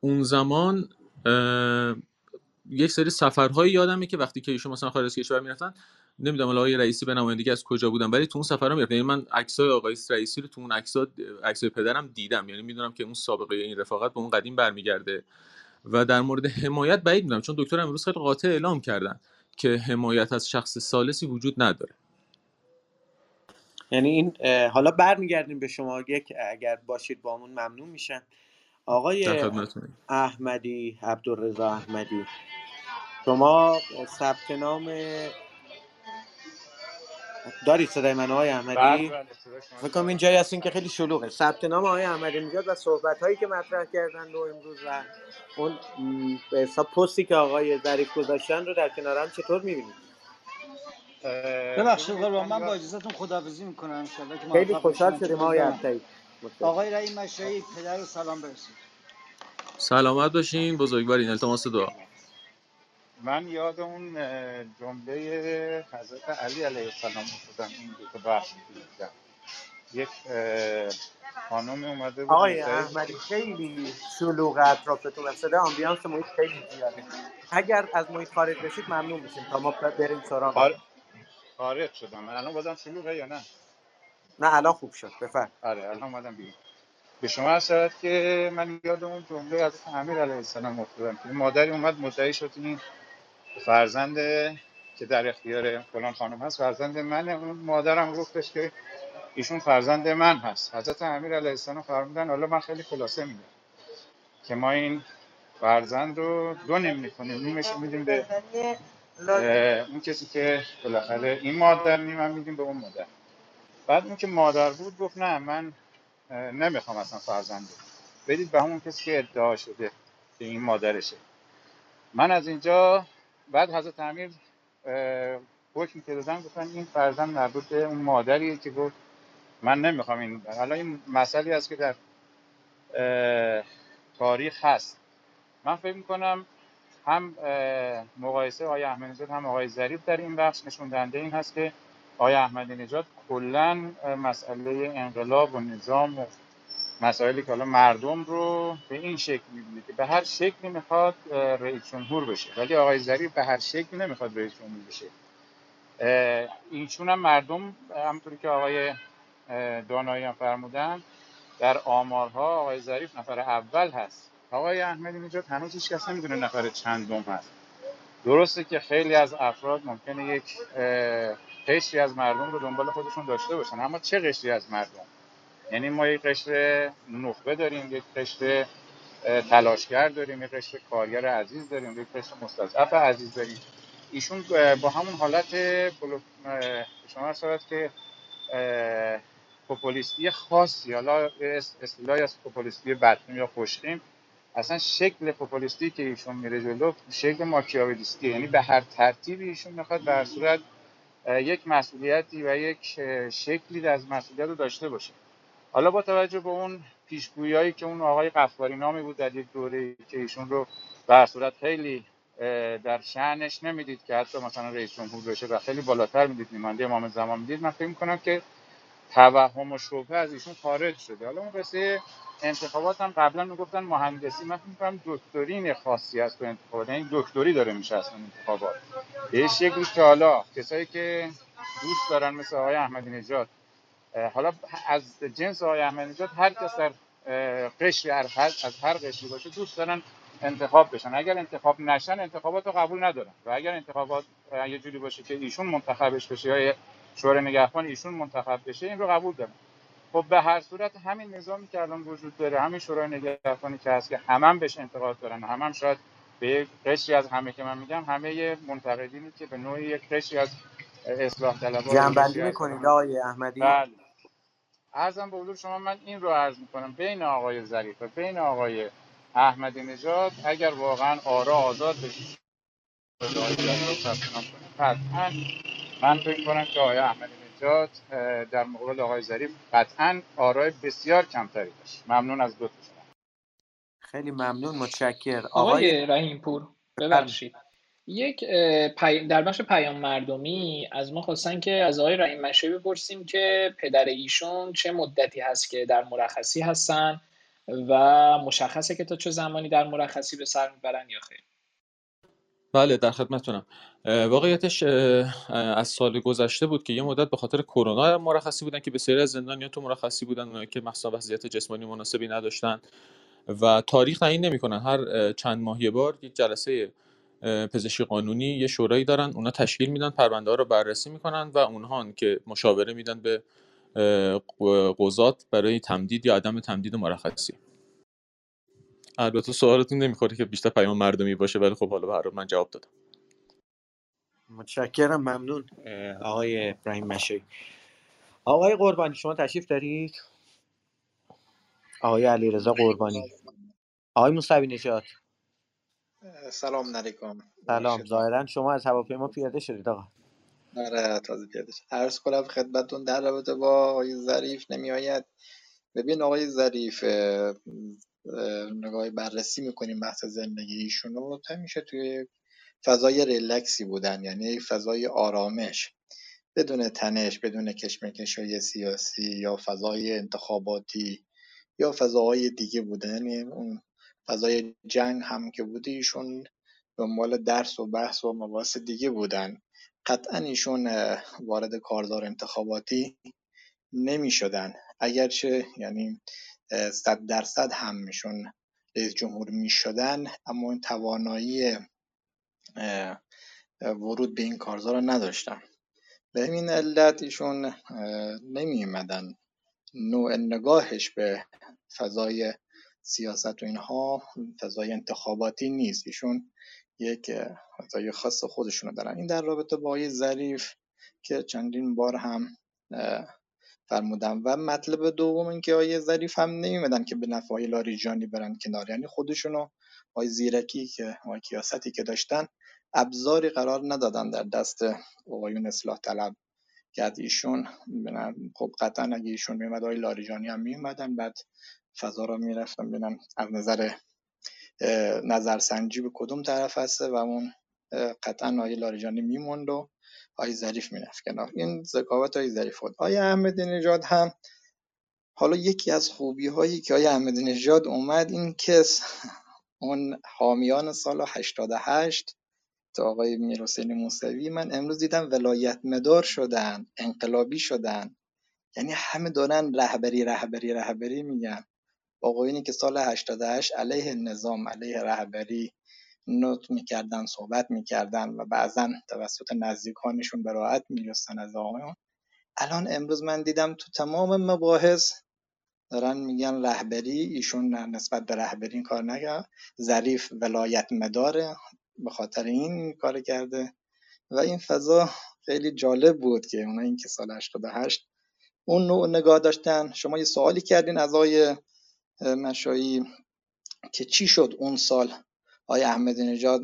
اون زمان یک سری سفرهایی یادمه که وقتی که ایشون مثلا خارج از کشور می‌رفتن نمی‌دونم آقای رئیسی به نمایندگی از کجا بودن ولی تو اون سفرها می‌رفتن. یعنی من عکسای آقای رئیسی رو تو اون عکسا عکسای پدرم دیدم. یعنی می‌دونم که اون سابقه این رفاقت به اون قدیم برمیگرده. و در مورد حمایت بعید می‌دونم چون دکتر امروز خیلی قاطع اعلام کردن که حمایت از شخص سالسی وجود نداره. یعنی این حالا برمیگردیم به شما. یک اگر باشید با همون ممنون میشن آقای احمدی عبدالرضا احمدی. شما ثبت نام دارید صدای من آقای احمدی؟ فکر کنم این جایی هستین که خیلی شلوغه. ثبت نام آقای احمدی نژاد و صحبت هایی که مطرح کردن رو امروز و اون به حساب پستی که آقای ظریف گذاشتن رو در کنارم چطور می‌بینید؟ ببخشید قربان من با اجازهتون خداحافظی می‌کنم انشالله که خیلی خوشحال شدیم آقای. عبدی آقای رئیم مشایی پدر رو سلام برسید سلامت باشین بزرگوارین التماس دعا. من یاد اون جمله حضرت علی علیه السلام افتادم این دو تا بخش دیدم. یک خانم اومده بود آقای احمدی خیلی شلوغ اطرافتون صدا آمبیانس محیط خیلی زیاده. اگر از محیط خارج بشید ممنون میشیم تا ما بریم سراغ. خار... خارج شدم. من الان بازم شلوغه یا نه؟ نه الان خوب شد. بفرم. آره الان اومدم بیرون. به شما شود که من یاد اون جمله از امیر علیه السلام افتادم که مادری اومد مدعی شد این فرزند که در اختیار فلان خانم هست. فرزند منه اون مادرم گفتش که ایشون فرزند من هست. حضرت امیر علیه السلام فرمودن حالا من خیلی خلاصه میگم که ما این فرزند رو دو نیم می‌کنیم. نیمش میدیم به اون کسی که بالاخره این مادر نیم هم میدیم به اون مادر. بعد اون که مادر بود گفت نه من نمی‌خوام اصلا فرزند رو. بدید به همون کسی که ادعا شده که این مادرشه. من از اینجا بعد حضرت امیر حکم که دادن گفتن این فرزند مربوط به اون مادریه که گفت من نمی‌خوام این. حالا این مسئله است که در تاریخ هست. من فکر می‌کنم هم مقایسه آقای احمدی نژاد هم آقای ظریف در این بخش نشون دهنده این هست که آقای احمدی نژاد کلا مسئله انقلاب و نظام و مسائلی که حالا مردم رو به این شکل می‌بینه که به هر شکلی می‌خواد رئیس جمهور بشه. ولی آقای ظریف به هر شکلی نمی‌خواد رئیس جمهور بشه. اه، ایشون هم مردم همونطوری که آقای دانایی هم فرمودن در آمارها آقای ظریف نفر اول هست. آقای احمدی نژاد هنوز هیچ کس نمی‌دونه نفر چندم هست. درسته که خیلی از افراد ممکنه یک قشری از مردم رو دنبال خودشون داشته باشن اما چه قشری از مردم؟ یعنی ما یک قشر نخبه داریم یک قشر تلاشگر داریم یک قشر کارگر عزیز داریم یک قشر مستضعف عزیز داریم. ایشون با همون حالت بلو... شما صورت که پوپولیستی خاصی حالا اصطلاحی از پوپولیستی بدبین یا خوشخیم اصلا شکل پوپولیستی که ایشون میره جلو شکل ماکیاولیستی یعنی به هر ترتیبی ایشون می‌خواد به هر صورت یک مسئولیتی و یک شکلی از مسئولیت رو داشته باشه. حالا با توجه به اون پیشگویی که اون آقای قفاری نامی بود در یک دوره که ایشون رو به هر صورت خیلی در شأنش نمی‌دید که حتی مثلا رئیس جمهور بشه و خیلی بالاتر می‌دید نماینده امام زمان می‌دید من فکر می‌کنم که توهم و شبهه از ایشون خارج شده. حالا اون قصه انتخابات هم قبلا می‌گفتن مهندسی من می‌کنم دکترین خاصی از تو انتخابات یعنی دکتری داره میشه اصلا انتخابات. به یه شکلی که حالا کسایی که دوست دارن مثل آقای احمدی نژاد حالا از جنس آقای احمدی نژاد هر کس در قشری هر از هر قشری باشه دوست دارن انتخاب بشن. اگر انتخاب نشن انتخابات رو قبول ندارن. و اگر انتخابات یه جوری باشه که ایشون منتخبش بشه یا شورای نگهبان ایشون منتخب بشه این رو قبول دارن. خب به هر صورت همین نظامی که الان وجود داره همین شورای نگهبانی که هست که همه هم بهش انتقاد دارن همه هم شاید به یک قشری از همه که من میگم همه منتقدینی که به نوعی یک قشری از اصلاح طلبها یا جنبندی می‌کنید آقای احمدی؟ بله. ارزم به حضور شما من این رو عرض می‌کنم. بین آقای ظریف و بین آقای احمدی نژاد اگر واقعا آرا آزاد بشه قطعا من فکر کنم که آقای احمدی نژاد در مقابل آقای ظریف قطعا آرای بسیار کمتری داشت. ممنون از دو شما خیلی ممنون متشکر آقای آقای رحیم پور ببخشید. یک پی... در بخش پیام مردمی از ما خواستن که از آقای رحیم مشهی بپرسیم که پدر ایشون چه مدتی هست که در مرخصی هستن و مشخصه که تا چه زمانی در مرخصی به سر می‌برن یا خیر. بله در خدمتتونم. واقعیتش از سال گذشته بود که یه مدت به خاطر کرونا مرخصی بودن که بسیاری از زندانیان تو مرخصی بودن که مثلا وضعیت جسمانی مناسبی نداشتن و تاریخ تعیین نمی‌کنن. هر چند ماه یه بار یک جلسه پزشکی قانونی یه شورایی دارن اونا تشکیل میدن پرونده ها رو بررسی می‌کنن و اونها که مشاوره میدن به قضات برای تمدید یا عدم تمدید مرخصی. البته سوالتون نمی‌خوره که بیشتر پیام مردمی باشه ولی خب حالا به من جواب دادم. متشکرم ممنون. آقای ابراهیم مشی آقای قربانی شما تشریف دارید؟ آقای علیرضا قربانی. آقای موسوی نژاد. سلام علیکم. سلام. ظاهرا شما از هواپیما پیاده شدید آقا. آره تازه پیاده شد. عرض کنم خدمتتون در رابطه با آقای ظریف نمیآید. ببین آقای ظریف اه، اه، نگاه بررسی می‌کنیم بحث زندگی ایشونو همیشه توی فضای ریلکسی بودن یعنی فضای آرامش بدون تنش بدون کشمکشهای سیاسی یا فضای انتخاباتی یا فضاهای دیگه بوده. یعنی اون فضای جنگ هم که بوده ایشون دنبال درس و بحث و مباحث دیگه بودن. قطعا ایشون وارد کارزار انتخاباتی نمی شدن اگرچه یعنی صد درصد هم میشون رئیس جمهور می شدن اما این توانایی ورود به این کارزار رو نداشتن. به همین علت ایشون نمی نوع نگاهش به فضای سیاست و اینها فضای انتخاباتی نیست. ایشون یک فضای خاص خودشونو دارن. این در رابطه با آقای ظریف که چندین بار هم فرمودم و مطلب دوم این که آقای ظریف هم نمیمدن که به نفع لاریجانی برن کنار. یعنی خودشونو آقای زیرکی که آقای کیاستی که داشتن ابزاری قرار ندادن در دست آقایون اصلاح طلب. که ایشون خب قطعا اگه ایشون میومد آقای لاریجانی هم میومدن بعد فضا رو می‌رفتم ببینم از نظر نظرسنجی به کدوم طرف هسته و اون قطعا آقای لاریجانی میموند و آقای ظریف می‌رفت کنار. این ذکاوت آقای ظریف بود. آقای احمدی نژاد هم حالا یکی از خوبی هایی که آقای احمدی نژاد اومد این که اون حامیان سال 88 تا آقای میرحسین موسوی من امروز دیدم ولایت مدار شدن انقلابی شدن. یعنی همه دارن رهبری رهبری رهبری میگن. آقایونی که سال 88 علیه نظام علیه رهبری نطق می‌کردن صحبت می‌کردن و بعضا توسط نزدیکانشون به راحت از آقایون. الان امروز من دیدم تو تمام مباحث دارن میگن رهبری ایشون نسبت به رهبری این کار نکرد. ظریف ولایت مداره به خاطر این کار کرده و این فضا خیلی جالب بود که اونایی که سال 88 اون نوع نگاه داشتن. شما یه سوالی کردین از آقای مشایی که چی شد اون سال؟ آقای احمدی نژاد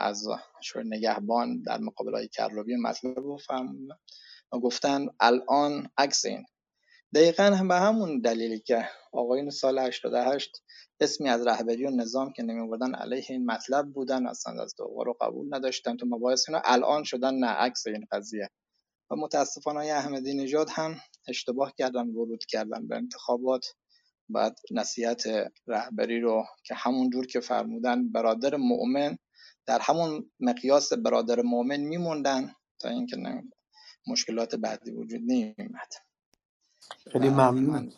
از شور نگهبان در مقابل آقای کروبی مطلب رو فهموندن و گفتن الان عکس این. دقیقا هم به همون دلیلی که آقایون سال 88 اسمی از رهبری و نظام که نمی بردن علیه این مطلب بودن اصلا از دوباره رو قبول نداشتن تو مباحث اینا. الان شدن نه عکس این قضیه. و متاسفانه احمدی نژاد هم اشتباه کردن ورود کردن به انتخابات. بعد نصیحت رهبری رو که همون جور که فرمودن برادر مؤمن در همون مقیاس برادر مؤمن میموندن تا اینکه مشکلات بعدی وجود نمیمد خیلی ممنون.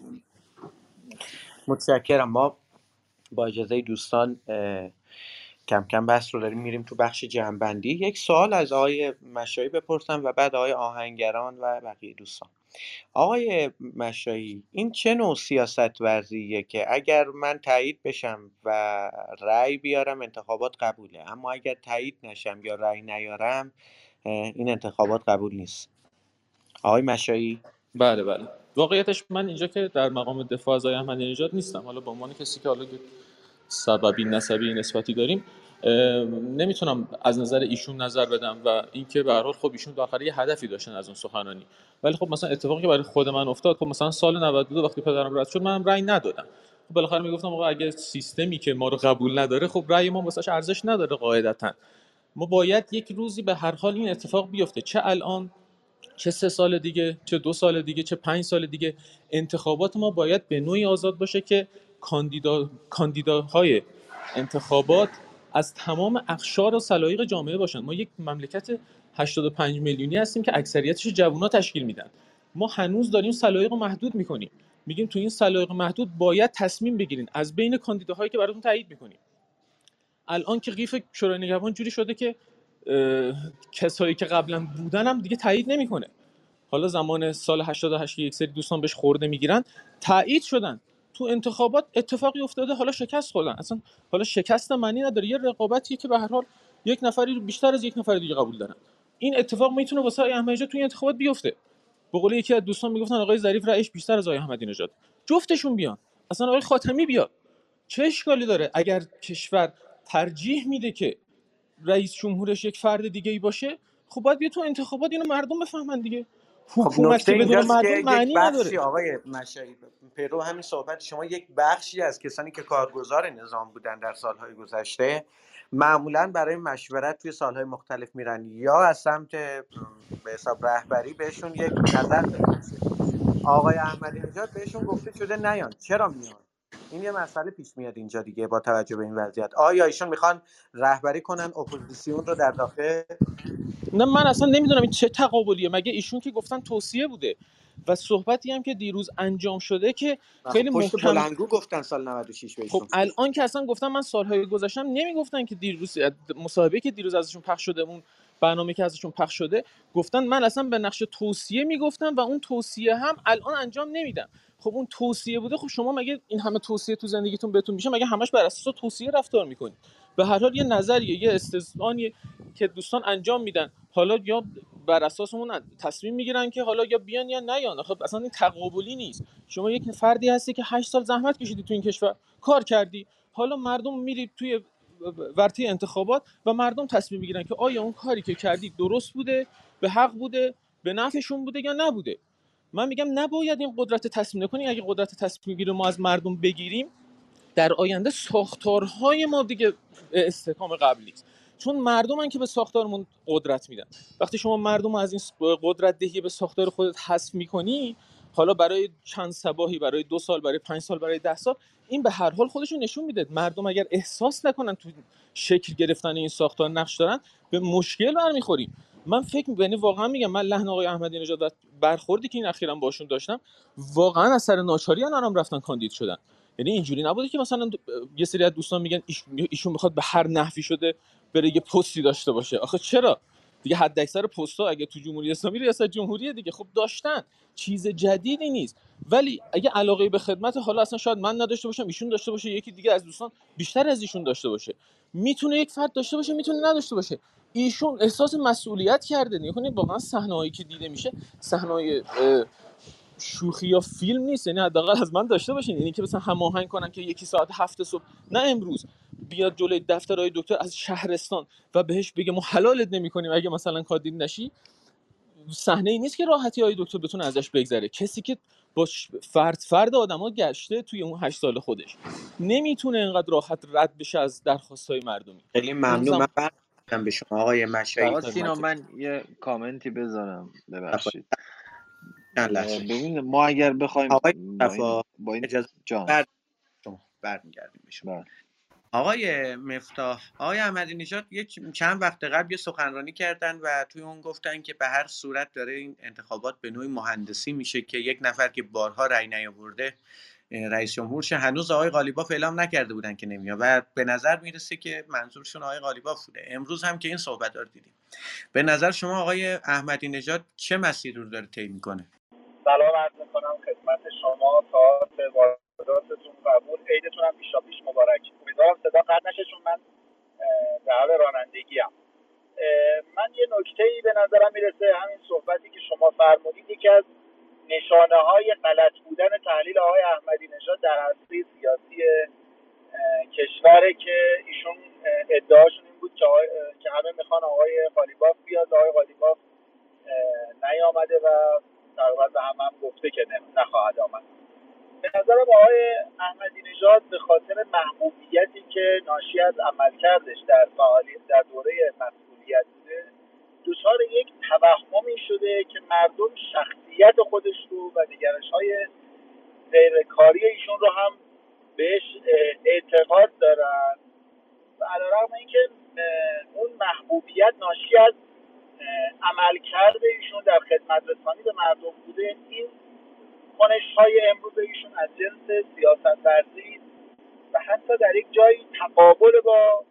متشکرم. ما با اجازه دوستان کم کم بحث رو داریم میریم تو بخش جنبندی یک سوال از آقای مشایی بپرسم و بعد آقای آهنگران و بقیه دوستان. آقای مشایی این چه نوع سیاست ورزیه که اگر من تایید بشم و رأی بیارم انتخابات قبوله. اما اگر تایید نشم یا رأی نیارم این انتخابات قبول نیست. آقای مشایی؟ بله بله. واقعیتش من اینجا که در مقام دفاع از آقای احمدی نژاد نیستم. حالا به عنوان کسی که حالا سببی نسبی نسبتی داریم نمی‌تونم از نظر ایشون نظر بدم و اینکه به هر حال خب ایشون داخل یه هدفی داشتن از اون سخنانی ولی خب مثلا اتفاقی که برای خود من افتاد خب مثلا سال 92 وقتی پدرم رد شد منم رأی ندادم. خب بالاخره می‌گفتم آقا اگه سیستمی که ما رو قبول نداره خب رأی ما واسش ارزش نداره قاعدتا. ما باید یک روزی به هر حال این اتفاق بیفته. چه الان چه سه سال دیگه چه دو سال دیگه چه پنج سال دیگه. انتخابات ما باید به نوعی آزاد باشه که کاندیدا کاندیداهای انتخابات از تمام اقشار و سلایق جامعه باشن. ما یک مملکت 85 میلیونی هستیم که اکثریتش جوونا تشکیل میدن. ما هنوز داریم سلایق محدود می‌کنیم. میگیم تو این سلایق محدود باید تصمیم بگیرین. از بین کاندیداهایی که براتون تایید می‌کنیم. الان که قیف شورای نگهبان جوری شده که کسایی که قبلا بودن هم دیگه تایید نمی‌کنه. حالا زمان سال 88 که یک سری دوستان بهش خورده می‌گیرن تایید شدن. تو انتخابات اتفاقی افتاده حالا شکست خوردن. اصلا حالا شکست معنی نداره. یه رقابتیه که به هر حال یک نفری بیشتر از یک نفر دیگه قبول دارن. این اتفاق می‌تونه واسه آقای احمدی انتخابات بیفته. به قول یکی از دوستان می‌گفتن آقای ظریف رأیش بیشتر از آقای احمدی نژاد جفتشون بیان. اصلا آقای خاتمی بیاد. چه اشکالی داره؟ اگر کشور ترجیح میده که رئیس جمهورش یک فرد دیگه ای باشه خب باید بیا تو انتخابات اینو مردم بفهمن دیگه. خب حکومت نکته که بدون معنی نداره. آقای مشایی پیرو همین صحبت شما یک بخشی از کسانی که کارگزار نظام بودن در سالهای گذشته معمولا برای مشورت توی سالهای مختلف میرن یا از سمت به حساب رهبری بهشون یک نظر آقای احمدی نژاد بهشون گفته شده نیان. چرا میان؟ این یه مسئله پیش میاد اینجا دیگه با توجه به این وضعیت. آیا ایشون می‌خوان رهبری کنن اپوزیسیون رو در داخل؟ نه من اصلا نمی‌دونم این چه تقابلیه. مگه ایشون که گفتن توصیه بوده و صحبتی هم که دیروز انجام شده که خب خیلی محکم بلندگو گفتن سال 96 خب بهشون الان که اصلا گفتم من سالهای گذشتم نمی‌گفتن که دیروز مصاحبه که دیروز ازشون پخش شده اون برنامه که ازشون پخش شده گفتن من اصلا به نقش توصیه می‌گفتم و اون توصیه هم الان انجام نمیدم. خب اون توصیه بوده خب شما مگه این همه توصیه تو زندگیتون بهتون میشه؟ مگه همش بر اساس توصیه رفتار می‌کنید به هر حال یه نظریه یه استثنایی که دوستان انجام میدن. حالا یا بر اساس اون تصمیم می‌گیرن که حالا یا بیان یا نیان. خب اصلا این تقابلی نیست. شما یک فردی هستی که 8 سال زحمت کشیدی تو این کشور. کار کردی. حالا مردم میرید توی ورطه انتخابات و مردم تصمیم می‌گیرن که آیا اون کاری که کردی درست بوده به حق بوده به نفعشون بوده یا نبوده. من میگم نباید این قدرت تصمیم نکنی اگه قدرت تصمیم گیری ما از مردم بگیریم در آینده ساختارهای ما دیگه استحکام قبل نیست. چون مردمن که به ساختارمون قدرت میدن. وقتی شما مردم از این قدرت دهی به ساختار خودت حذف می‌کنی حالا برای چند سباهی برای دو سال برای پنج سال برای ده سال این به هر حال خودشون نشون میده. مردم اگر احساس نکنن تو شکل گرفتن این ساختار نقش دارن به مشکل برمیخوریم. من فکر یعنی واقعا میگم من لحن آقای احمدی نژاد برخوردی که این اخیرا باشون داشتم واقعا از سر ناچاری الان رفتن کاندید شدن. یعنی اینجوری نبوده که مثلا یه سری از دوستان میگن ایش- ایشون می‌خواد به هر نحوی شده بره یه پستی داشته باشه. آخه چرا؟ دیگه حد اکثر پست‌ها اگه تو جمهوری اسلامی ریاست جمهوریه دیگه. خب داشتن. چیز جدیدی نیست. ولی اگه علاقه به خدمت حالا اصلا شاید من نداشته باشم ایشون داشته باشه یکی دیگه از دوستان بیشتر از ایشون داشته باشه. می‌تونه یک فرد داشته باشه می‌تونه نداشته باشه. ایشون احساس مسئولیت کرده نگاه کنید واقعا صحنه‌هایی که دیده میشه صحنه‌های شوخی یا فیلم نیست یعنی حداقل از من داشته باشین یعنی که مثلا هماهنگ کنن که یکی ساعت هفت صبح نه امروز بیاد جلوی دفتر های دکتر از شهرستان و بهش بگه ما حلالت نمی‌کنیم اگه مثلا کاندید نشی. صحنه ای نیست که راحتی های دکتر بتونه ازش بگذره. کسی که با فرد فرد آدما گشته توی اون هشت سال خودش نمی‌تونه اینقدر راحت رد بشه از درخواست های مردمی. خیلی ممنون. من به شما آقای مشایی سینا من یه کامنتی بذارم. ببخشید. ببین ما اگر بخوایم آقای با این مصطفی با این اجازه جان. بر شما برمیگردیم به شما. بله. آقای مفتاح آقای احمدی نژاد یه چ- چند وقت قبل یه سخنرانی کردن و توی اون گفتن که به هر صورت داره این انتخابات به نوعی مهندسی میشه که یک نفر که بارها رأی نیاورده رئیس جمهور شه هنوز آقای قالیباف اعلام نکرده بودن که نمیاد و به نظر می‌رسه که منظورشون آقای قالیباف بوده. امروز هم که این صحبت رو دیدیم. به نظر شما آقای احمدی نژاد چه مسیری رو داره طی می‌کنه؟ سلام عرض می‌کنم خدمت شما به وارداتتون قبول. عیدتون هم پیشا پیش مبارک. امیدوارم صدا قطع نشه چون من در حال رانندگی هم. من یه نکته ای به نظرم می‌رسه. همین صحبتی که شما فرمودید یکی از نشانه های غلط بودن تحلیل آقای احمدی نژاد در عرصه سیاسی کشوره که ایشون ادعاشون این بود که, همه می‌خوان آقای قالیباف بیاد آقای قالیباف نیامده و تقریبا به هم هم گفته که نخواهد آمد. به نظرم آقای احمدی نژاد به خاطر محبوبیتی که ناشی از عملکردش در فعالیت در دوره مسئولیت بوده دچار یک توهمی شده که مردم شخصیت خودش رو و نگرش های غیرکاری ایشون رو هم بهش اعتقاد دارن. و علیرغم اینکه اون محبوبیت ناشی از عملکرد ایشون در خدمت رسانی به مردم بوده این کنش های امروز ایشون از جنس سیاست ورزی و حتی در یک جایی تقابل با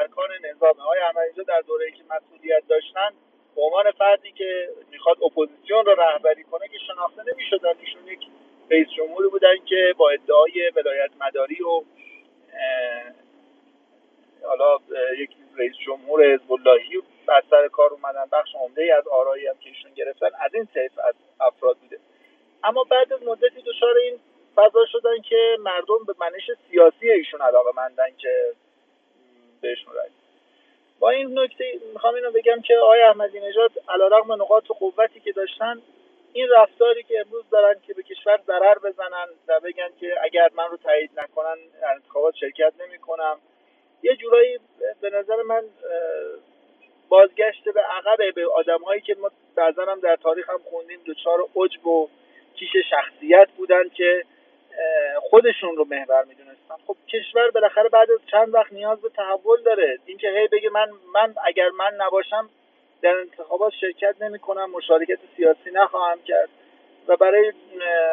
ارکان نظام های احمدی در دوره که مسئولیت داشتن به عنوان فردی که می‌خواد اپوزیسیون رو رهبری کنه که شناخته نمی‌شدن ایشون یک رئیس جمهوری بودن که با ادعای ولایت مداری و حالا یک رئیس جمهور حزب اللهی بر سر کار اومدن. بخش عمده از آرایی هم که ایشون گرفتن از این طیف از افراد بوده. اما بعد از مدتی دچار این فضا شدن که مردم به منش سیاسی ایشون علاقه مندن که بهشون رای بدن. با این نکته می‌خوام اینو بگم که آقای احمدی نژاد علیرغم نقاط قوتی که داشتن این رفتاری که امروز دارن که به کشور ضرر بزنن و بگن که اگر من رو تایید نکنن در انتخابات شرکت نمی‌کنم. یه جورایی به نظر من بازگشت به عقب به آدمهایی که ما بعضا هم در تاریخ هم خوندیم دچار عجب و کیش شخصیت بودن که خودشون رو محور می‌دونستن. خب کشور بالاخره بعد از چند وقت نیاز به تحول داره. اینکه هی بگه من من اگر من نباشم در انتخابات شرکت نمی کنم مشارکت سیاسی نخواهم کرد و برای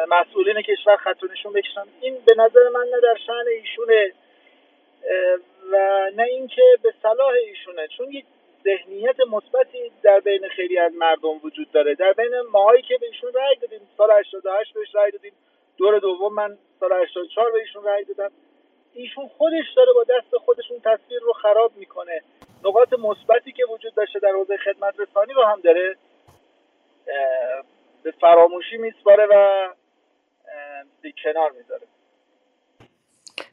مسئولین کشور خط نشون بکشم. این به نظر من نه در شأن ایشونه و نه اینکه به صلاح ایشونه. چون یک ذهنیت مثبتی در بین خیلی از مردم وجود داره. در بین ماهایی که به ایشون رأی دادیم سال 88 بهش رأی دادیم. دور دوم من سال 84 به ایشون رأی دادم. ایشون خودش داره با دست خودشون تصویر رو خراب می‌کنه. نقاط مثبتی که وجود داشته در حوزه خدمت رسانی رو هم داره. به فراموشی میسپاره و به کنار می‌ذاره.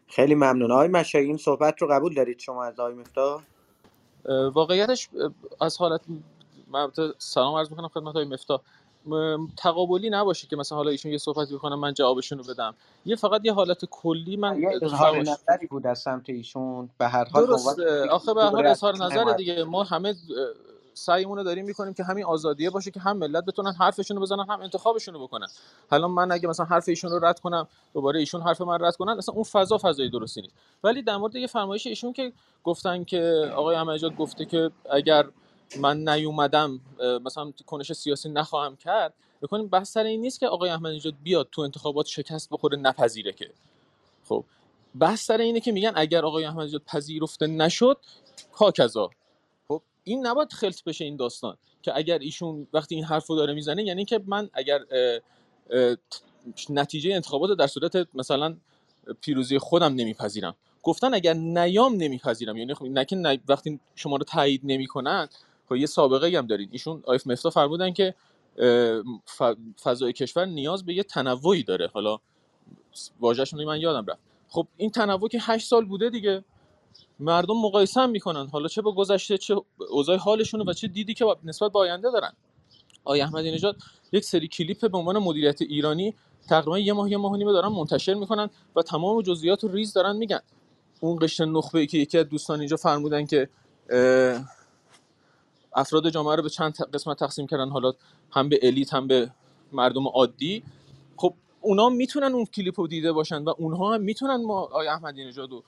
خیلی ممنون. آقای مشایی این صحبت رو قبول دارید شما از آقای مفتاح؟ واقعیتش از حالت من سلام عرض می‌کنم خدمت های مفتاح. تقابلی نباشه که مثلا حالا ایشون یه صحبتی بکنم من جوابشون رو بدم. یه فقط یه حالت کلی من یه اظهار نظری بود از سمت ایشون. به هر حال درست. آخه به هر حال اظهار نظر دیگه. ما همه سعیمون رو داریم می‌کنیم که همین آزادیه باشه که هم ملت بتونن حرفشون رو بزنن هم انتخابشون رو بکنن. حالا من اگه مثلا حرف ایشون رو رد کنم دوباره ایشون حرف من رد کنن اصلا اون فضا فضای درستی نیست. ولی در مورد یه فرمایش ایشون که گفتن که آقای احمدی گفته که اگر من نیومدم مثلا کنش سیاسی نخواهم کرد بکنیم بحث سر این نیست که آقای احمدی نژاد بیاد تو انتخابات شکست بخوره نپذیره که. خب بحث سر اینه که میگن اگر آقای احمدی نژاد پذیرفته نشد کاکزا خب این نباید خلط بشه این داستان که اگر ایشون وقتی این حرفو داره می‌زنه یعنی که من اگر اه اه نتیجه انتخابات در صورت مثلا پیروزی خودم نمیپذیرم. گفتن اگر نیام نمیپذیرم یعنی خب نه که وقتی شما رو تایید نمی‌کنن خب یه سابقه هم دارید ایشون آیف مفتا فرمودن که فضای کشور نیاز به یه تنوعی داره. حالا واژه‌شون من یادم رفت. خب این تنوع که 8 سال بوده دیگه مردم مقایسه هم می‌کنن. حالا چه با گذشته چه اوضاع حالشون و چه دیدی که نسبت به آینده دارن. آقای احمدی نژاد یک سری کلیپ به عنوان مدیریت ایرانی تقریبا یه ماه یه ماه و نیمه دارن منتشر می‌کنن و تمام جزئیات و ریز دارن میگن. اون قشر نخبه ای که یکی از دوستان اینجا فرمودن که افراد جامعه رو به چند قسمت تقسیم کردن. حالا هم به الیت هم به مردم عادی. خب اونا می‌تونن اون کلیپ رو دیده باشن و اونها هم می‌تونن ما آقای احمدی نژاد رو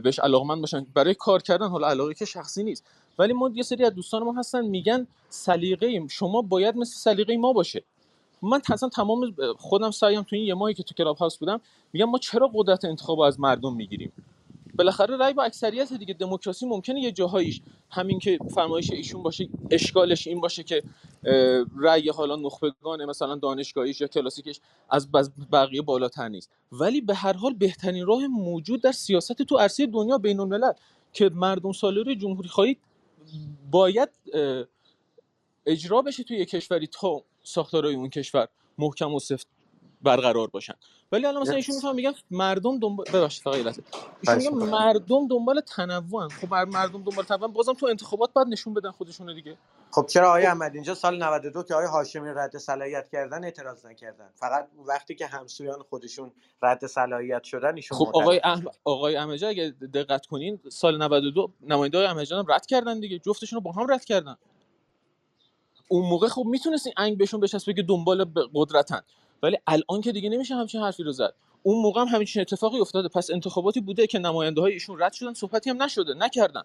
بهش علاقمند باشن. برای کار کردن حالا علاقه که شخصی نیست. ولی ما یه سری از دوستان ما هستن میگن سلیقه شما باید مثل سلیقه ما باشه. من اصلا تمام خودم سعیم تو این یه ماهی که تو کلاب هاوس بودم میگم ما چرا قدرت انتخاب از مردم می‌گیریم؟ بالاخره رأی با اکثریت دیگه دموکراسی ممکنه یه جاهاییش. همین که فرمایش ایشون باشه اشکالش این باشه که رأی حالا نخبگان مثلا دانشگاهیش یا کلاسیکش از بقیه بالاتر نیست. ولی به هر حال بهترین راه موجود در سیاست تو عرصه دنیا بین الملل که مردم سالاری جمهوری خواهی باید اجرا بشه توی کشوری تا ساختارهای اون کشور محکم و سفت برقرار باشن. ولی الان مثلا ایشون میفهم میگن مردم دنبال ببخشید فقط ایشون میگن مردم دنبال تنوعن. خب مردم دنبال تنوع بازم تو انتخابات بعد نشون بدن خودشونو دیگه. خب چرا آقای احمد اینجا سال 92 که آقای هاشمی رد صلاحیت کردن اعتراض نکردن؟ فقط وقتی که همسویان خودشون رد صلاحیت شدن ایشون خب آقای احمد آقای احمدی اگه دقت کنین سال 92 نماینده آقای احمدی هم رد کردن دیگه. جفتشون رو با هم رد کردن. اون موقع خب می‌تونستین انگ بهشون بچسبه که دنبال قدرتن. ولی الان که دیگه نمیشه همچین حرفی رو زد. اون موقع هم همچین اتفاقی افتاده. پس انتخاباتی بوده که نماینده های ایشون رد شدن صحبتی هم نشده نکردن.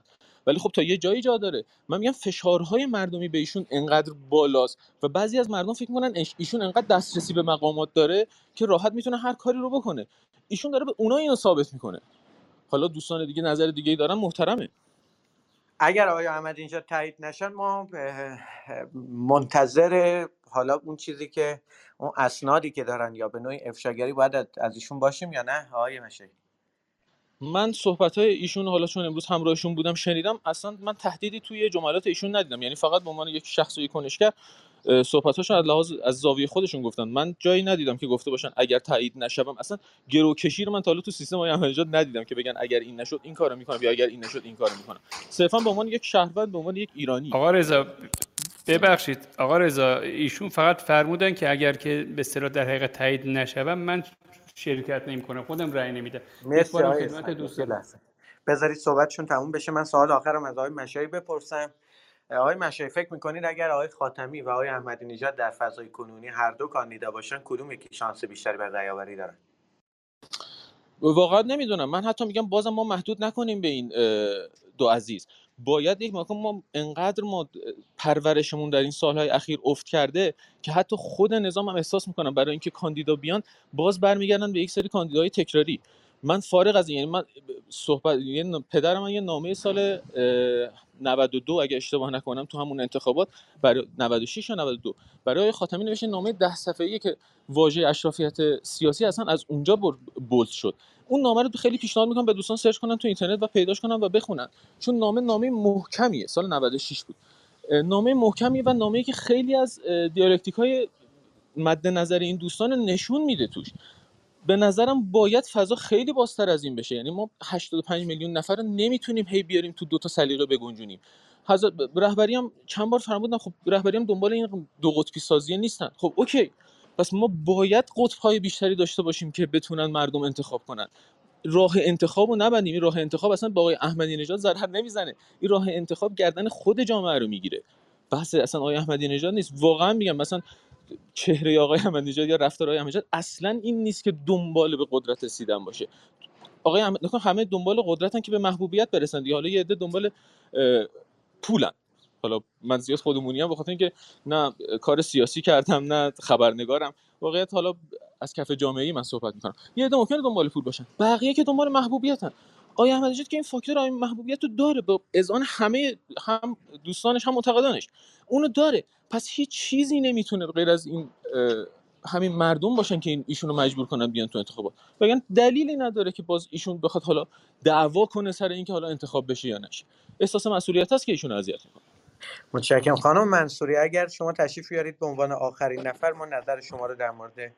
ولی خب تا یه جایی جا داره. من میگم فشارهای مردمی به ایشون انقدر بالاست و بعضی از مردم فکر می‌کنن ایشون انقدر دسترسی به مقامات داره که راحت می‌تونه هر کاری رو بکنه. ایشون داره به اونا اینو ثابت می‌کنه. حالا دوستان دیگه نظر دیگه دارن محترمه. اگر آقای احمد اینجا تایید نشن ما منتظر حالا اون چیزی که اون اسنادی که دارن یا به نوعی افشاگری باید از ایشون باشیم یا نه آقای مشهی من صحبت های ایشون حالا چون امروز همراهشون بودم شنیدم اصلا من تهدیدی توی جملات ایشون ندیدم. یعنی فقط به عنوان یک شخص و یک کنشگر صحبتاشون از لحاظ از زاویه خودشون گفتن. من جایی ندیدم که گفته باشن اگر تایید نشوم. اصلا گروکشی رو من تا حالا تو سیستم های احمدی ندیدم که بگن اگر این نشد این کارو می‌کنم یا اگر این نشد این کارو می‌کنم. صرفا به عنوان یک شهروند به عنوان یک ایرانی. آقا رضا ببخشید آقا رضا ایشون فقط فرمودن که اگر که به اصطلاح در حقیقت تایید نشوم من شرکت نمی کنم خودم رأی نمیدم. مرسی خدمت. دوستان. بذارید صحبتشون تموم بشه من سوال آخرم از آقای مشایی بپرسم. آقای مشایی فکر می‌کنید اگر آقای خاتمی و آقای احمدی نژاد در فضای کنونی هر دو کاندیدا باشن کدوم یکی شانس بیشتری بر رأی‌آوری دارن؟ واقعا نمی‌دونم. من حتی میگم بازم ما محدود نکنیم به این دو عزیز. باید یک مکان ما انقدر ما پرورشمون در این سالهای اخیر افت کرده که حتی خود نظام هم احساس می‌کنم برای اینکه کاندیدا بیان باز برمیگردن به یک سری کاندیداهای تکراری. من فارغ از این یعنی من صحبت یه ن- پدر من یه نامه سال 92 اگه اشتباه نکنم تو همون انتخابات برای 96 یا 92 برای خاتمی نوشته نامه ده صفحه‌ای که واژه اشرافیت سیاسی اصلا از اونجا بولد شد. اون نامه رو خیلی پیشنهاد می‌کنم به دوستان سرچ کنن تو اینترنت و پیداش کنن و بخونن. چون نامه نامه محکمیه. سال 96 بود. نامه محکمیه و نامه‌ای که خیلی از دیالکتیک های مد نظر این دوستان نشون میده توش. به نظرم باید فضا خیلی بازتر از این بشه. یعنی ما 85 میلیون نفر رو نمی‌تونیم هی بیاریم تو دو تا سلیقه بگنجونیم. رهبری هم چند بار فرمودن خب رهبری هم دنبال این دو قطبی سازی نیستن. خب اوکی پس ما باید قطب های بیشتری داشته باشیم که بتونن مردم انتخاب کنن. راه انتخاب رو نبندیم. این راه انتخاب اصلا با آقای احمدی نژاد ضرر نمی‌زنه. این راه انتخاب گردن خود جامعه رو می‌گیره. بحث اصلا آقای احمدی نژاد نیست. واقعا میگم مثلا چهره آقای احمدی یا رفتار آقای احمدی اصلا این نیست که دنبال به قدرت رسیدن باشه. آقای احمد نکن همه دنبال قدرتن که به محبوبیت برسن دیگه. حالا یه عده دنبال پولن. حالا من زیاد خودمونی هم بخاطر اینکه نه کار سیاسی کردم نه خبرنگارم. واقعیت حالا از کف جامعه من صحبت می‌کنم. یه عده ممکنه دنبال پول باشن. بقیه که دنبال محبوبیتن. آقای احمدی نژاد که این فاکتور آقای محبوبیت رو داره به اذعان همه هم دوستانش هم معتقدانش اونو داره. پس هیچ چیزی نمی‌تونه غیر از این همین مردم باشن که این ایشونو مجبور کنن بیان تو انتخابات. بگن دلیلی نداره که باز ایشون بخواد حالا دعوا کنه سر اینکه حالا انتخاب بشه یا نشه. احساس مسئولیت هست که ایشون اذیت می‌کنه. متشکرم. خانم منصوری اگر شما تشریف بیارید به عنوان آخرین نفر ما نظر شما رو در مورد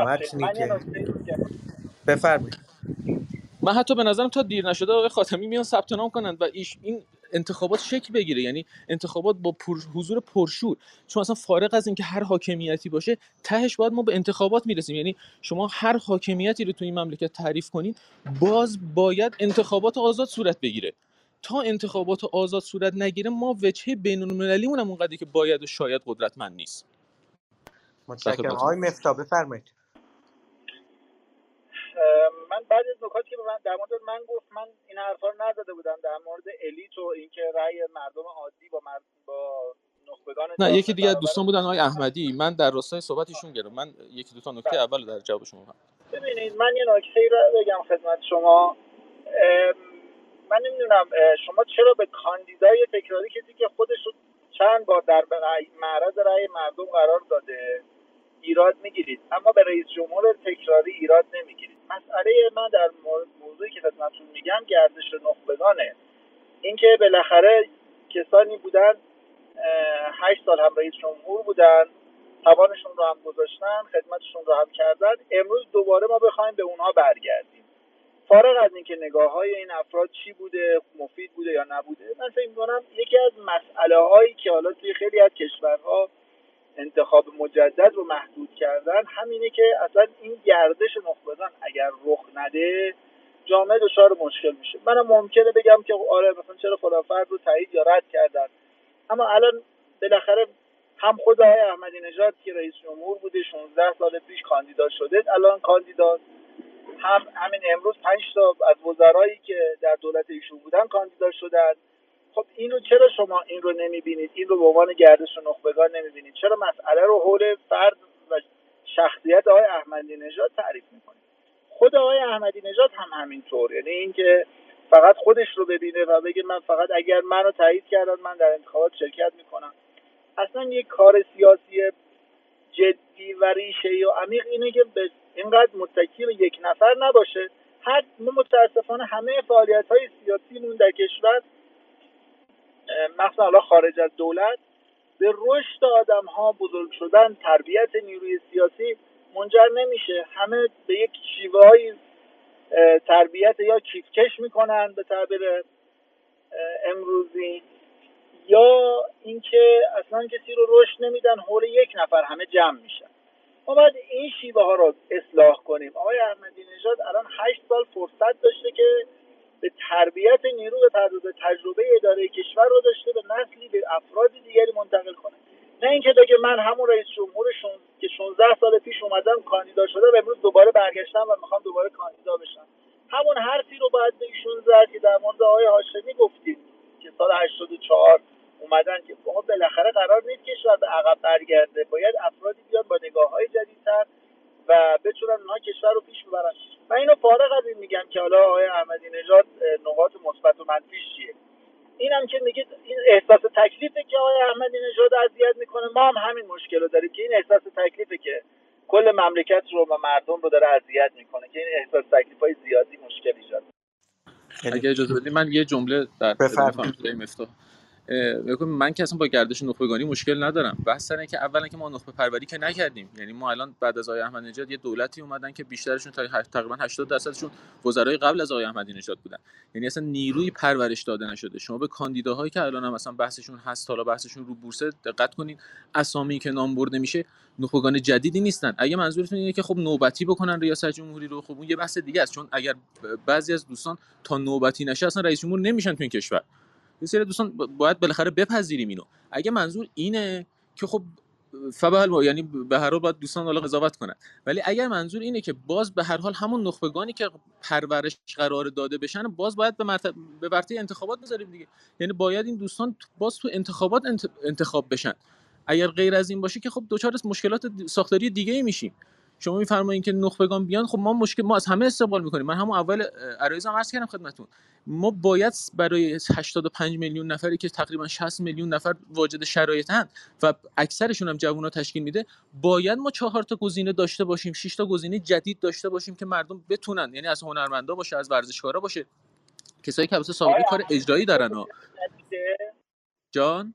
متنی که. بفرمایید. من حتی به نظرم تا دیر نشده آقای خاتمی میان ثبت نام کنند و ایش این انتخابات شکل بگیره. یعنی انتخابات با پر حضور پرشور. چون اصلا فارغ از اینکه هر حاکمیتی باشه تهش باید ما به انتخابات می‌رسیم. یعنی شما هر حاکمیتی رو تو این مملکت تعریف کنید باز باید انتخابات آزاد صورت بگیره. تا انتخابات آزاد صورت نگیره ما وجهه بین المللیمون هم اونقدری که باید و شاید قدرتمند نیست. متشکرم. آقای مفتا بفرمایید. من بعد از نکاتی که من در مورد من گفت من این حرفا رو نزده بودم. در مورد الیت و اینکه رأی مردم عادی با مرد با نه یکی دیگه دوستان بودن آقای احمدی. من در راستای صحبتشون گرفتم. من یکی دو تا نکته اول رو در جواب شما. ببینید من یه نکته ای رو بگم خدمت شما. من نمی‌دونم شما چرا به کاندیدای تکراری کسی که خودش رو چند بار در معرض رأی مردم قرار داده؟ ایراد می‌گیرید. اما به رئیس جمهور تکراری ایراد نمی‌گیرید. مسئله من در موضوعی که خدمتتون میگم گردش نخبگانه. اینکه بالاخره کسانی بودن هشت سال هم رئیس جمهور بودن توانشون رو هم گذاشتن خدمتشون رو هم کردن. امروز دوباره ما بخوایم به اونها برگردیم. فارغ از اینکه نگاه های این افراد چی بوده مفید بوده یا نبوده من فکر می‌کنم یکی از مسئله هایی که حالا توی خیلی از کشورها انتخاب مجدد رو محدود کردن همینه که اصلا این گردش نخبگان اگر رخ نده جامعه دچار مشکل میشه. منم ممکنه بگم که آره مثلا چرا فلان فرد رو تایید یا رد کردن. اما الان بالاخره هم خود آقای احمدی نژاد که رئیس جمهور بوده 16 سال پیش کاندیدا شده الان کاندیداست هم همین امروز پنج تا از وزرایی که در دولت ایشون بودن کاندیدا شدن. خب اینو چرا شما این رو نمی‌بینید؟ این رو به عنوان گردش نخبگان نمی‌بینید. چرا مسئله رو حول فرد و شخصیت آقای احمدی نژاد تعریف می‌کنید؟ خود آقای احمدی نژاد هم همینطور. یعنی اینکه فقط خودش رو ببینه و بگه من فقط اگر منو تایید کردن من در انتخابات شرکت می‌کنم. اصلا یک کار سیاسی جدی و ریشه و عمیق اینه که به اینقدر متکی به یک نفر نباشه. هر متاسفانه همه فعالیت های سیاسیمون در کشور مخصوصا حالا خارج از دولت به رشد آدم ها بزرگ شدن تربیت نیروی سیاسی منجر نمیشه. همه به یک شیوه تربیت یا کیفکش می‌کنن به تعبیر امروزی یا اینکه اصلا کسی رو رشد نمیدن حول یک نفر همه جمع میشن. ما باید این شیوه ها رو اصلاح کنیم. آقای احمدی نژاد الان هشت سال فرصت داشته که به تربیت نیرو به تجربه اداره کشور رو داشته به نسلی به افراد دیگری منتقل کنه. نه اینکه بگه من همون رئیس جمهورشون که 16 سال پیش اومدم کاندیدا شده و امروز دوباره برگشتم و می‌خوام دوباره کاندیدا بشم. همون حرفی رو باید به ایشون زد که در مورد آقای هاشمی گفتیم که سال 84 اومدن که ما بالاخره قرار نیست کشور به عقب برگرده. باید افرادی بیاد با نگاه های جدیدتر و بتونن اونها کشور رو پیش ببرن. من اینو فارغ از این میگم که حالا آقای احمدی نژاد نقاط مثبت و منفیش چیه. اینم که میگه این احساس تکلیفه که آقای احمدی نژاد اذیت می‌کنه. ما هم همین مشکل رو داریم که این احساس تکلیفه که کل مملکت رو و مردم رو داره اذیت می‌کنه که این احساس تکلیف های زیادی مشکل ایجاد اگه اجازه بدید من یه جمله در مفتاح من که اصلا با گردش نخبگانی مشکل ندارم. بحث اینه که اولا که ما نخبه پروری که نکردیم. یعنی ما الان بعد از آقای احمدی نژاد یه دولتی اومدن که بیشترشون تقریبا 80 درصدشون وزرای قبل از آقای احمدی نژاد بودن. یعنی اصلا نیروی پرورش داده نشده. شما به کاندیداهایی که الان هم مثلا بحثشون هست حالا بحثشون رو بورس دقت کنین. اسامی که نام برده میشه نخبگان جدیدی نیستن. اگه منظورتون اینه که خب نوبتی بکنن ریاست جمهوری رو خب اون یه بحث دیگه است. چون اگر بعضی از دوستان تا نوبتی نشه اصلا رئیس جمهور نمیشن تو این کشور. یه سری دوستان باید بالاخره بپذیریم اینو. اگه منظور اینه که خب فبال یعنی به هر حال باید دوستان حالا قضاوت کنن. ولی اگر منظور اینه که باز به هر حال همون نخبگانی که پرورش قرار داده بشن باز باید به مرتب... به برتری انتخابات بذاریم دیگه. یعنی باید این دوستان باز تو انتخابات انتخاب بشن. اگر غیر از این باشه که خب دوچار مشکلات ساختاری دیگه ای میشیم. شما میفرمایید که نخبگان بیان خب ما مشکل ما از همه استقبال می‌کنیم. من همون اول عرایزم عرض کردم خدمتتون. ما باید برای 85 میلیون نفری که تقریبا 60 میلیون نفر واجد شرایطن و اکثرشون هم جوونا تشکیل میده باید ما چهار تا گزینه داشته باشیم 6 تا گزینه جدید داشته باشیم که مردم بتونن یعنی از هنرمندا باشه از ورزشکارا باشه. کسایی که واسه سابقه کار اجرایی دارن ها. جان؟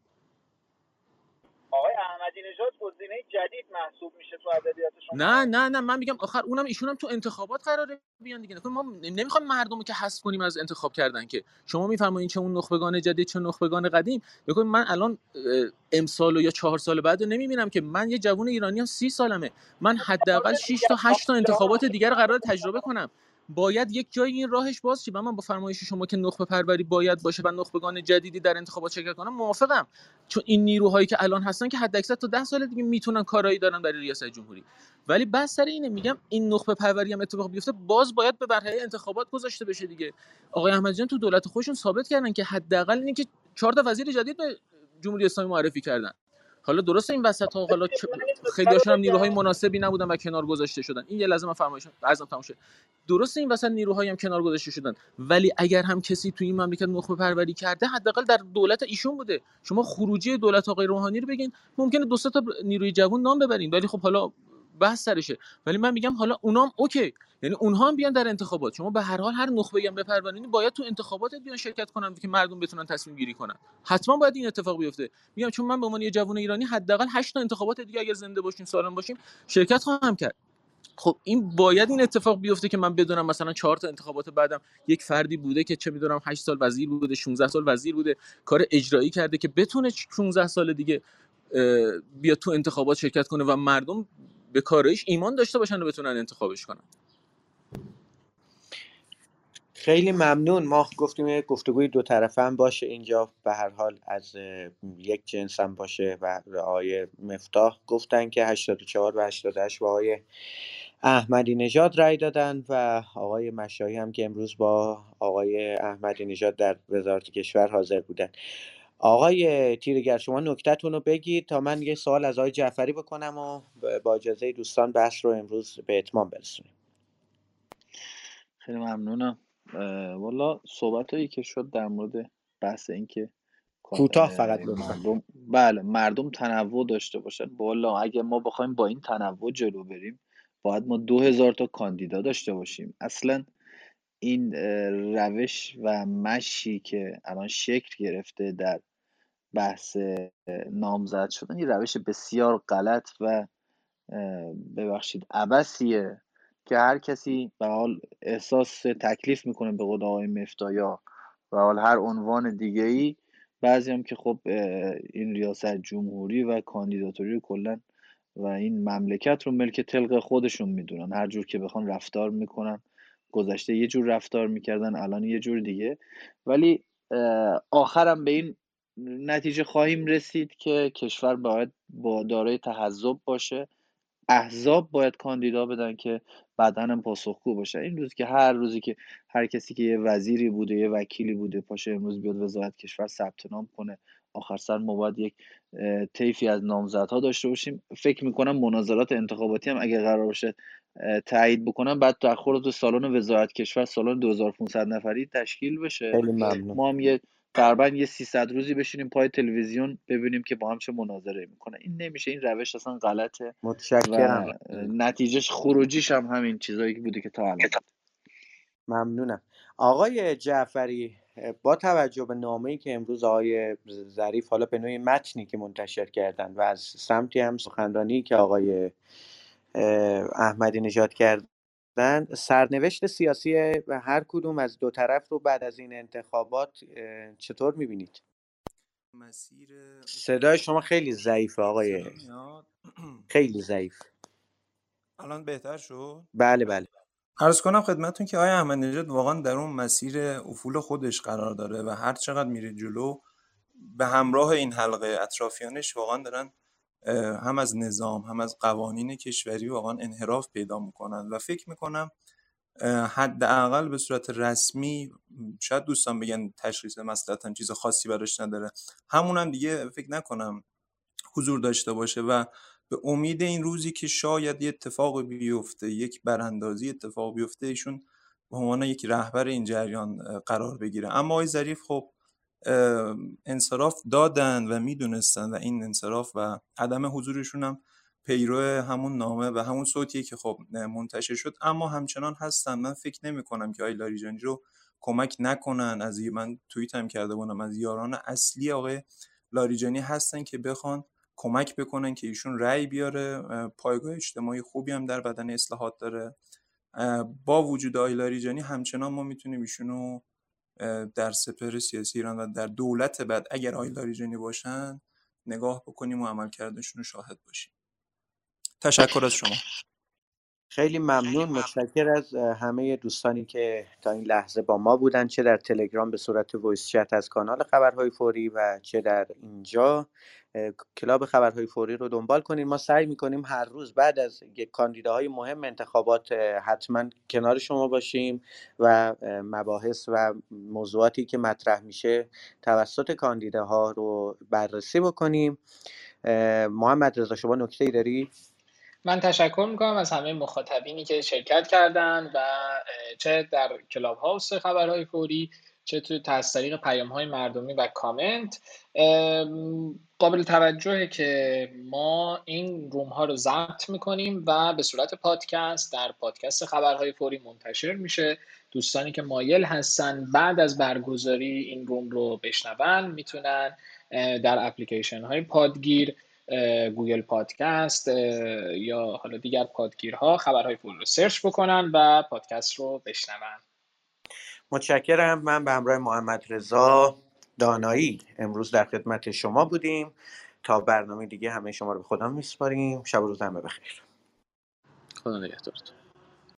آقای احمدی نژاد گزینه جدید محسوب میشه تو ادبیات شما. نه نه نه من میگم آخر اونم ایشون هم تو انتخابات قراره بیان دیگه. ما نمی‌خوام مردم رو که حذف کنیم از انتخاب کردن که. شما میفرمایید چه اون نخبگان جدید چه نخبگان قدیم. ببین من الان امسال یا چهار سال بعد نمی‌بینم که من یه جوون ایرانی هم سی سالمه. من حداقل 6 تا 8 تا انتخابات دیگر قرار تجربه کنم. باید یک جایی این راهش باز شه. و من با فرمایش شما که نخبه پروری باید باشه و نخبگان جدیدی در انتخابات شرکت کنن موافقم. چون این نیروهایی که الان هستن که حداکثر تا 10 سال دیگه می‌تونن کارایی دارن برای ریاست جمهوری. ولی بس سر اینه میگم این نخبه پروری هم اتفاق بیفته باز باید به برهه انتخابات گذاشته بشه دیگه. آقای احمدی تو دولت خودشون ثابت کردن که حداقل اینه که چهار تا وزیر جدید به جمهوری اسلامی معرفی کردن. حالا درست این وسط ها حالا خیلی هم نیروهای مناسبی نبودن و کنار گذاشته شدن. این یه لازم من فرمایش ازم تموم شد درست این وسط نیروهایی هم کنار گذاشته شدن. ولی اگر هم کسی تو این مملکت نخبه پروری کرده حداقل در دولت ایشون بوده. شما خروجی دولت آقای روحانی رو بگین. ممکنه دو تا نیروی جوان نام ببرین. ولی خب حالا بحث سرشه. ولی من میگم حالا اونام اوکی. یعنی اونها هم بیان در انتخابات. شما به هر حال هر نخبه هم بپرونین باید تو انتخابات بیان شرکت کنن که مردم بتونن تصمیم گیری کنن. حتما باید این اتفاق بیفته. میگم چون من به عنوان یه جوان ایرانی حداقل 8 تا انتخابات دیگه اگه زنده باشیم سالم باشیم شرکت خواهم کرد. خب این باید این اتفاق بیفته که من بدونم مثلا چهار تا انتخابات بعدم یک فردی بوده که چه می‌دونم 8 سال وزیر بوده 16 سال وزیر بوده کار اجرایی کرده که بتونه 16 سال دیگه بیا تو انتخابات شرکت کنه و مردم به کارش ایمان داشته باشن و بتونن انتخابش کنن. خیلی ممنون. ما گفتیم گفتگوی دو طرفه هم باشه اینجا. به هر حال از یک جنس هم باشه و آقای مفتاح گفتن که 84 و 88 با آقای احمدی نژاد رای دادن و آقای مشایی هم که امروز با آقای احمدی نژاد در وزارت کشور حاضر بودن. آقای تیرگر شما نکتتون رو بگید تا من یه سوال از آقای جعفری بکنم و با اجازه دوستان بحث رو امروز به اتمام برسونیم. خیلی ممنونم. والا صحبت هایی که شد در مورد بحث اینکه کوتاه فقط مردم بله مردم تنوع داشته باشد والا اگه ما بخوایم با این تنوع جلو بریم باید ما دو هزار تا کاندیدا داشته باشیم. اصلا این روش و مشی که الان شکل گرفته در بحث نامزد شدن یه روش بسیار غلط و ببخشید عبسیه که هر کسی به حال احساس تکلیف می‌کنه به قول آقای مفتایا و حال هر عنوان دیگه ای بعضی هم که خب این ریاست جمهوری و کاندیداتوری کلا و این مملکت رو ملک تلق خودشون می‌دونن. هر جور که بخوان رفتار می‌کنن. گذشته یه جور رفتار می‌کردن الان یه جور دیگه. ولی آخرم به این نتیجه خواهیم رسید که کشور باید با دارای تحذب باشه. احزاب باید کاندیدا بدن که بعدا هم پاسخگو باشه. این روز که هر روزی که هر کسی که یه وزیری بوده یه وکیلی بوده پاشه امروز بیاد وزارت کشور ثبت نام کنه. آخر سر ما باید یک طیفی از نامزدها داشته باشیم. فکر می‌کنم مناظرات انتخاباتی هم اگه قرار باشه تایید بکنم بعد در خود تو سالن وزارت کشور سالن 2500 نفری تشکیل بشه. ما هم یه تقریبا یه 300 روزی بشینیم پای تلویزیون ببینیم که با هم چه مناظره می‌کنه. این نمیشه این روش اصلا غلطه متشکرم. نتیجهش خروجیش هم همین چیزایی که بوده که تا الان. ممنونم. آقای جعفری با توجه به نامه‌ای که امروز آقای ظریف حالا به نوعی متنی که منتشر کردن و از سمتی هم سخنرانی که آقای احمدی نژاد کردن سرنوشت سیاسی هر کدوم از دو طرف رو بعد از این انتخابات چطور می‌بینید؟ مسیر صدای شما خیلی ضعیفه آقای خیلی ضعیف. الان بهتر شد؟ بله بله. عرض کنم خدمتتون که آقای احمدی نژاد واقعا در اون مسیر افول خودش قرار داره و هر چقدر میره جلو به همراه این حلقه اطرافیانش واقعا دارن هم از نظام هم از قوانین کشوری واقعا انحراف پیدا می‌کنن و فکر می‌کنم حداقل به صورت رسمی شاید دوستان بگن تشخیص مسئلتا چیز خاصی براش نداره. همون هم دیگه فکر نکنم حضور داشته باشه و به امید این روزی که شاید یه اتفاق بیفته یک براندازی اتفاق بیفته ایشون به عنوان یک رهبر این جریان قرار بگیره. اما آقای ظریف خب انصراف دادن و می‌دونستن و این انصراف و عدم حضورشون هم پیرو همون نامه و همون صوتیه که خب منتشر شد. اما همچنان هستن. من فکر نمی کنم که آقای لاریجانی رو کمک نکنن. از من توییت هم کرده بودم. از یاران اصلی آقای لاریجانی هستن که بخوان کمک بکنن که ایشون رأی بیاره. پایگاه اجتماعی خوبی هم در بدن اصلاحات داره. با وجود آقای لاریجانی همچنان ما می‌تونیم ایشونو در سپهر سیاسی ایران و در دولت بعد اگر آقای لاریجانی باشن نگاه بکنیم و عملکردشون رو شاهد باشیم. تشکر از شما. خیلی ممنون. متشکر از همه دوستانی که تا این لحظه با ما بودن چه در تلگرام به صورت voice chat از کانال خبرهای فوری و چه در اینجا. club خبرهای فوری رو دنبال کنید ما سعی می‌کنیم هر روز بعد از کاندیداهای مهم انتخابات حتما کنار شما باشیم و مباحث و موضوعاتی که مطرح میشه توسط کاندیداها رو بررسی بکنیم. محمد رضا شما نکته ای داری؟ من تشکر می‌کنم از همه مخاطبینی که شرکت کردن و چه در کلاب هاوس خبرهای فوری چه تو از طریق پیام های مردمی و کامنت. قابل توجهه که ما این روم ها رو ضبط می‌کنیم و به صورت پادکست در پادکست خبرهای فوری منتشر میشه. دوستانی که مایل هستن بعد از برگزاری این room رو بشنون می‌تونن در اپلیکیشن های پادگیر گوگل پادکست یا حالا دیگر پادگیرها خبرهای فوری رو search بکنن و پادکست رو بشنون. متشکرم. من به همراه محمد رضا دانایی امروز در خدمت شما بودیم. تا برنامه دیگه همه شما رو به خدا میسپاریم. شب و روز همه بخیر. خدا نگهدارتون.